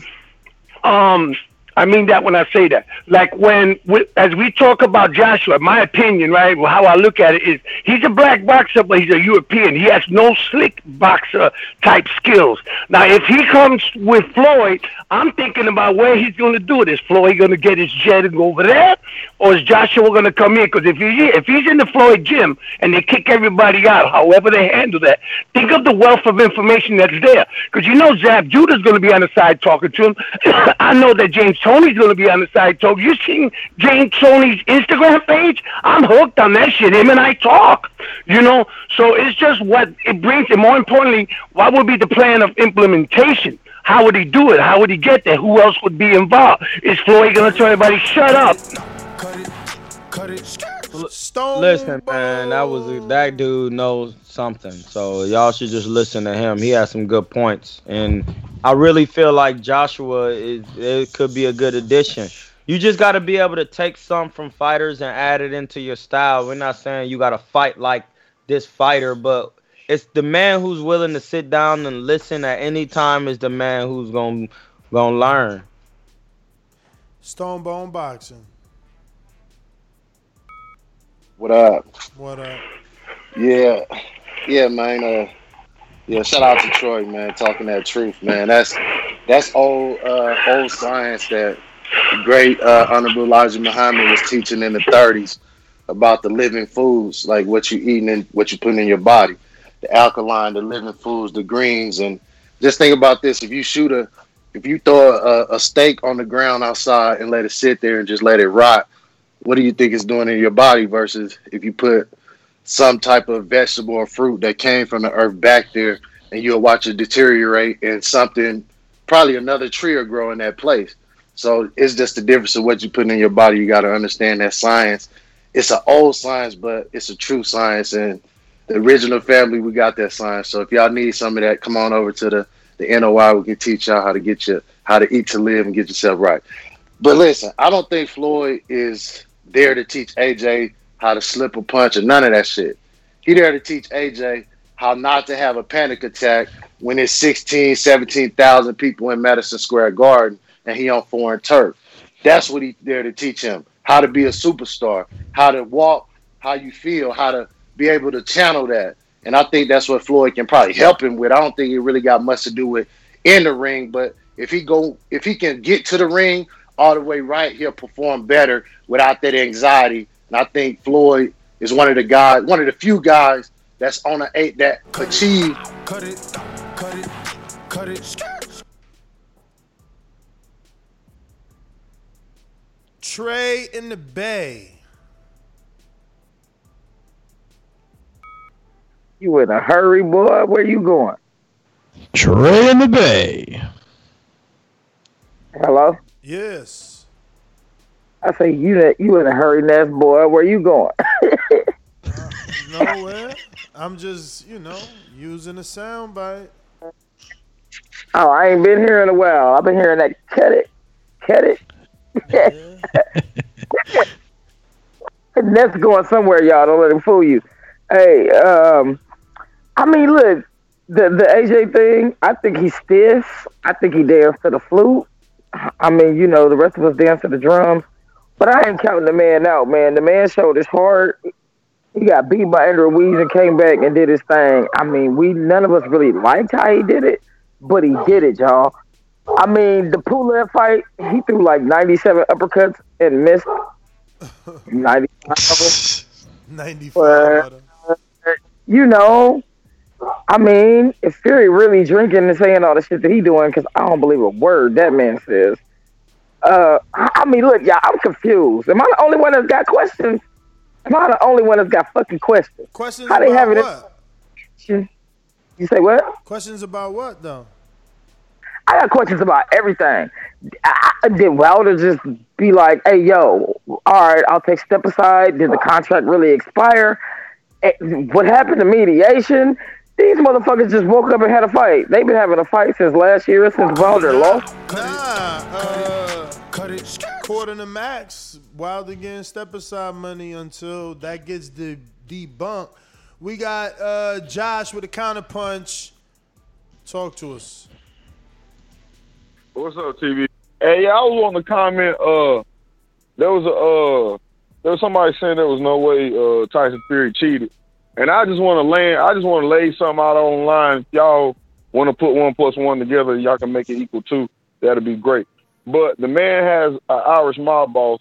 um, I mean that when I say that. Like when, as we talk about Joshua, my opinion, right? How I look at it is he's a black boxer, but he's a European. He has no slick boxer type skills. Now, if he comes with Floyd, I'm thinking about where he's going to do it. Is Floyd going to get his jet and go over there, or is Joshua going to come in? Because if he if he's in the Floyd gym and they kick everybody out, however they handle that, think of the wealth of information that's there. Because you know Zab Judah's going to be on the side talking to him. [COUGHS] I know that James Toney's going to be on the side talking. You seen James Toney's Instagram page? I'm hooked on that shit. Him and I talk. You know, so it's just what it brings, and more importantly, what would be the plan of implementation? How would he do it? How would he get there? Who else would be involved? Is Floyd going to tell everybody shut up? Stone. Listen, man, that was a, that dude knows something. So y'all should just listen to him. He has some good points, and I really feel like Joshua is it could be a good addition. You just got to be able to take some from fighters and add it into your style. We're not saying you got to fight like this fighter, but it's the man who's willing to sit down and listen at any time is the man who's gonna gonna learn. Stone Bone Boxing. What up? What up? Yeah, yeah, man. Uh, yeah, shout out to Troy, man. Talking that truth, man. That's that's old uh, old science that the great uh, Honorable Elijah Muhammad was teaching in the 30s about the living foods, like what you eating and what you putting in your body, the alkaline, the living foods, the greens, and just think about this: if you shoot a, if you throw a, a steak on the ground outside and let it sit there and just let it rot, what do you think it's doing in your body versus if you put some type of vegetable or fruit that came from the earth back there and you'll watch it deteriorate and something probably another tree will grow in that place. So it's just the difference of what you put in your body. You got to understand that science it's an old science but it's a true science. And the original family we got that science. So if y'all need some of that come on over to the the NOI we can teach y'all how to get you how to eat to live and get yourself right. But listen I don't think Floyd is there to teach AJ how to slip a punch or none of that shit. He there to teach AJ how not to have a panic attack when it's 16, 17,000 people in Madison Square Garden and he on foreign turf. That's what he there to teach him. How to be a superstar, how to walk, how you feel, how to be able to channel that. And I think that's what Floyd can probably help him with. I don't think it really got much to do with in the ring, but if he go if he can get to the ring all the way right, he'll perform better without that anxiety and I think Floyd is one of the guys, one of the few guys that's on the eight that achieve. Cut it, cut it, cut it. Trey in the Bay. You in a hurry, boy? Where you going? Trey in the Bay. Hello. Yes. I say you that you in a hurry, Ness boy. Where you going? [LAUGHS] Nowhere. I'm just, you know, using a sound bite. Oh, I ain't been here in a while. I've been hearing that cut it, cut it. [LAUGHS] Ness going somewhere, y'all. Don't let him fool you. Hey, um, I mean, look, the the AJ thing. I think he's stiff. I think he danced to the flute. I mean, you know, the rest of us dance to the drums. But I ain't counting the man out, man. The man showed his heart. He got beat by Andy Ruiz and came back and did his thing. I mean, we none of us really liked how he did it, but he did it, y'all. I mean, the Pulev fight, he threw like 97 uppercuts and missed [LAUGHS] 95 of them. 95 But, you know, I mean, if Fury really drinking and saying all the shit that he doing, because I don't believe a word that man says. Uh, I mean, look, y'all, I'm confused. Am I the only one that's got questions? Am I the only one that's got fucking questions? Questions How they about have it? what? You say what? Questions about what though? I got questions about everything. I, I, did Wilder just be like, "Hey, yo, all right, I'll take step aside"? Did the contract really expire? Eh, What happened to mediation? These motherfuckers just woke up and had a fight. They've been having a fight since last year, since Wilder lost. Nah, uh, cut it. Quarter to max. Wilder getting step aside money until that gets de- debunked. We got uh, Josh with a counterpunch. Talk to us. What's up, TV? Hey, yeah, I was on the comment. Uh, there was a uh, there was somebody saying there was no way uh Tyson Fury cheated, and I just want to land. I just want to lay something out online. If y'all want to put one plus one together, y'all can make it equal two. That'd be great. But the man has an Irish mob boss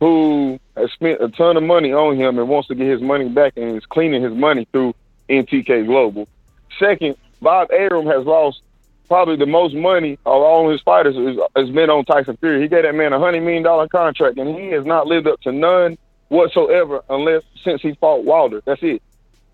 who has spent a ton of money on him and wants to get his money back and is cleaning his money through MTK Global. Second, Bob Arum has lost probably the most money of all his fighters has been on Tyson Fury. He gave that man a hundred million dollar contract and he has not lived up to none whatsoever unless since he fought Wilder. That's it.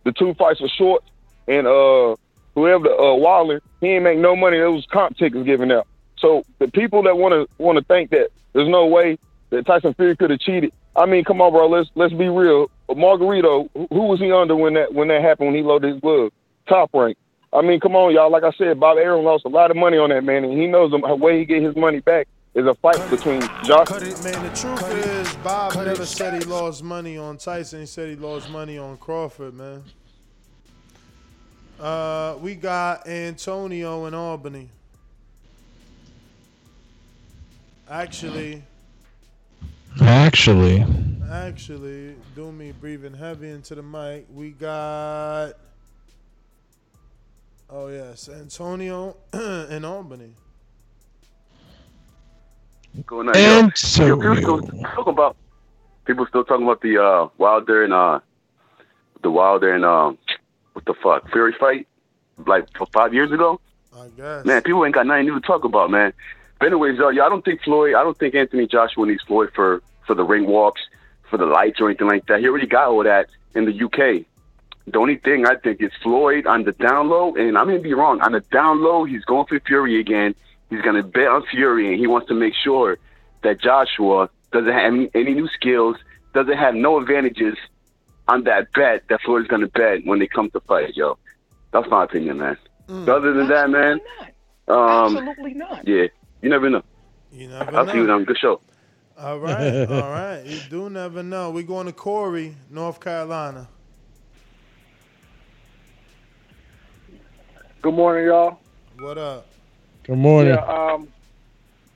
The two fights were short and uh whoever the uh Wilder, he ain't make no money. Those comp tickets given out. So the people that want to want to think that there's no way that Tyson Fury could have cheated. I mean, come on, bro. Let's let's be real. Margarito, who was he under when that when that happened when he loaded his glove? Top rank. I mean, come on, y'all. Like I said, Bob Arum lost a lot of money on that man, and he knows the way he get his money back is a fight between Josh. Man, the truth is, Bob never said he lost money on Tyson. He said he lost money on Crawford, man. Uh, we got Antonio in Albany. Actually, Actually, actually, do me breathing heavy into the mic. We got. Oh yes, Antonio [CLEARS THROAT] in Albany. Going on, yo. Yo, people still talking about people still talking about the uh, Wilder and uh, the Wilder and um, what the fuck Fury fight like five years ago. I guess. Man, people ain't got nothing new to talk about, man. But anyways, uh, yeah, I don't think Floyd, I don't think Anthony Joshua needs Floyd for for the ring walks, for the lights or anything like that. He already got all that in the UK. The only thing I think is Floyd on the down low, and I may be wrong. On the down low, he's going for Fury again. He's going to bet on Fury, and he wants to make sure that Joshua doesn't have any, any new skills, doesn't have no advantages on that bet that Floyd's going to bet when they come to fight, yo. That's my opinion, man. But other than that, man, um, Absolutely not. yeah, you never know. You never know. I'll see you know. on good show. All right, [LAUGHS] all right. You do never know. We're going to Corey, North Carolina. Good morning, y'all. What up? Good morning. Yeah, um,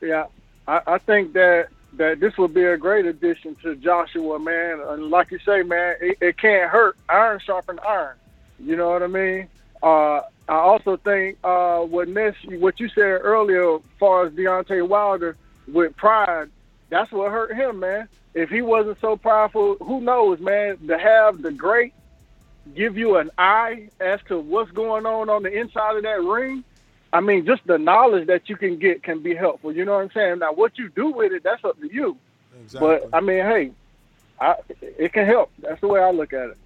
yeah. I, I think that that this would be a great addition to Joshua, man. And like you say, man, it, it can't hurt. Iron sharpen iron. You know what I mean? Uh, I also think uh, what Ness, what you said earlier, as far as Deontay Wilder with pride, that's what hurt him, man. If he wasn't so prideful, who knows, man? To have the great give you an eye as to what's going on on the inside of that ring. I mean, just the knowledge that you can get can be helpful. You know what I'm saying? Now, what you do with it, that's up to you. But I mean, hey, I, it can help. That's the way I look at it.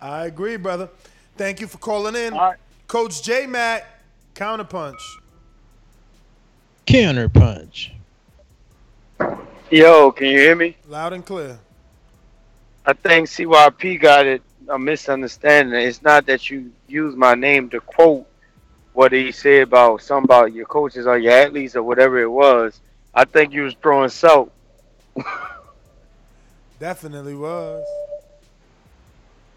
I agree, brother. Thank you for calling in. Coach J Mac, counterpunch. Counterpunch. Yo, can you hear me? Loud and clear. I think CYP got it a misunderstanding. It's not that you use my name to quote what he said about some about your coaches or your athletes or whatever it was. I think you was throwing salt. [LAUGHS] Definitely was.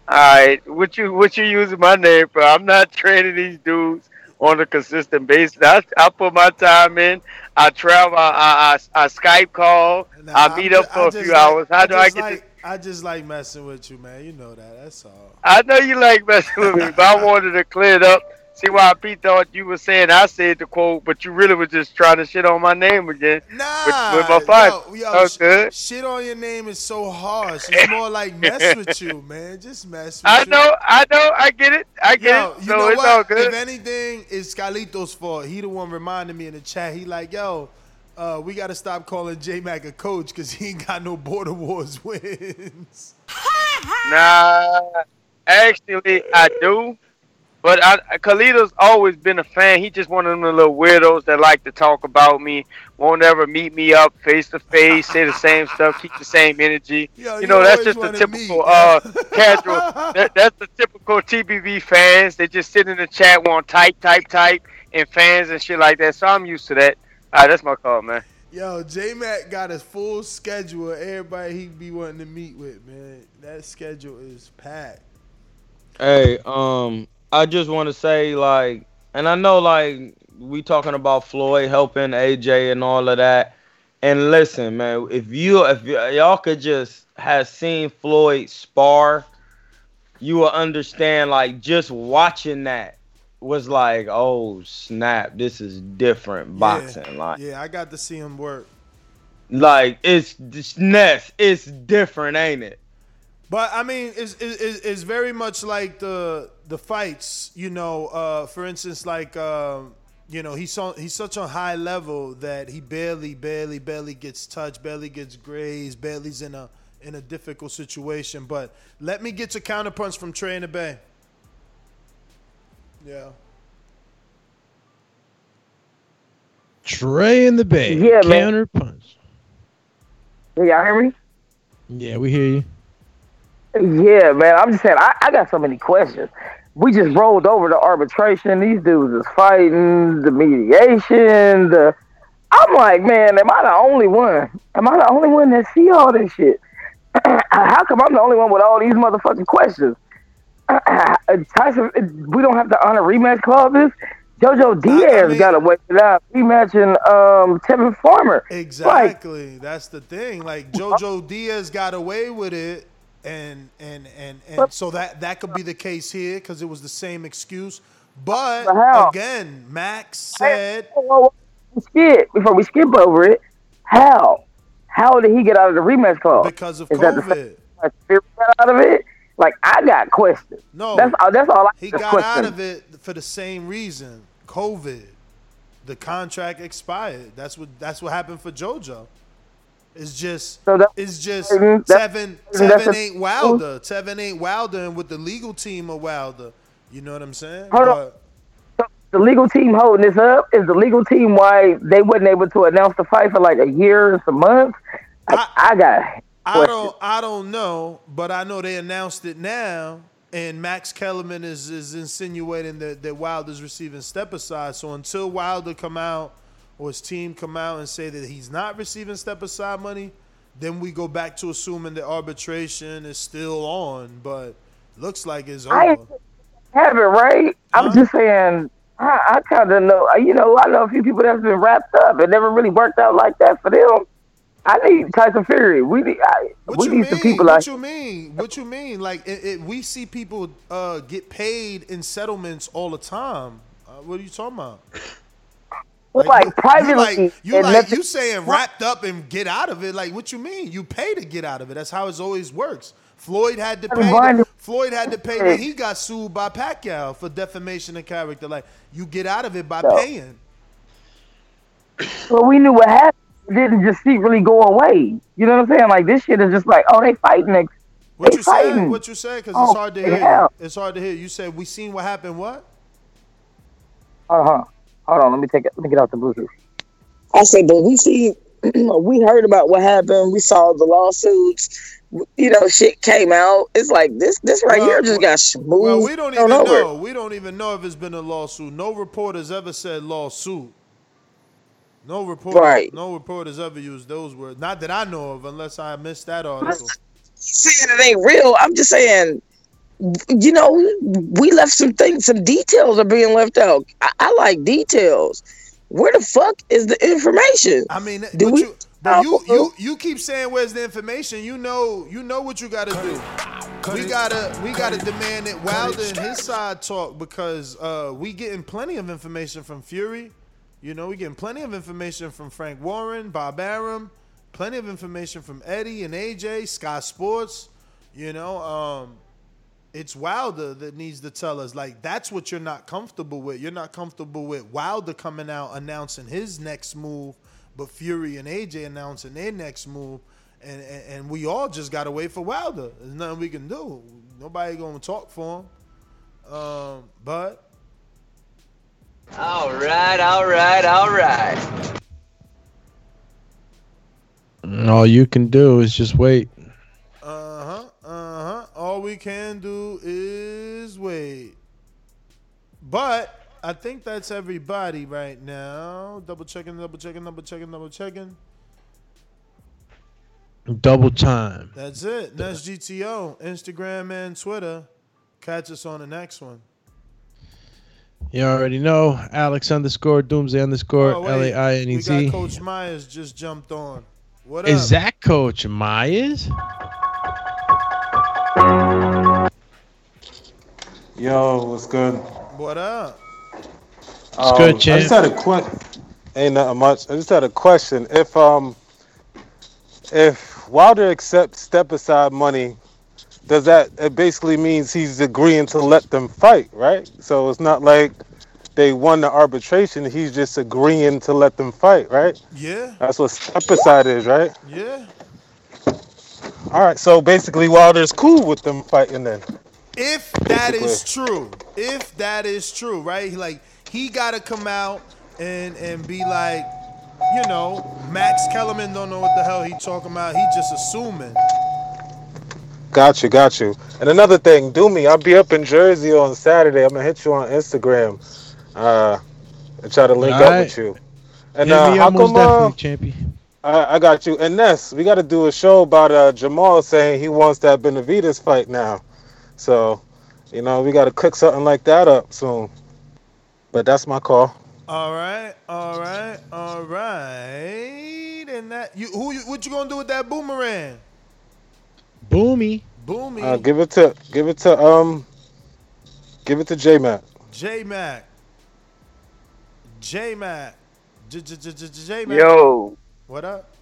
All right, what you what you using my name for? I'm not training these dudes on a consistent basis. I, I put my time in. I travel. I I, I Skype call. I meet up for a few like- hours. How do I get? like, to, I just like messing with you, man. You know that. That's all. I know you like messing with me, but I [LAUGHS] wanted to clear it up. CYP thought you were saying I said the quote, but you really was just trying to shit on my name again. Nah, with, with my fight. yo, yo, sh- good. Shit on your name is so harsh. It's [LAUGHS] more like mess with you, man. Just mess with I you. know, I know, I get it, I get Yo, it. you So know it's what? all good. If anything, it's Scalito's fault. He the one reminded me in the chat. He like, yo, uh, we got to stop calling J Mac a coach because he ain't got no border wars [LAUGHS] wins. Nah, actually, I do. But I, Khalid's always been a fan. He just one of them little weirdos that like to talk about me, won't ever meet me up face to face, say the same stuff, keep the same energy. [LAUGHS] Yo, you you know, that's just the typical meet, uh [LAUGHS] casual. That, that's the typical TBV fans. They just sit in the chat, want type, type, type, and fans and shit like that. So I'm used to that. All right, that's my call, man. Yo, J Mac got his full schedule. Everybody he be wanting to meet with, man. That schedule is packed. Hey, um, I just want to say like, and I know like we talking about Floyd helping AJ and all of that. And listen, man, if you if y- y'all could just have seen Floyd spar, you will understand. Like just watching that was like, oh snap, this is different boxing. Like, Yeah, I got to see him work. like it's this Ness, it's different, ain't it? But I mean, it's, it's, it's very much like the the fights. You know, uh, for instance, like um, you know, he's on he's such a high level that he barely, barely, barely gets touched, barely gets grazed, barely's in a in a difficult situation. But let me get your counterpunch from Trey in the Bay. Yeah. Trey in the Bay. Yeah, man. Counter punch. Yeah, y'all hear me? Yeah, we hear you. Yeah, man. I'm just saying, I, I got so many questions. We just rolled over the arbitration. These dudes is fighting, the mediation, the. I'm like, man, am I the only one? Am I the only one that see all this shit? [CLEARS THROAT] How come I'm the only one with all these motherfucking questions? [CLEARS THROAT] Tyson, we don't have to honor rematch clauses. JoJo Diaz got away without rematching um, Tevin Farmer. Like, Exactly. That's the thing. Like JoJo Diaz got away with it, and and and and so that that could be the case here because it was the same excuse. But again, Max said skip before we skip over it. How? How did he get out of the rematch clause? because of Is that the COVID. same got out of it? Like I got questions. No, that's all. That's all I He got out of it for the same reason. COVID. The contract expired. That's what that's what happened for JoJo. It's just So that- it's just that- Tevin Tevin ain't Wilder. Tevin ain't Wilder and with the legal team of Wilder. You know what I'm saying? Hold on. The legal team holding this up is the legal team why they wasn't able to announce the fight for like a year and some months. I, I got I don't I don't know, but I know they announced it now, and Max Kellerman is is insinuating that, that Wilder's receiving step aside. So until Wilder come out or his team come out and say that he's not receiving step aside money, then we go back to assuming that arbitration is still on. But looks like it's I over. have it right. I'm just saying. I, I kind of know. You know, I know a few people that's been wrapped up. It never really worked out like that for them. I need Tyson Fury. We need. I, What we you need mean? some people what like. you mean? What you mean? Like it, it, we see people uh, get paid in settlements all the time. Uh, what are you talking about? Like, you- privately, you like you like you saying wrapped up and get out of it. Like what you mean? You pay to get out of it. That's how it always works. Floyd had to pay. Floyd had to pay when he got sued by Pacquiao for defamation of character. Like you get out of it by So- paying. Well, we knew what happened. It didn't just secretly go away. You know what I'm saying? Like this shit is just like, oh, they fighting. They, What they you fighting. said? What you said? Because Oh, it's hard to hear. hell. It's hard to hear. You said we seen what happened. What? Uh huh. Hold on. Let me take it. Let me get out the Bluetooth. I said, but we see, [CLEARS THROAT] we heard about what happened. We saw the lawsuits. You know, shit came out. It's like this, this right here just got smooth. Well, we don't even on over. know. We don't even know if it's been a lawsuit. No reporters ever said lawsuit. No reporter, Right. no reporters ever used those words. Not that I know of, unless I missed that article. saying it ain't real. I'm just saying, you know, we left some things, some details are being left out. I, I like details. Where the fuck is the information? I mean, do we? you, but you, you, you keep saying where's the information? You know, you know what you got to do. We gotta, we gotta demand that Wilder and his side talk because uh, we getting plenty of information from Fury. You know, we getting plenty of information from Frank Warren, Bob Arum, plenty of information from Eddie and AJ, Sky Sports. You know, um, it's Wilder that needs to tell us. Like, that's what you're not comfortable with. You're not comfortable with Wilder coming out announcing his next move, but Fury and AJ announcing their next move. And, and, and we all just got to wait for Wilder. There's nothing we can do. Nobody going to talk for him. Um, but All right, all right, all right. All you can do is just wait. Uh huh. Uh huh. All we can do is wait. But I think that's everybody right now. Double checking, double checking, double checking, double checking. Double time. That's it. That's GTO. Instagram and Twitter. Catch us on the next one. You already know Alex underscore Doomsday underscore Oh, L. A I N E Z. Coach Myers just jumped on. What up? Is that Coach Myers? Yo, what's good? What up? Um, good, I champ. just had a question. Ain't nothing much. I just had a question. If um, if Wilder accepts step aside money, does that it basically means he's agreeing to let them fight, right? So it's not like they won the arbitration. He's just agreeing to let them fight, right? Yeah. That's what step aside is, right? Yeah. All right. So basically, Wilder's cool with them fighting then. If that is true, if that is true, right? Like he got to come out and and be like, you know, Max Kellerman don't know what the hell he talking about. He just assuming. Got you, got you. And another thing, do me. I'll be up in Jersey on Saturday. I'm gonna hit you on Instagram, uh, and try to link up with you. And Hit uh, me how come? Uh, champion. I, I got you. And Ness, we got to do a show about uh, Jamal saying he wants that Benavidez fight now. So, you know, we got to cook something like that up soon. But that's my call. All right, all right, all right. And that you who you, what you gonna do with that boomerang? Boomy. Boomy. Uh, give it to, give it to, um, give it to J Mac. J Mac. J Mac. J J J J Jay Mac. Yo, What up?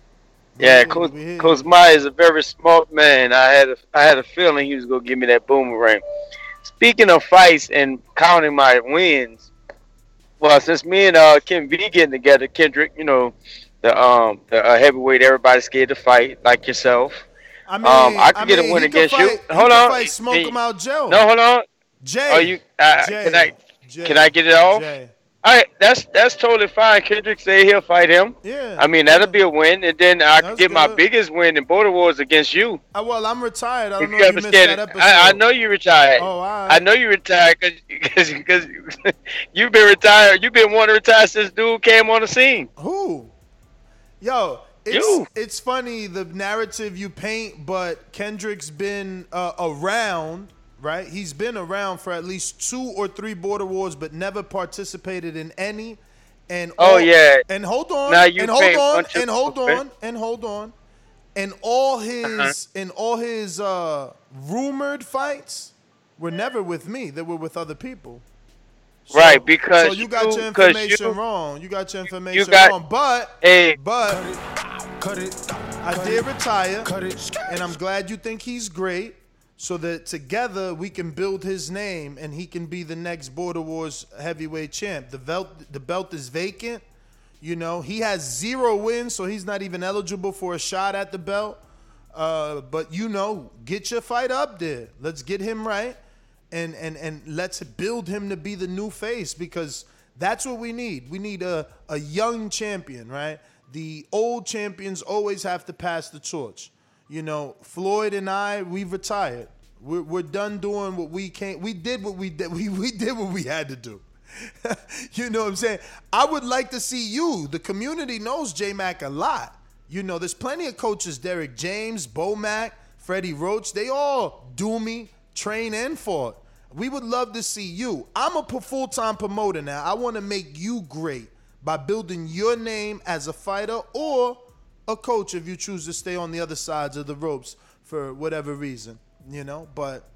Yeah, Coach, we hear you. Coach Meyer is a very smart man. I had a, I had a feeling he was gonna give me that boomerang. Speaking of fights and counting my wins, well, since me and uh Kim V getting together, Kendrick, you know, the um the uh, heavyweight everybody's scared to fight like yourself. I mean, um, I could get mean, a win he against you. fight- he Hold on, Fight Smoke Hey, him out, Joe. No, hold on. Jay. Are you? Uh, Jay. Can I? Jay. Can I get it off? Jay. All right, that's that's totally fine. Kendrick say he'll fight him. Yeah. I mean that'll be a win, and then I That's get my biggest win in Border Wars against you. Uh, well, I'm retired. I don't know You if you missed that episode. I, I know you retired. Oh, right. I know you retired because because [LAUGHS] you've been retired. You've been wanting to retire since dude came on the scene. Who? Yo, it's You. it's funny the narrative you paint, but Kendrick's been uh, around, right? He's been around for at least two or three border wars, but never participated in any. And Oh, all- yeah. and hold on, Now you and hold on, bunch of- and hold okay. on, and hold on, and all his Uh-huh. and all his uh, rumored fights were never with me. They were with other people. So- Right, because so you got you- your 'cause information you- wrong. You got your information got- wrong. But Hey. but cut it I did retire, and I'm glad you think he's great. So that together we can build his name, and he can be the next Border Wars heavyweight champ. The belt, the belt is vacant. You know, he has zero wins, so he's not even eligible for a shot at the belt. Uh, but you know, get your fight up there. Let's get him right, and and and let's build him to be the new face because that's what we need. We need a a young champion, right? The old champions always have to pass the torch. You know, Floyd and I, we've retired. We're, we're done doing what we can't. We did what we did. [LAUGHS] We, we did what we had to do. [LAUGHS] you know what I'm saying? I would like to see you. The community knows J Mac a lot. You know, there's plenty of coaches, Derrick James, Bo Mac, Freddie Roach. They all do me, train and fought. We would love to see you. I'm a full time promoter now. I want to make you great by building your name as a fighter or a coach if you choose to stay on the other sides of the ropes for whatever reason, you know. But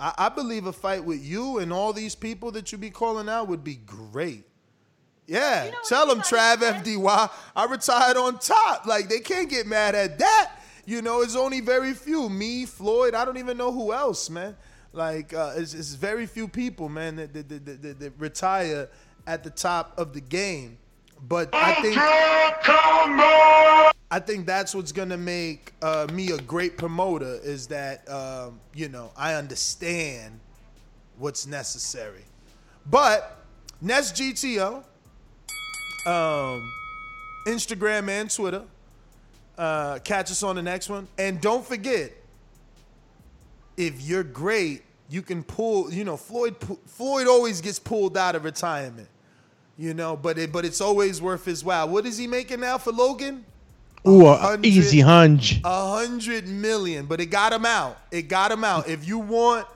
I, I believe a fight with you and all these people that you be calling out would be great. Yeah, tell them Trav FDY. I retired on top. Like they can't get mad at that. You know, it's only very few. Me, Floyd. I don't even know who else, man. Like uh, it's, it's very few people, man, that, that, that- that retire at the top of the game. But I think I think that's what's gonna make uh, me a great promoter is that um, you know I understand what's necessary. But Ness GTO, um, Instagram and Twitter. Uh, catch us on the next one, and don't forget if you're great, you can pull. You know, Floyd. Floyd always gets pulled out of retirement. You know, but it, but it's always worth his while. What is he making now for Logan? Ooh, uh, a hundred- easy hunch. A hundred million, but it got him out. It got him out. If you want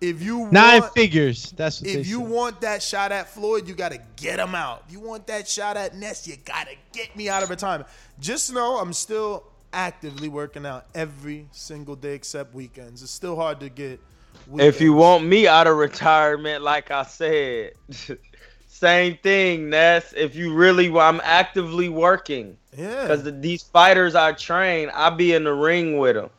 If you Nine want, figures. That's what if they you said. want that shot at Floyd, you gotta get him out. If you want that shot at Ness, you gotta get me out of retirement. Just know I'm still actively working out every single day except weekends. It's still hard to get. If you want me out of retirement, like I said, [LAUGHS] same thing, Ness. If you really, I'm actively working. Yeah. Because these fighters I train, I be in the ring with them.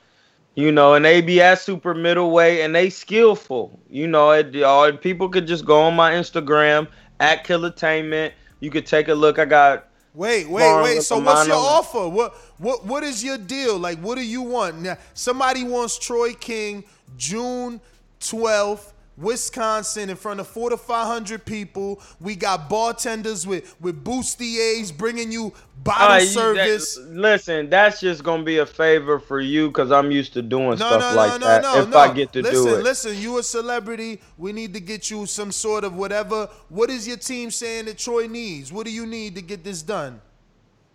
You know, and they be at super middleweight and they skillful. You know, it, all people could just go on my Instagram at Killertainment. You could take a look. I got Wait, wait, wait. So what's your offer? What what what is your deal? Like what do you want? Now somebody wants Troy King June 12th, Wisconsin in front of 4 to 500 people. We got bartenders with with bustiers bringing you bottle Uh, service. that- listen, that's just gonna be a favor for you because I'm used to doing No, stuff no, like no, that. no, if no. I get to listen, do it, listen. You a celebrity. We need to get you some sort of whatever. What is your team saying that Troy needs? What do you need to get this done?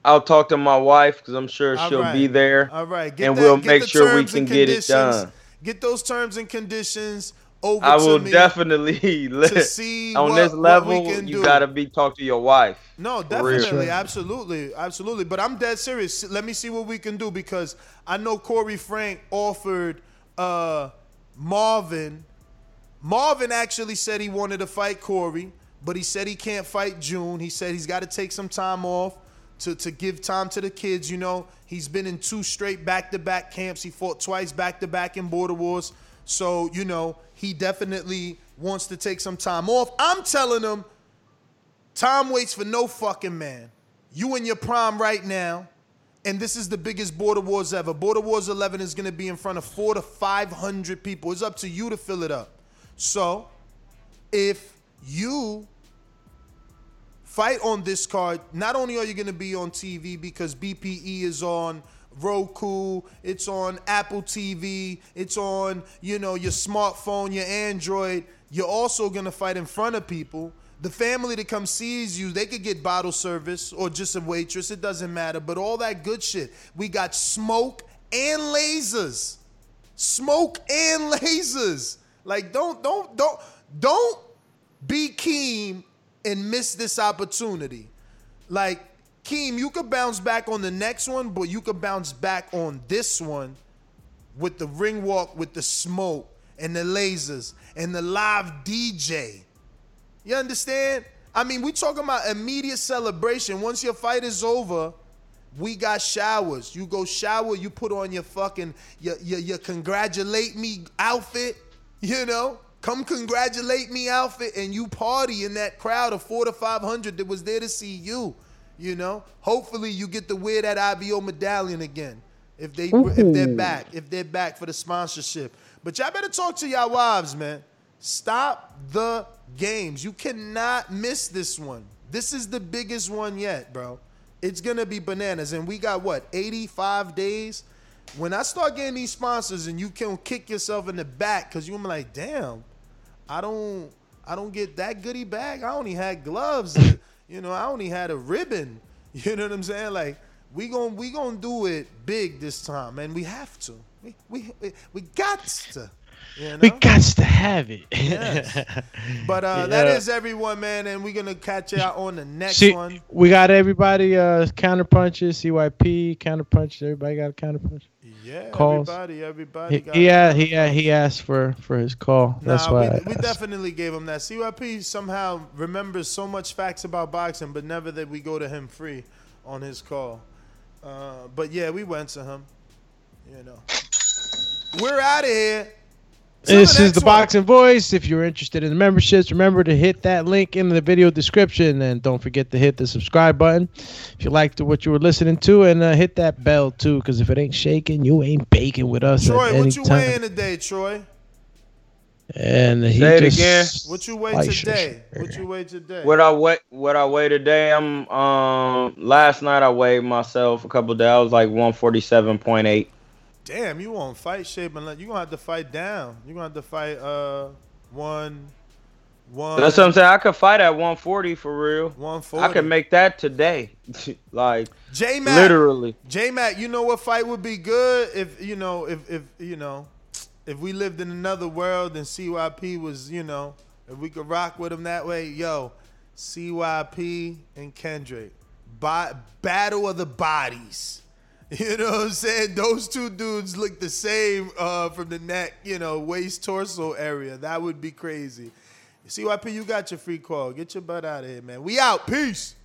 I'll talk to my wife because I'm sure All she'll right. be there. All right, get and that- we'll make sure we can get it done. Get those terms and conditions over I will definitely [LAUGHS] to see on what- this level. You do. gotta be talk to your wife. No, definitely, absolutely, absolutely. But I'm dead serious. Let me see what we can do because I know Corey Frank offered uh, Marvin. Marvin actually said he wanted to fight Corey, but he said he can't fight June. He said he's got to take some time off to, to give time to the kids. You know, he's been in two straight back to back camps. He fought twice back to back in Border Wars. So, you know, he definitely wants to take some time off. I'm telling him Time waits for no fucking man. You in your prime right now, and this is the biggest Border Wars ever. Border Wars 11 is going to be in front of four to 500 people. It's up to you to fill it up. So, if you fight on this card, not only are you going to be on TV because BPE is on Roku, it's on Apple TV, it's on, you know, your smartphone, your Android, you're also going to fight in front of people. The family that comes sees you, they could get bottle service or just a waitress, it doesn't matter, but all that good shit. We got smoke and lasers. Smoke and [LAUGHS] lasers. Like don't don't don't don't be keen and miss this opportunity. Like Keem, you could bounce back on the next one, but you could bounce back on this one with the ring walk, with the smoke and the lasers and the live DJ. You understand? I mean, we talking about immediate celebration. Once your fight is over, we got showers. You go shower, you put on your fucking your your, your congratulate me outfit, you know? Come congratulate me outfit and you party in that crowd of 4 to 500 that was there to see you, you know? Hopefully you get to wear that IBO medallion again. If they if they're back, if they're back for the sponsorship. But y'all better talk to y'all wives, man. Stop the games. You cannot miss this one. This is the biggest one yet, bro. It's gonna be bananas. And we got what, 85 days? When I start getting these sponsors and you can kick yourself in the back because you're like, damn, I don't I don't get that goodie bag. I only had gloves. You know, I only had a ribbon. [LAUGHS] You know what I'm saying? Like, we gon' we gonna do it big this time, and we have to. We we we, we got to. You know? We got to have it. Yes. [LAUGHS] But uh, Yeah. is everyone, man, and we're gonna catch you out on the next See, one. we got everybody uh counter punches, CYP counter punches. Everybody got a counter punch. Yeah, calls. everybody, everybody. He, got he, he, he asked for for his call. That's nah, why. we, we definitely gave him that. CYP somehow remembers so much facts about boxing, but never that we go to him free on his call. Uh, but yeah, we went to him. You know, we're out of here. This is the Boxing Voice. If you're interested in the memberships, remember to hit that link in the video description, and don't forget to hit the subscribe button if you liked what you were listening to, and uh, hit that bell too, because if it ain't shaking, you ain't baking with us Troy, at any what you time. weighing today, Troy? And he Say it just again. What you weigh Fleischer. today? What you weigh today? What I weigh, what I weigh today, I'm um last night I weighed myself a couple days. I was like 147.8. Damn, you on fight shape unless you gonna have to fight down. You are gonna have to fight uh one one. That's what I'm saying. I could fight at 140 for real. 140. I could make that today. [LAUGHS] like J Mac. literally. J Mac, you know what fight would be good if you know if if you know if we lived in another world and CYP was, you know, if we could rock with him that way, yo, CYP and Kendrick, Bo- battle of the bodies. [LAUGHS] You know what I'm saying? Those two dudes look the same uh, from the neck, you know, waist, torso area. That would be crazy. CYP, you got your free call. Get your butt out of here, man. We out. Peace.